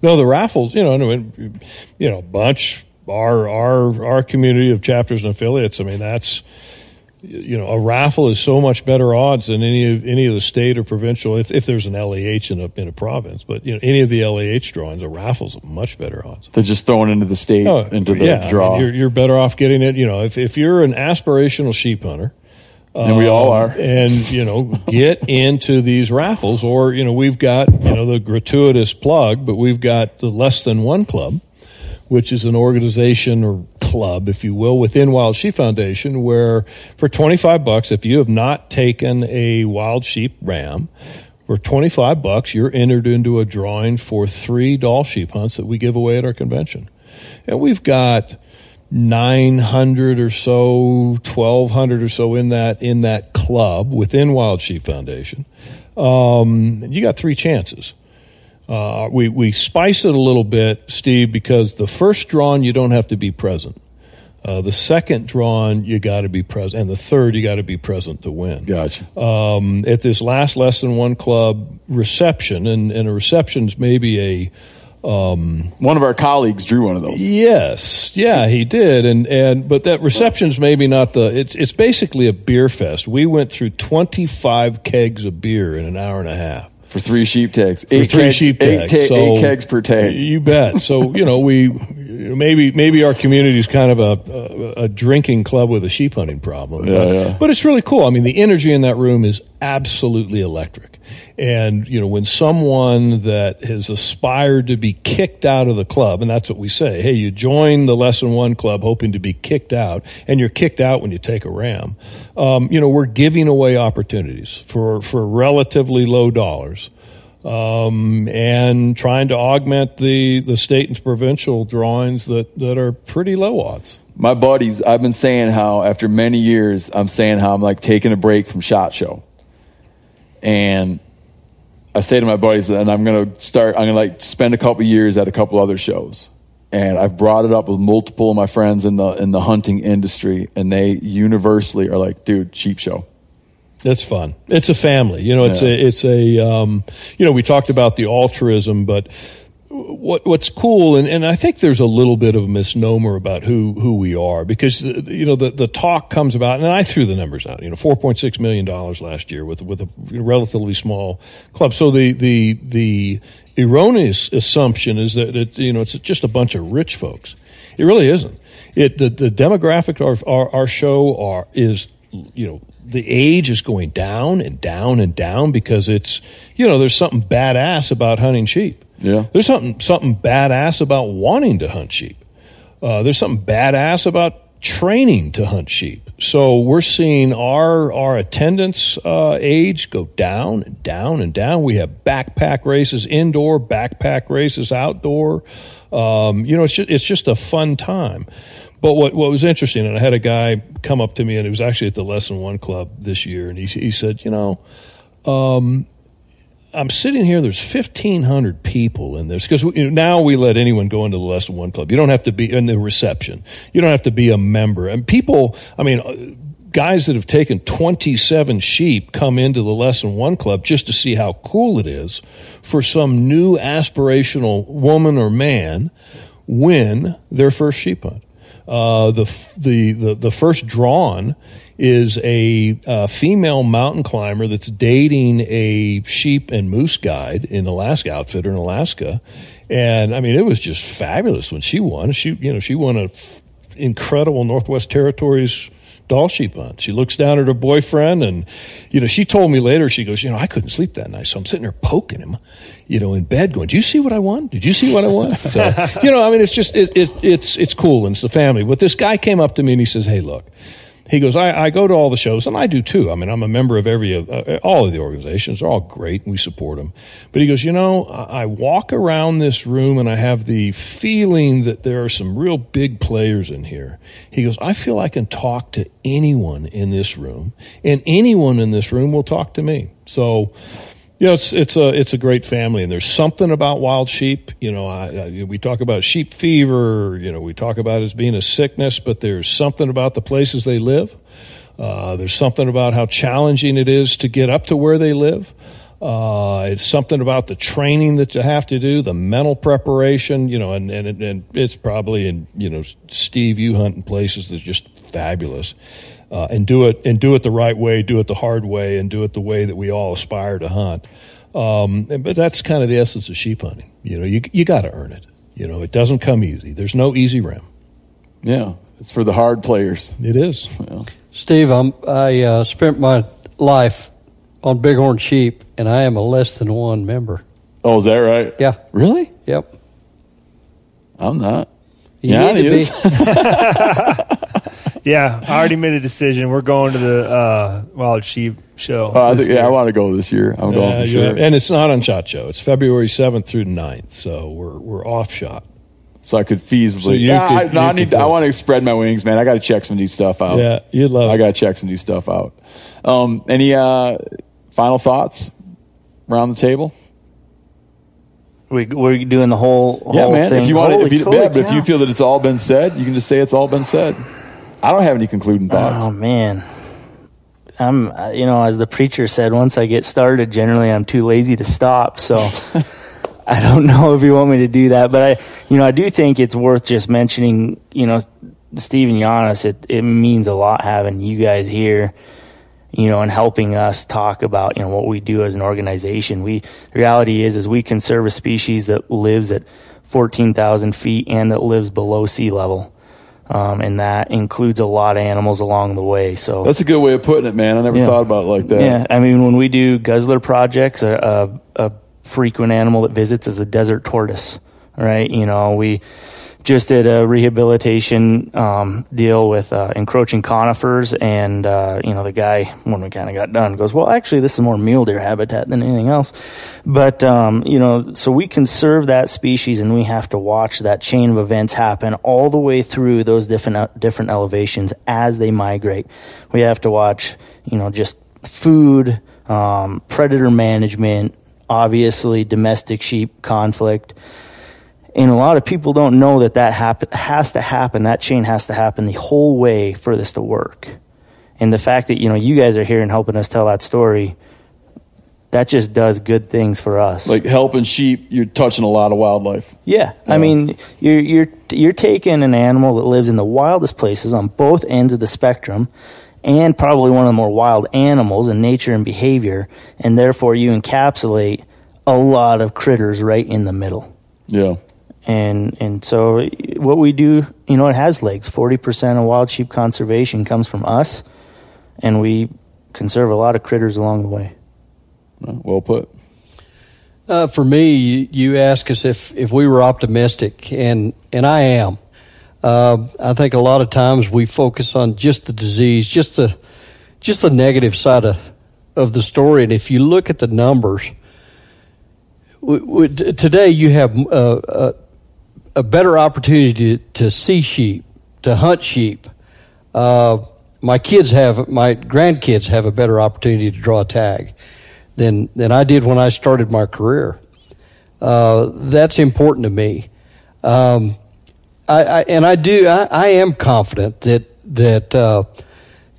No, the raffles, you know, you know, bunch our our our community of chapters and affiliates. I mean, that's you know, a raffle is so much better odds than any of any of the state or provincial. If if there's an LEH in a in a province, but you know, any of the LEH drawings, a raffle's much better odds. They're just throwing into the state Oh, into the yeah, I mean, draw. you're you're better off getting it. You know, if if you're an aspirational sheep hunter. And we all um, are. and you know, get into these raffles, or you know, we've got you know the gratuitous plug, but we've got the less than one club, which is an organization or club, if you will, within Wild Sheep Foundation, where for twenty five bucks, if you have not taken a wild sheep ram, for twenty five bucks, you're entered into a drawing for three Dall sheep hunts that we give away at our convention, and we've got. 900 or so 1200 or so in that in that club within wild sheep foundation. Um, you got three chances. Uh, we we spice it a little bit steve because the first drawn you don't have to be present uh, the second drawn you got to be present and the third you got to be present to win gotcha um, at this last less than one club reception and, and a reception's maybe a um, one of our colleagues drew one of those. Yes, yeah, he did, and and but that reception's maybe not the. It's it's basically a beer fest. We went through twenty five kegs of beer in an hour and a half for three sheep tags. For three kegs- sheep eight tags. ta- So- eight kegs per tag. You bet. So you know we maybe maybe our community is kind of a, a a drinking club with a sheep hunting problem. Yeah, but, yeah. but it's really cool. I mean, the energy in that room is absolutely electric. And you know, when someone that has aspired to be kicked out of the club, and that's what we say, hey, you join the less than one club hoping to be kicked out, and you're kicked out when you take a ram. Um, you know, we're giving away opportunities for for relatively low dollars um, and trying to augment the, the state and provincial drawings that, that are pretty low odds. My buddies, I've been saying how after many years, I'm saying how I'm like taking a break from Shot Show. And I say to my buddies, and I'm to start, I'm to like spend a couple years at a couple other shows. And I've brought it up with multiple of my friends in the in the hunting industry, and they universally are like, "Dude, cheap show." It's fun. It's a family. You know, it's Yeah. a it's a um, you know we talked about the altruism, but what what's cool and, and I think there's a little bit of a misnomer about who who we are because uh, you know the the talk comes about and I threw the numbers out. You know, 4.6 million dollars last year with with a relatively small club. So the the the erroneous assumption is that it, you know it's just a bunch of rich folks. It really isn't. It the, the demographic of our, our show are is you know the age is going down and down and down because it's you know there's something badass about hunting sheep. Yeah. There's something something badass about wanting to hunt sheep. Uh, there's something badass about training to hunt sheep. So we're seeing our our attendance uh, age go down and down and down. We have backpack races indoor, backpack races outdoor. Um, you know, it's just, it's just a fun time. But what what was interesting, and I had a guy come up to me, and he was actually at the Less Than One Club this year, and he he said, you know. Um, I'm sitting here. There's 1,500 people in this because you know, now we let anyone go into the less than one club. You don't have to be in the reception. You don't have to be a member. And people, I mean, uh, guys that have taken 27 sheep come into the less than one club just to see how cool it is for some new aspirational woman or man win their first sheep hunt. Uh, the, the the the first drawn is a uh, female mountain climber that's dating a sheep and moose guide in Alaska, outfitter in Alaska, and I mean it was just fabulous when she won. She you know she won a f- incredible Northwest Territories Dall sheep hunt. She looks down at her boyfriend, and you know, she told me later. She goes, you know, I couldn't sleep that night, so I'm sitting there poking him, you know, in bed, going, "Do you see what I won? Did you see what I won?" So, you know, I mean, it's just it, it, it's it's cool and it's the family. But this guy came up to me and he says, "Hey, look." He goes, I, I go to all the shows, and I do too. I mean, I'm a member of every, uh, all of the organizations. They're all great, and we support them. But he goes, you know, I I walk around this room, and I have the feeling that there are some real big players in here. He goes, I feel I can talk to anyone in this room, and anyone in this room will talk to me. So, you know, it's it's a it's a great family, and there's something about wild sheep. You know, I, I, we talk about sheep fever. You know, we talk about it as being a sickness, but there's something about the places they live. Uh, there's something about how challenging it is to get up to where they live. Uh, it's something about the training that you have to do, the mental preparation, you know, and, and, and it's probably in, you know, Steve, you hunt in places that's just fabulous. Uh, and do it and do it the right way, do it the hard way, and do it the way that we all aspire to hunt. Um, and- but that's kind of the essence of sheep hunting. You know, you you got to earn it. You know, it doesn't come easy. There's no easy rim. Yeah, it's for the hard players. It is. Steve, I'm, I uh, spent my life on bighorn sheep, and I am a less than one member. Oh, is that right? Yeah. Really? Yep. I'm not. You yeah, need he to is. Yeah, I already made a decision. We're going to the uh, wild sheep show. Oh, I think, yeah, I want to go this year. I'm Yeah, going for sure. and it's not on Shot Show. It's February 7th through 9th, so we're we're off shot. so I could feasibly. So you yeah, could- I, no, you I could need. do I it. want to spread my wings, man. I got to check some new stuff out. Yeah, you'd love I it. got to check some new stuff out. Um, any uh, final thoughts around the table? We, we're doing the whole, yeah, whole man. thing. If you want, Holy if you, holy yeah, but if you feel that it's all been said, you can just say it's all been said. I don't have any concluding thoughts. Oh man, I'm uh, you know as the preacher said, once I get started, generally I'm too lazy to stop. So I don't know if you want me to do that, but I you know I do think it's worth just mentioning. You know, Steve and Janis, it it means a lot having you guys here. You know, and helping us talk about you know what we do as an organization. We the reality is is we conserve a species that lives at fourteen thousand feet and that lives below sea level. Um, and that includes a lot of animals along the way. So That's a good way of putting it, man. I never Yeah. thought about it like that. yeah, I mean, when we do guzzler projects, a, a, a frequent animal that visits is a desert tortoise, right? You know, we just did a rehabilitation um, deal with uh, encroaching conifers, and uh, you know, the guy when we kind of got done goes, "Well, actually, this is more mule deer habitat than anything else." But um, you know, so we conserve that species, and we have to watch that chain of events happen all the way through those different uh, different elevations as they migrate. We have to watch, you know, just food, um, predator management, obviously domestic sheep conflict. And a lot of people don't know that that happen, has to happen. That chain has to happen the whole way for this to work. And the fact that you know you guys are here and helping us tell that story, that just does good things for us. Like helping sheep, you're touching a lot of wildlife. Yeah, I mean, you're you're you're taking an animal that lives in the wildest places on both ends of the spectrum, and probably one of the more wild animals in nature and behavior, and therefore you encapsulate a lot of critters right in the middle. Yeah. And and so what we do, you know, it has legs. Forty percent of wild sheep conservation comes from us, and we conserve a lot of critters along the way. Well put. Uh, for me, you, you ask us if, if we were optimistic, and and I am. Uh, I think a lot of times we focus on just the disease, just the just the negative side of of the story. And if you look at the numbers, w w t- today you have uh, a, a better opportunity to, to see sheep, to hunt sheep. Uh, my kids have, my grandkids have a better opportunity to draw a tag than than I did when I started my career. Uh, that's important to me. Um, I, I and I do. I, I am confident that that. Uh,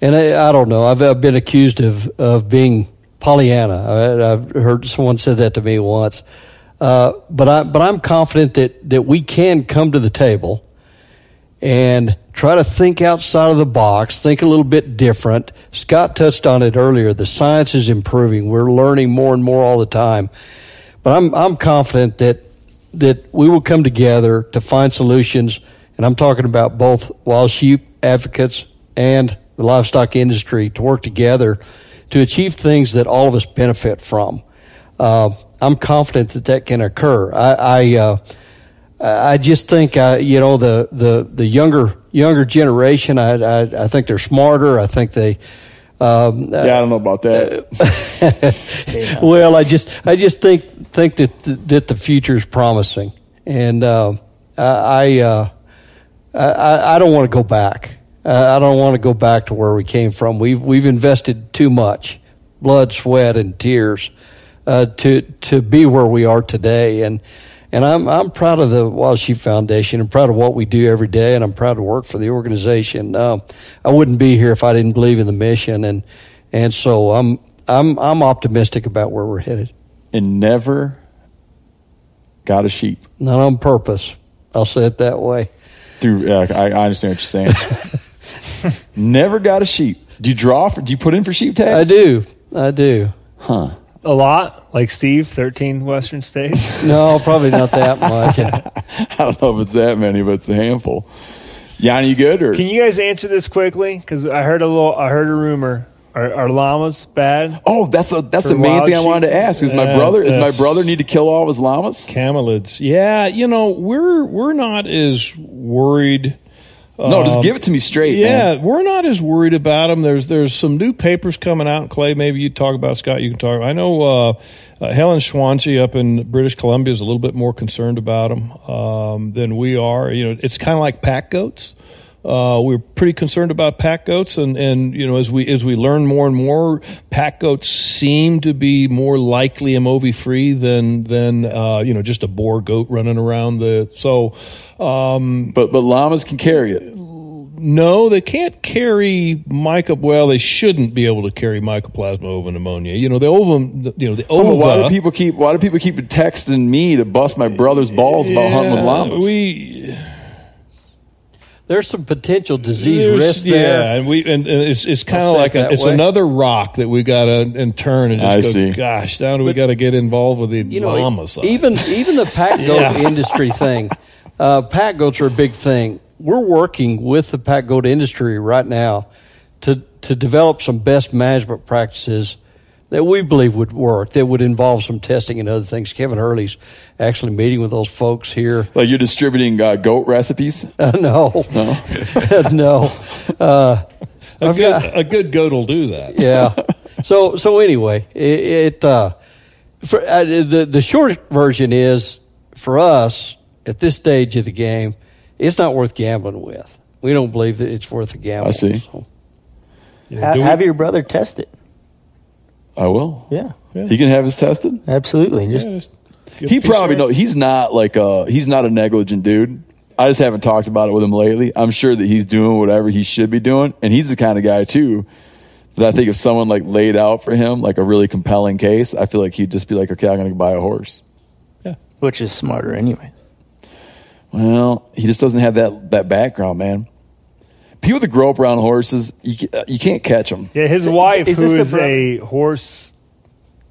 and I, don't know. I've, I've been accused of of being Pollyanna. I, I've heard someone said that to me once. Uh, but I but I'm confident that that we can come to the table and try to think outside of the box, think a little bit different. Scott touched on it earlier. The science is improving. We're learning more and more all the time. But I'm I'm confident that that we will come together to find solutions, and I'm talking about both wild sheep advocates and the livestock industry to work together to achieve things that all of us benefit from. Uh, I'm confident that that can occur. I I, uh, I just think uh, you know the, the, the younger younger generation. I, I, I think they're smarter. I think they. Um, yeah, I don't know about that. well, I just I just think think that that the future is promising, and uh, I uh, I I don't want to go back. I don't want to go back to where we came from. We've we've invested too much blood, sweat, and tears uh, to to be where we are today, and and I'm I'm proud of the Wild Sheep Foundation. I'm proud of what we do every day, and I'm proud to work for the organization. Uh, I wouldn't be here if I didn't believe in the mission, and and so I'm I'm I'm optimistic about where we're headed. And never got a sheep. Not on purpose. I'll say it that way. Through, uh, I, I understand what you're saying. never got a sheep. Do you draw for? Do you put in for sheep tags? I do. I do. Huh. A lot, like Steve, thirteen Western states. no, probably not that much. I don't know if it's that many, but it's a handful. Yanni, you good? Or can you guys answer this quickly? Because I heard a little, I heard a rumor. Are, are llamas bad? Oh, that's a, that's the main thing I wanted to ask. Is my brother is my brother need to kill all of his llamas? Camelids. Yeah, you know we're we're not as worried. No, just um, give it to me straight. Yeah, man. we're not as worried about them. There's there's some new papers coming out. Clay, maybe you talk about Scott. You can talk. I know uh, uh, Helen Schwantje up in British Columbia is a little bit more concerned about them um, than we are. You know, it's kind of like pack goats. Uh, we're pretty concerned about pack goats, and, and you know as we as we learn more and more, pack goats seem to be more likely MOVI free than than uh, you know just a Boer goat running around the so. Um, but but llamas can carry it. No, they can't carry myco. Well, they shouldn't be able to carry Mycoplasma ovipneumoniae. You know the ovum. You know the ova. Oh, why do people keep Why do people keep texting me to bust my brother's balls about hunting with llamas? We there's some potential disease There's- risk yeah, there. and we and, and it's it's kind of like a, it's way. another rock that we got to and turn and just I go. see. Gosh, now do we got to get involved with the you know, llama side? even even the pack goat Yeah. industry thing. Uh, pack goats are a big thing. We're working with the pack goat industry right now to to develop some best management practices that we believe would work. That would involve some testing and other things. Kevin Hurley's actually meeting with those folks here. Like you're distributing uh, goat recipes? Uh, no, No. no. Uh, a I've good got- a good goat will do that. yeah. So so anyway, it, it uh, for uh, the the short version is for us at this stage of the game, it's not worth gambling with. We don't believe that it's worth a gamble. I see. So, Ha- have your brother test it. I will. Yeah, He can have his tested. absolutely. Just Yeah, just He probably of know he's not like a he's not a negligent dude. I just haven't talked about it with him lately. I'm sure that he's doing whatever he should be doing, and he's the kind of guy too that I think if someone like laid out for him like a really compelling case, I feel like he'd just be like, okay, I'm going to buy a horse. Yeah, which is smarter anyway. Well, he just doesn't have that that background, man. People that grow up around horses, you, you can't catch them. Yeah, his wife, is who this is the bro- a horse,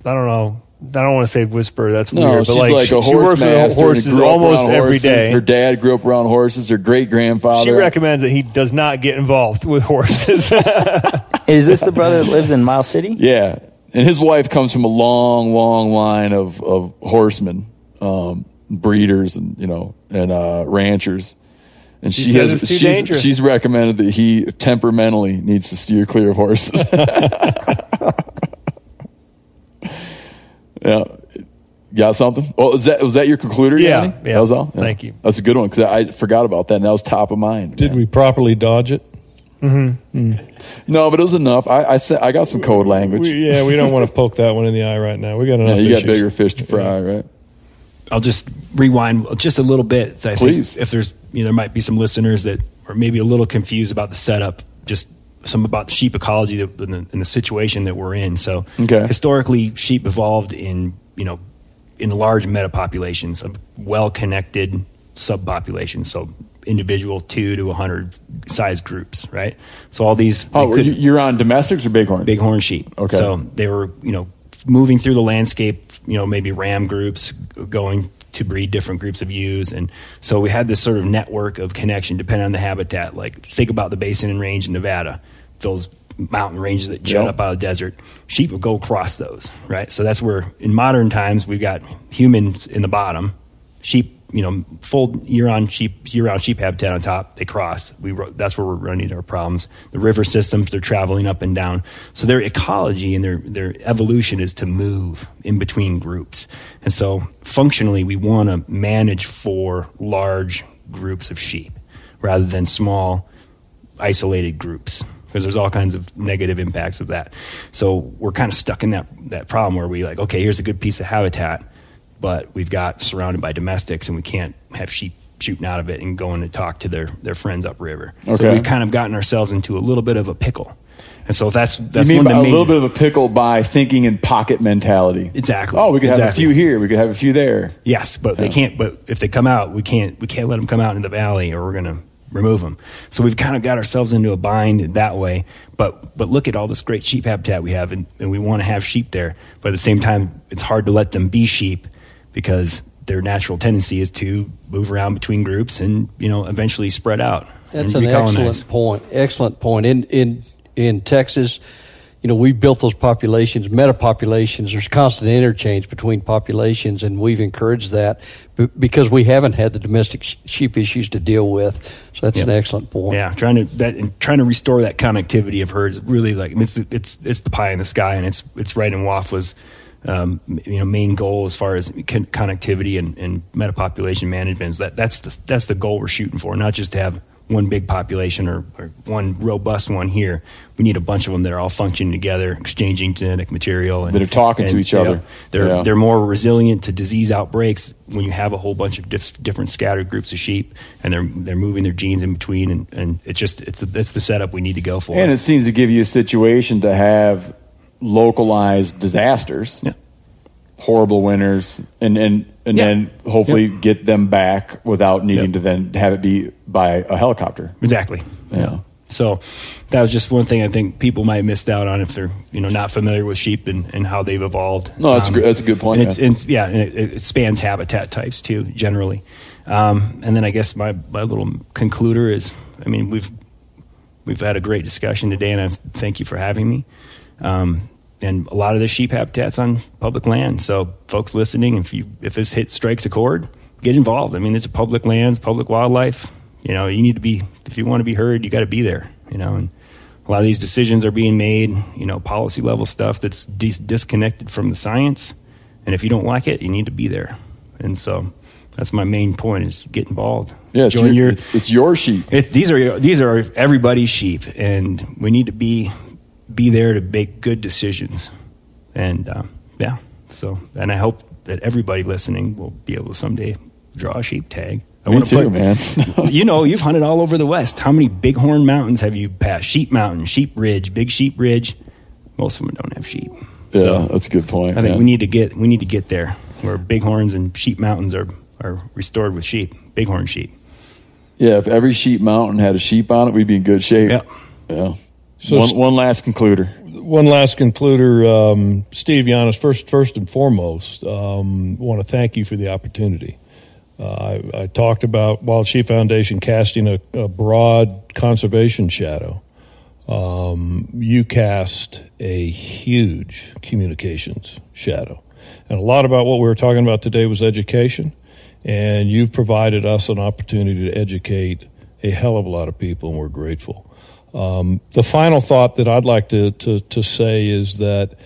I don't know. I don't want to say whisper. That's No, weird. she's But like, like, she, a she horse works with master. and horses grew up almost around every horses. day. Her dad grew up around horses. Her great grandfather. She recommends that he does not get involved with horses. Is this the brother that lives in Mile City? Yeah, and his wife comes from a long, long line of of horsemen, um, breeders, and you know, and uh, ranchers. And She she, has too she's, dangerous. she's recommended that he temperamentally needs to steer clear of horses. yeah. Got something? Well, is that was that your concluder? Yeah, Yanni? yeah. That was all. Yeah. Thank you. That's a good one because I forgot about that. and that was top of mind. Did man. we properly dodge it? mm-hmm No, but it was enough. I I, said, I got some code language. We, yeah, we don't want to poke that one in the eye right now. We got Yeah, enough. you got bigger fish to fry, right? I'll just rewind just a little bit. I Please. think if there's, you know, there might be some listeners that are maybe a little confused about the setup, just some about the sheep ecology and, the, and the situation that we're in. So Okay. historically, sheep evolved in, you know, in large metapopulations of well-connected subpopulations. So individual two to 100 size groups, right? So all these. Oh, could- you- you're on domestics or bighorns? bighorn sheep. Okay. So they were, you know, moving through the landscape, you know, maybe ram groups going to breed different groups of ewes. And so we had this sort of network of connection depending on the habitat. Like think about the basin and range in Nevada, those mountain ranges that jut Yep. up out of the desert. Sheep would go across those, right? So that's where in modern times we've got humans in the bottom, sheep you know, full year-round sheep, year-round sheep habitat on top. They cross. We that's where we're running into our problems. The river systems, they're traveling up and down. So their ecology and their their evolution is to move in between groups. And so functionally, we want to manage for large groups of sheep rather than small isolated groups because there's all kinds of negative impacts of that. So we're kind of stuck in that that problem where we like, okay, here's a good piece of habitat, but we've got surrounded by domestics and we can't have sheep shooting out of it and going to talk to their their friends upriver. So we've kind of gotten ourselves into a little bit of a pickle. And so that's that's you mean one by a little bit of a pickle by thinking in pocket mentality? Exactly. Oh, we could have a few here. We could have a few there. Yes, but they can't. But if they come out, we can't. We can't let them come out in the valley, or we're going to remove them. So we've kind of got ourselves into a bind that way. But but look at all this great sheep habitat we have, and, and we want to have sheep there. But at the same time, it's hard to let them be sheep because their natural tendency is to move around between groups and you know eventually spread out. That's an recolonize. excellent point. Excellent point. In in in Texas, you know, we built those populations, meta populations. There's constant interchange between populations, and we've encouraged that b- because we haven't had the domestic sh- sheep issues to deal with. So that's Yeah. an excellent point. Yeah, trying to that and trying to restore that connectivity of herds. Really, like it's the, it's it's the pie in the sky, and it's it's right in WAFWA's um, you know main goal as far as con- connectivity and, and metapopulation management. Is that that's the that's the goal we're shooting for, not just to have one big population or, or one robust one here. We need a bunch of them that are all functioning together, exchanging genetic material, and That are talking to each other. know, they're Yeah. they're more resilient to disease outbreaks when you have a whole bunch of dif- different scattered groups of sheep, and they're they're moving their genes in between, and, and it's just it's it's the setup we need to go for. And it seems to give you a situation to have localized disasters, Yeah. horrible winters, and and and Yeah. then hopefully get them back without needing Yeah. to then have it be by a helicopter. Exactly. Yeah. So that was just one thing I think people might have missed out on if they're you know not familiar with sheep and, and how they've evolved. Um, No, that's a good- that's a good point. and It's, yeah. it's, yeah, and it, it spans habitat types too, generally. Um, and then I guess my, my little concluder is, I mean, we've we've had a great discussion today, and I thank you for having me. Um, and a lot of the sheep habitats on public land. So, folks listening, if you if this hit strikes a chord, get involved. I mean, it's public lands, public wildlife. You know, you need to be if you want to be heard, you got to be there. You know, and a lot of these decisions are being made. You know, policy level stuff that's dis- disconnected from the science. And if you don't like it, you need to be there. And so, that's my main point: is get involved. Yeah, it's join your- your it's your sheep. it, these are these are everybody's sheep, and we need to be be there to make good decisions. And um, yeah, so and I hope that everybody listening will be able to someday draw a sheep tag. I Me wanna too, man. you know, you've hunted all over the West. How many bighorn mountains have you passed? Sheep Mountain, Sheep Ridge, Big Sheep Ridge. Most of them don't have sheep. Yeah, that's a good point. I think man. we need to get we need to get there where bighorns and sheep mountains are are restored with sheep, bighorn sheep. Yeah, if every sheep mountain had a sheep on it, we'd be in good shape. Yeah. Yeah. So one, one last concluder. One last concluder, um, Steve Janis. First, first and foremost, um, want to thank you for the opportunity. Uh, I, I talked about Wild Sheep Foundation casting a, a broad conservation shadow. Um, you cast a huge communications shadow, and a lot about what we were talking about today was education. And you've provided us an opportunity to educate a hell of a lot of people, and we're grateful. Um, the final thought that I'd like to, to, to say is that,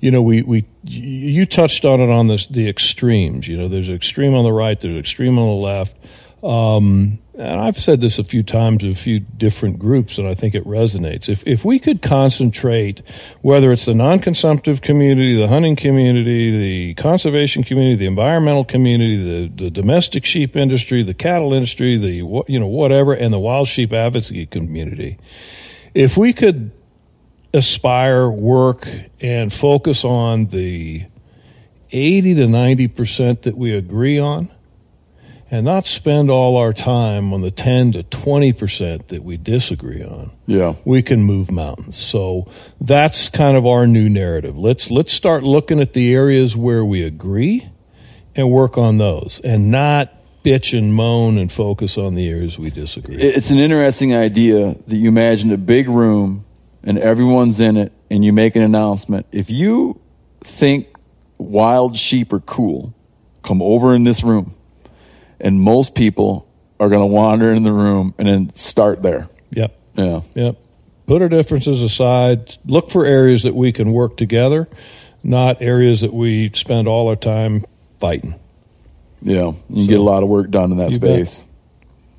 you know, we, we you touched on it on this, the extremes. You know, there's extreme on the right, there's extreme on the left. Um, and I've said this a few times to a few different groups, and I think it resonates. If if we could concentrate, whether it's the non-consumptive community, the hunting community, the conservation community, the environmental community, the, the domestic sheep industry, the cattle industry, the you know whatever, and the wild sheep advocacy community, if we could aspire, work, and focus on the eighty to ninety percent that we agree on and not spend all our time on the 10 to 20% that we disagree on. Yeah. We can move mountains. So that's kind of our new narrative. Let's let's start looking at the areas where we agree and work on those and not bitch and moan and focus on the areas we disagree. It's an interesting idea that you imagine a big room and everyone's in it and you make an announcement. If you think wild sheep are cool, come over in this room. And most people are going to wander in the room and then start there. Yep. Yeah. Yep. Put our differences aside. Look for areas that we can work together, not areas that we spend all our time fighting. Yeah. You can get a lot of work done in that You bet. space.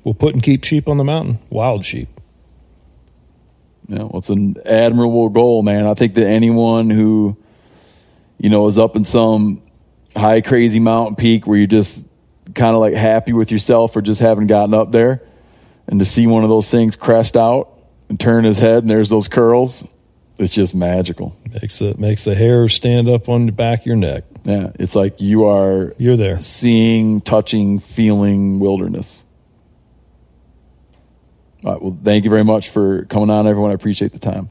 We'll put and keep sheep on the mountain, wild sheep. Yeah, well, it's an admirable goal, man. I think that anyone who, you know, is up in some high, crazy mountain peak where you're just kind of like happy with yourself for just having gotten up there, and to see one of those things crest out and turn his head, and there's those curls, it's just magical. Makes the makes the hair stand up on the back of your neck. Yeah, it's like you are you're there, seeing, touching, feeling wilderness. All right, well, thank you very much for coming on, everyone. I appreciate the time.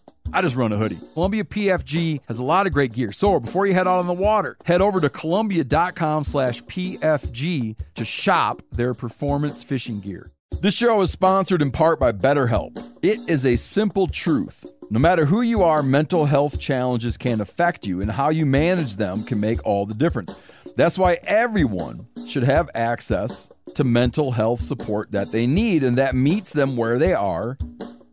I just run a hoodie. Columbia PFG has a lot of great gear. So before you head out on the water, head over to Columbia.com slash PFG to shop their performance fishing gear. This show is sponsored in part by BetterHelp. It is a simple truth. No matter who you are, mental health challenges can affect you, and how you manage them can make all the difference. That's why everyone should have access to mental health support that they need and that meets them where they are